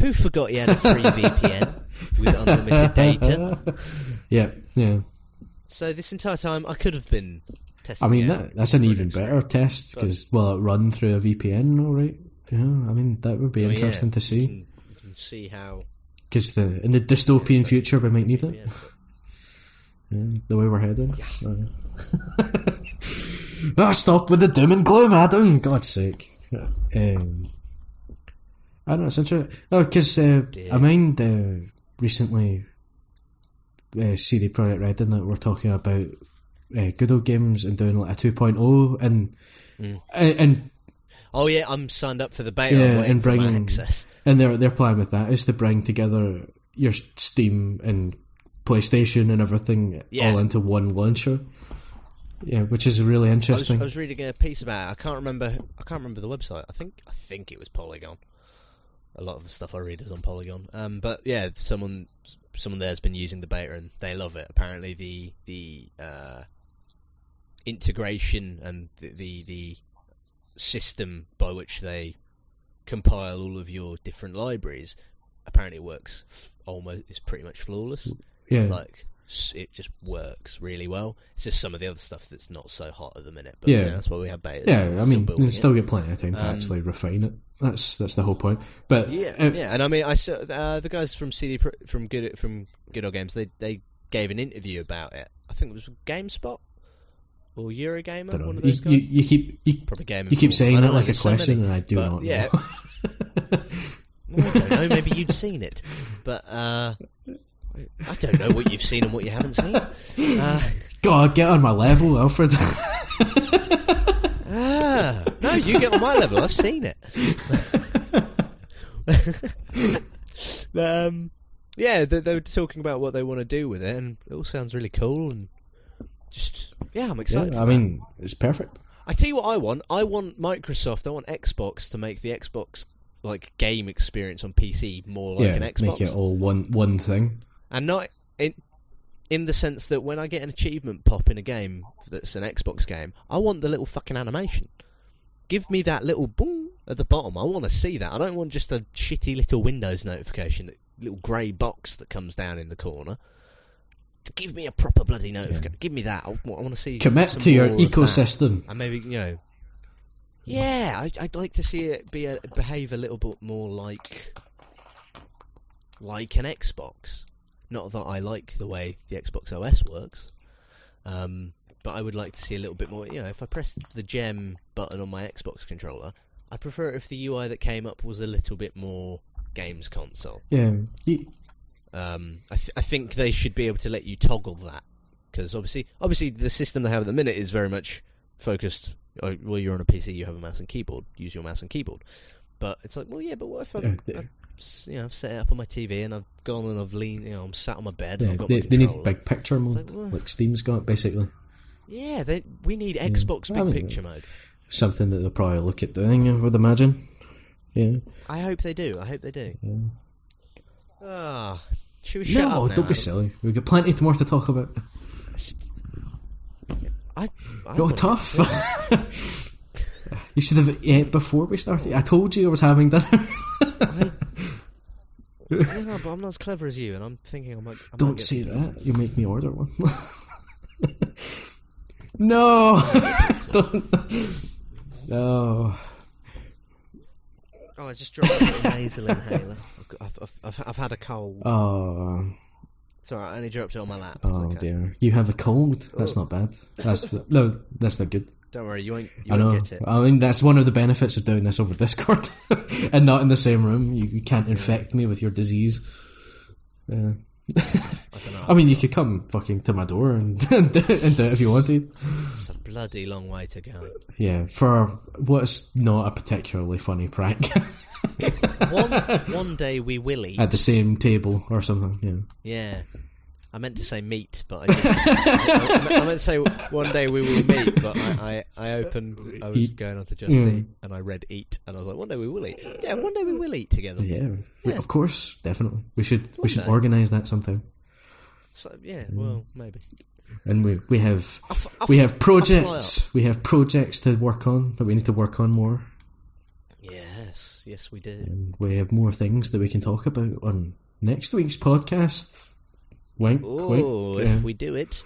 who forgot he had a free VPN with unlimited data? yeah, yeah. So this entire time, I could have been testing. I mean, that, that's an even better test because will it run through a VPN? All right. Yeah, I mean that would be. Oh, yeah, interesting to we see can- we can see how. because the in the dystopian future we might need it. Yeah. Yeah, the way we're heading. ah, stop with the doom and gloom, Adam. God's sake. Um, I don't know. It's interesting. No, because uh. I mind uh, recently uh, CD Projekt Red that we're talking about uh, good old games and doing like a 2.0 and Mm. and, and Oh yeah, I'm signed up for the beta. Yeah, and bringing- access. and their their plan with that is to bring together your Steam and PlayStation and everything Yeah. all into one launcher. Yeah, which is really I was, interesting. I was reading a piece about it. I can't remember. I can't remember the website. I think I think it was Polygon. A lot of the stuff I read is on Polygon. Um, but yeah, someone someone there's been using the beta and they love it. Apparently, the the uh, integration and the, the the system by which they compile all of your different libraries apparently works almost. It's pretty much flawless. yeah, It's like it just works really well. It's just some of the other stuff that's not so hot at the minute. But yeah, Yeah. that's why we have betas. yeah. I mean, you still get plenty of time to Um, actually refine it. That's that's the whole point. But yeah, uh, yeah. And I mean, I saw uh, the guys from CD Pro- from Good from Good Old Games. They they gave an interview about it. I think it was GameSpot or Eurogamer. One of You, those guys. you, you keep you, Probably Game. you keep saying I it don't know, like a there's so question, many. and I do But, not yeah. know. I don't know. Maybe you'd seen it, but uh, I don't know what you've seen and what you haven't seen. Uh, God, get on my level, Alfred. Ah, no, you get on my level. I've seen it. um, yeah, they, they were talking about what they want to do with it, and it all sounds really cool. And just yeah, I'm excited. yeah, I mean, it's perfect. I tell you what, I want. I want Microsoft. I want Xbox to make the Xbox like game experience on PC more like yeah, an Xbox, make it all one one thing. And not in in the sense that when I get an achievement pop in a game that's an Xbox game, I want the little fucking animation. Give me that little boom at the bottom. I want to see that. I don't want just a shitty little Windows notification, that little grey box that comes down in the corner. Give me a proper bloody notification. Give me that. I, want to see. Commit to your more of that. ecosystem. And maybe you know. Yeah, I, I'd like to see it be a, behave a little bit more like like an Xbox. Not that I like the way the Xbox OS works, um, but I would like to see a little bit more. You know, if I press the gem button on my Xbox controller, I prefer it if the UI that came up was a little bit more games console. Yeah, Um, I, th- I think they should be able to let you toggle that because obviously, obviously, the system they have at the minute is very much focused. oh, Well, you're on a PC, you have a mouse and keyboard. Use your mouse and keyboard. But it's like, well, yeah, but what if I, Yeah, I you know, I've set it up on my TV and I've gone and I've leaned, you know, I'm sat on my bed and Yeah, I've got they, my they need big picture mode, like, like Steam's got, basically. Yeah, they, we need Xbox I Big mean- Picture mode. Something that they'll probably look at doing, I would imagine. Yeah. I hope they do. I hope they do. Ah, should we shut No, don't be silly. We've got plenty more to talk about. I, I to tough. you should have ate before we started. I told you I was having dinner. I, yeah, but I'm not as clever as you, and I'm thinking I might. I Don't say that. You make me order one. no. No. Oh, I just dropped a nasal inhaler. I've, I've, I've, I've, had a cold. Oh. Alright, I only dropped it on my lap. Oh okay. dear. You have a cold. That's oh. not bad. That's no. That's not good. Don't worry, you won't, you I won't know. get it. I mean, that's one of the benefits of doing this over Discord and not in the same room. You, you can't infect me with your disease. Yeah. I don't know. I mean, you could come fucking to my door and, and do it if you wanted. it's a bloody long way to go. Yeah, for what's not a particularly funny prank One, one day we will eat. at the same table or something. Yeah. Yeah. I meant to say meat, but I, didn't. I, I meant to say one day we will meet, but I, I, I opened, I was Eat. going on to Just Mm. Eat, and I read eat, and I was like, one day we will eat. Yeah, one day we will eat together. Yeah, we- of course, definitely. We should we should day. organise that sometime. So, yeah, well, maybe. And we we have I f- I we f- have projects. We have projects to work on that we need to work on more. Yes, yes, we do. And we have more things that we can talk about on next week's podcast. Wink, Oh, wink. if Yeah. we do it.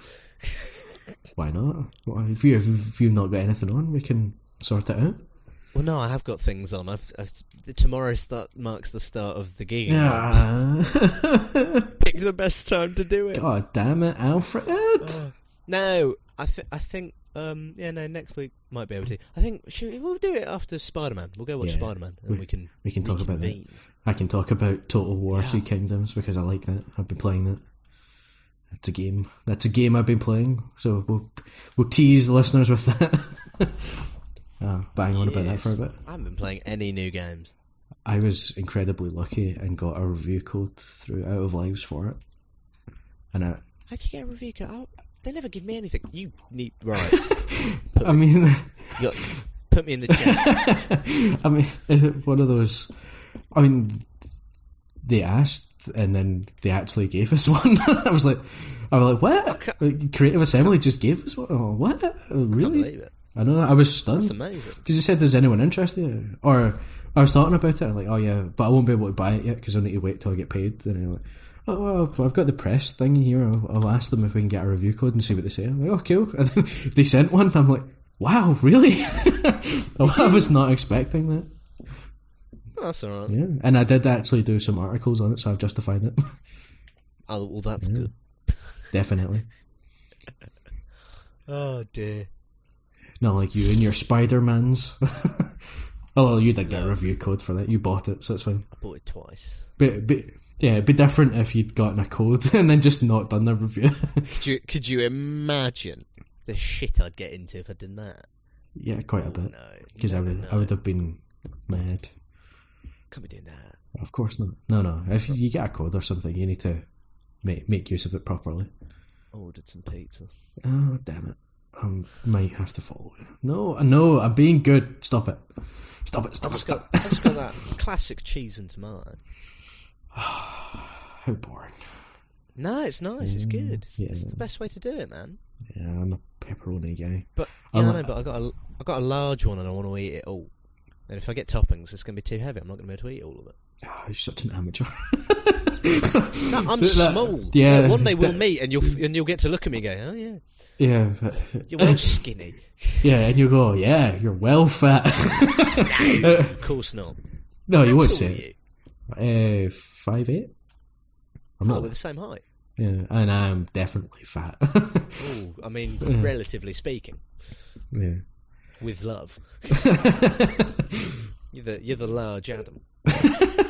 Why not? Well, if you if you've not got anything on, we can sort it out. Well, no, I have got things on. I've, I've tomorrow start marks the start of the gig. Yeah. Pick the best time to do it. God damn it, Alfred! No, I th- I think um yeah no next week might be able to. I think should, we'll do it after Spider Man. We'll go watch Yeah, Spider Man and we- we, can we can talk about that. I can talk about Total War Yeah. Three Kingdoms because I like that. I've been playing that. That's a game. That's a game I've been playing. So we'll we'll tease the listeners with that. Uh, oh, bang on about that for a bit. I haven't been playing any new games. I was incredibly lucky and got a review code through Out of Lives for it. And I, How'd you get a review code? Oh, they never give me anything. You need right. I mean, You got, put me in the chat. I mean, is it one of those? I mean, they asked and then they actually gave us one. I was like, I was like, what? Like, Creative Assembly just gave us one? Oh, what? Really? it. I know. I was That's stunned amazing. because you said, "There's anyone interested?" Or I was talking about it. I'm like, "Oh yeah, but I won't be able to buy it yet because I need to wait till I get paid." And I'm like, "Oh well, I've got the press thing here. I'll, I'll ask them if we can get a review code and see what they say." I'm like, "Oh cool." And then they sent one. I'm like, "Wow, really?" I was not expecting that. That's alright. Yeah, and I did actually do some articles on it, so I've justified it. Oh, well, that's good. Definitely. Oh dear. Not like you and your Spider Mans. oh, well, you did get a review code for that. You bought it, so it's fine. I bought it twice. But, but yeah, it'd be different if you'd gotten a code and then just not done the review. Could you could you imagine the shit I'd get into if I did that? yeah, quite a Oh, bit. no, Because I would. I would have been mad. Can't be doing that. Of course not. No, no. If you get a code or something, you need to make make use of it properly. Ordered some pizza. Oh damn it! I might have to follow you. No, no, I'm being good. Stop it! Stop it! Stop it! got, Stop! I just got that classic cheese and tomato. How boring. No, it's nice. It's mm, good. It's, yeah. it's the best way to do it, man. Yeah, I'm a pepperoni guy. But I yeah, I know, but I got a I got a large one and I want to eat it all. And if I get toppings, it's going to be too heavy. I'm not going to be able to eat all of it. Oh, you're such an amateur. No, I'm That- small. yeah, one day we'll that- mean and you'll and you'll get to look at me and go, oh yeah, yeah, but- you're well skinny. yeah, and you go, yeah, you're well fat. Of course not. no, you would say. Are you? uh, five eight. I'm Oh, not. we're the same height. yeah, and I'm definitely fat. Oh, I mean, relatively speaking, yeah. With love. You're the you're the large Adam.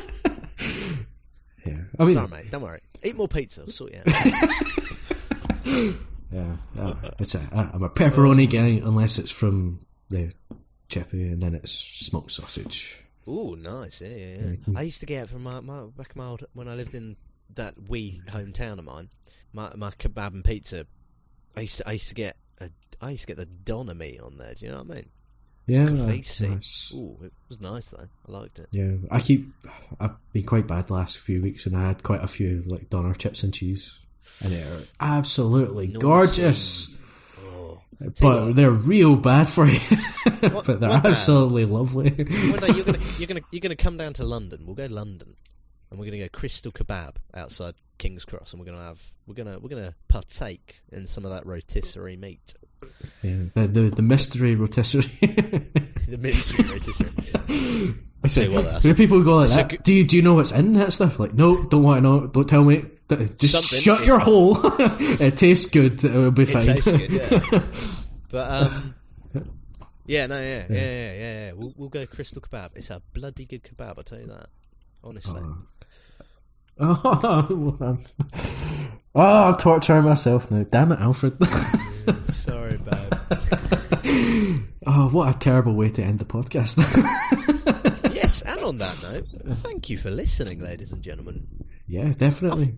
Yeah, I mean, Sorry, mate. Don't worry. Eat more pizza. I'll sort you out. yeah, uh, it's a, I'm a pepperoni guy unless it's from the chippy, and then it's smoked sausage. Ooh, nice. Yeah, yeah, yeah. I used to get it from my, my back in my old, when I lived in that wee hometown of mine. My my kebab and pizza. I used to I used to get a, I used to get the doner meat on there. Do you know what I mean? Yeah, uh, Crazy. nice. Ooh, it was nice though. I liked it. Yeah, I keep. I've been quite bad the last few weeks, and I had quite a few like doner chips and cheese, and they're absolutely gorgeous. Oh. But they're real bad for you. What- but they're absolutely lovely. One day you're gonna you're gonna you're gonna come down to London. We'll go to London, and we're gonna go Crystal Kebab outside King's Cross, and we're gonna have we're gonna we're gonna partake in some of that rotisserie meat. yeah, the, the the mystery rotisserie. the mystery rotisserie. I say what, that's- the people go like that. Do you do you know what's in that stuff? Like, no, don't want to know. Don't tell me. Just Something shut your hole. it tastes good. It will be It fine. tastes good, yeah. but um, yeah, no, yeah, yeah, yeah, yeah. yeah. We'll we'll go Crystal Kebab. It's a bloody good kebab. I tell you that. Honestly, Oh, oh, I'm torturing myself now. Damn it, Alfred. sorry, babe. oh, what a terrible way to end the podcast. yes, and on that note, thank you for listening, ladies and gentlemen. yeah, definitely.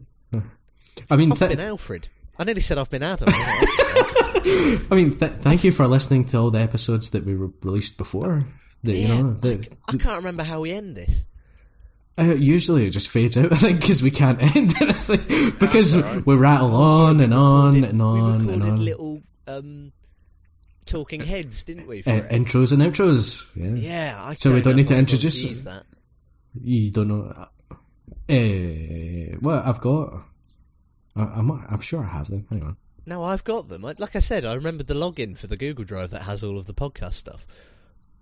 I mean, I've th- been Alfred. I nearly said I've been Adam. I mean, th- thank you for listening to all the episodes that we re- released before. That you Yeah, know, that, I can't remember how we end this. Uh, usually it just fades out. I think because we can't end anything because right. we rattle on and on Recorded- and we on and recorded on. little um, talking heads, didn't we? For Uh, intros and outros. Yeah. yeah, I So we don't need to introduce use that. You don't know. Uh, well, I've got. I, I'm, I'm sure I have them. Hang on. No, I've got them. Like I said, I remembered the login for the Google Drive that has all of the podcast stuff.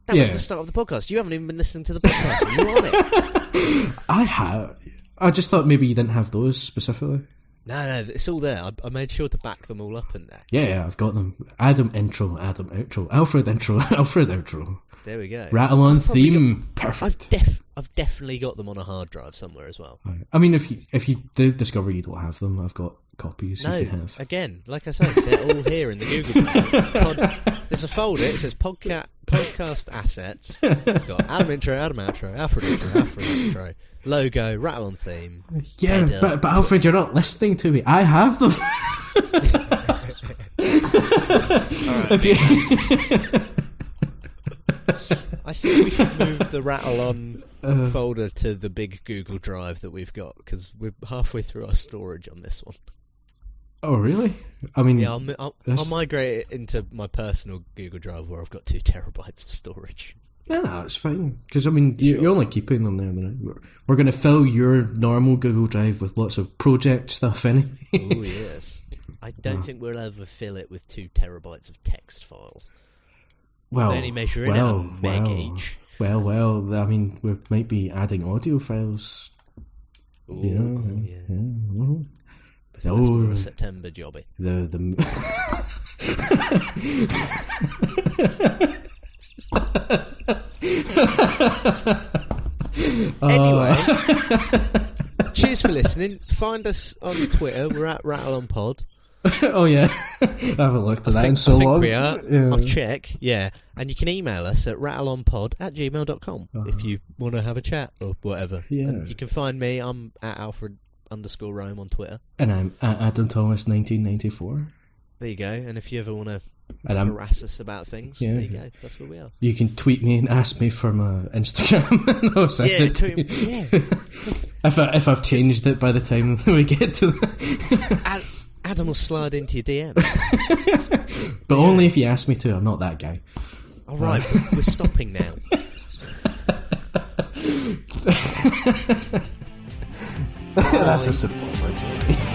That was the start of the podcast. You haven't even been listening to the podcast. You're on it. I have. I just thought maybe you didn't have those specifically. No, no, it's all there. I, I made sure to back them all up in there. Yeah, yeah, I've got them. Adam intro, Adam outro, Alfred intro, Alfred outro, There we go. rattle on theme, I've perfect. def, I've definitely got them on a hard drive somewhere as well. I mean, if you if you do discover you don't have them, I've got copies No, you can have. again, like I said, they're all here in the Google Drive. Pod, there's a folder. It says podcast podcast assets. It's got Adam intro, Adam outro, Alfred intro, Alfred outro, logo, rattle on theme. Yeah, header. but, but Alfred, you're not listening to me. I have them. If you- I think we should move the rattle on Uh. folder to the big Google Drive that we've got because we're halfway through our storage on this one. Oh, really? I mean, Yeah, I'll, I'll, I'll migrate it into my personal Google Drive where I've got two terabytes of storage. no, no, it's fine. Because I mean, you, Sure. you're only keeping them there. Then we're, we're going to fill your normal Google Drive with lots of project stuff anyway. Oh yes. I don't think we'll ever fill it with two terabytes of text files. well, they only well, meg well, each. Well, well, I mean, we might be adding audio files. Ooh, yeah. yeah, mhm. I think that's more of Oh. a September jobby. the the. Anyway, Uh, cheers for listening. Find us on Twitter. We're at Rattle on Pod. oh yeah, I haven't looked at that I in so I think long. we are. Yeah. I'll check. Yeah. And you can email us at rattleonpod at gmail.com if you want to have a chat or whatever. Uh-huh. Yeah. And you can find me. I'm at Alfred underscore Rome on Twitter. And I'm at Adam Thomas, nineteen ninety four. There you go. And if you ever want to And I'm harass us about things, Yeah. there you go. That's where we are. You can tweet me and ask me for my Instagram. no, Yeah, tweet- yeah. if I, if I've changed it by the time we get to, the, Ad- Adam will slide into your DM. but only if you ask me to. I'm not that guy. All right, we're stopping now. That's a simple one.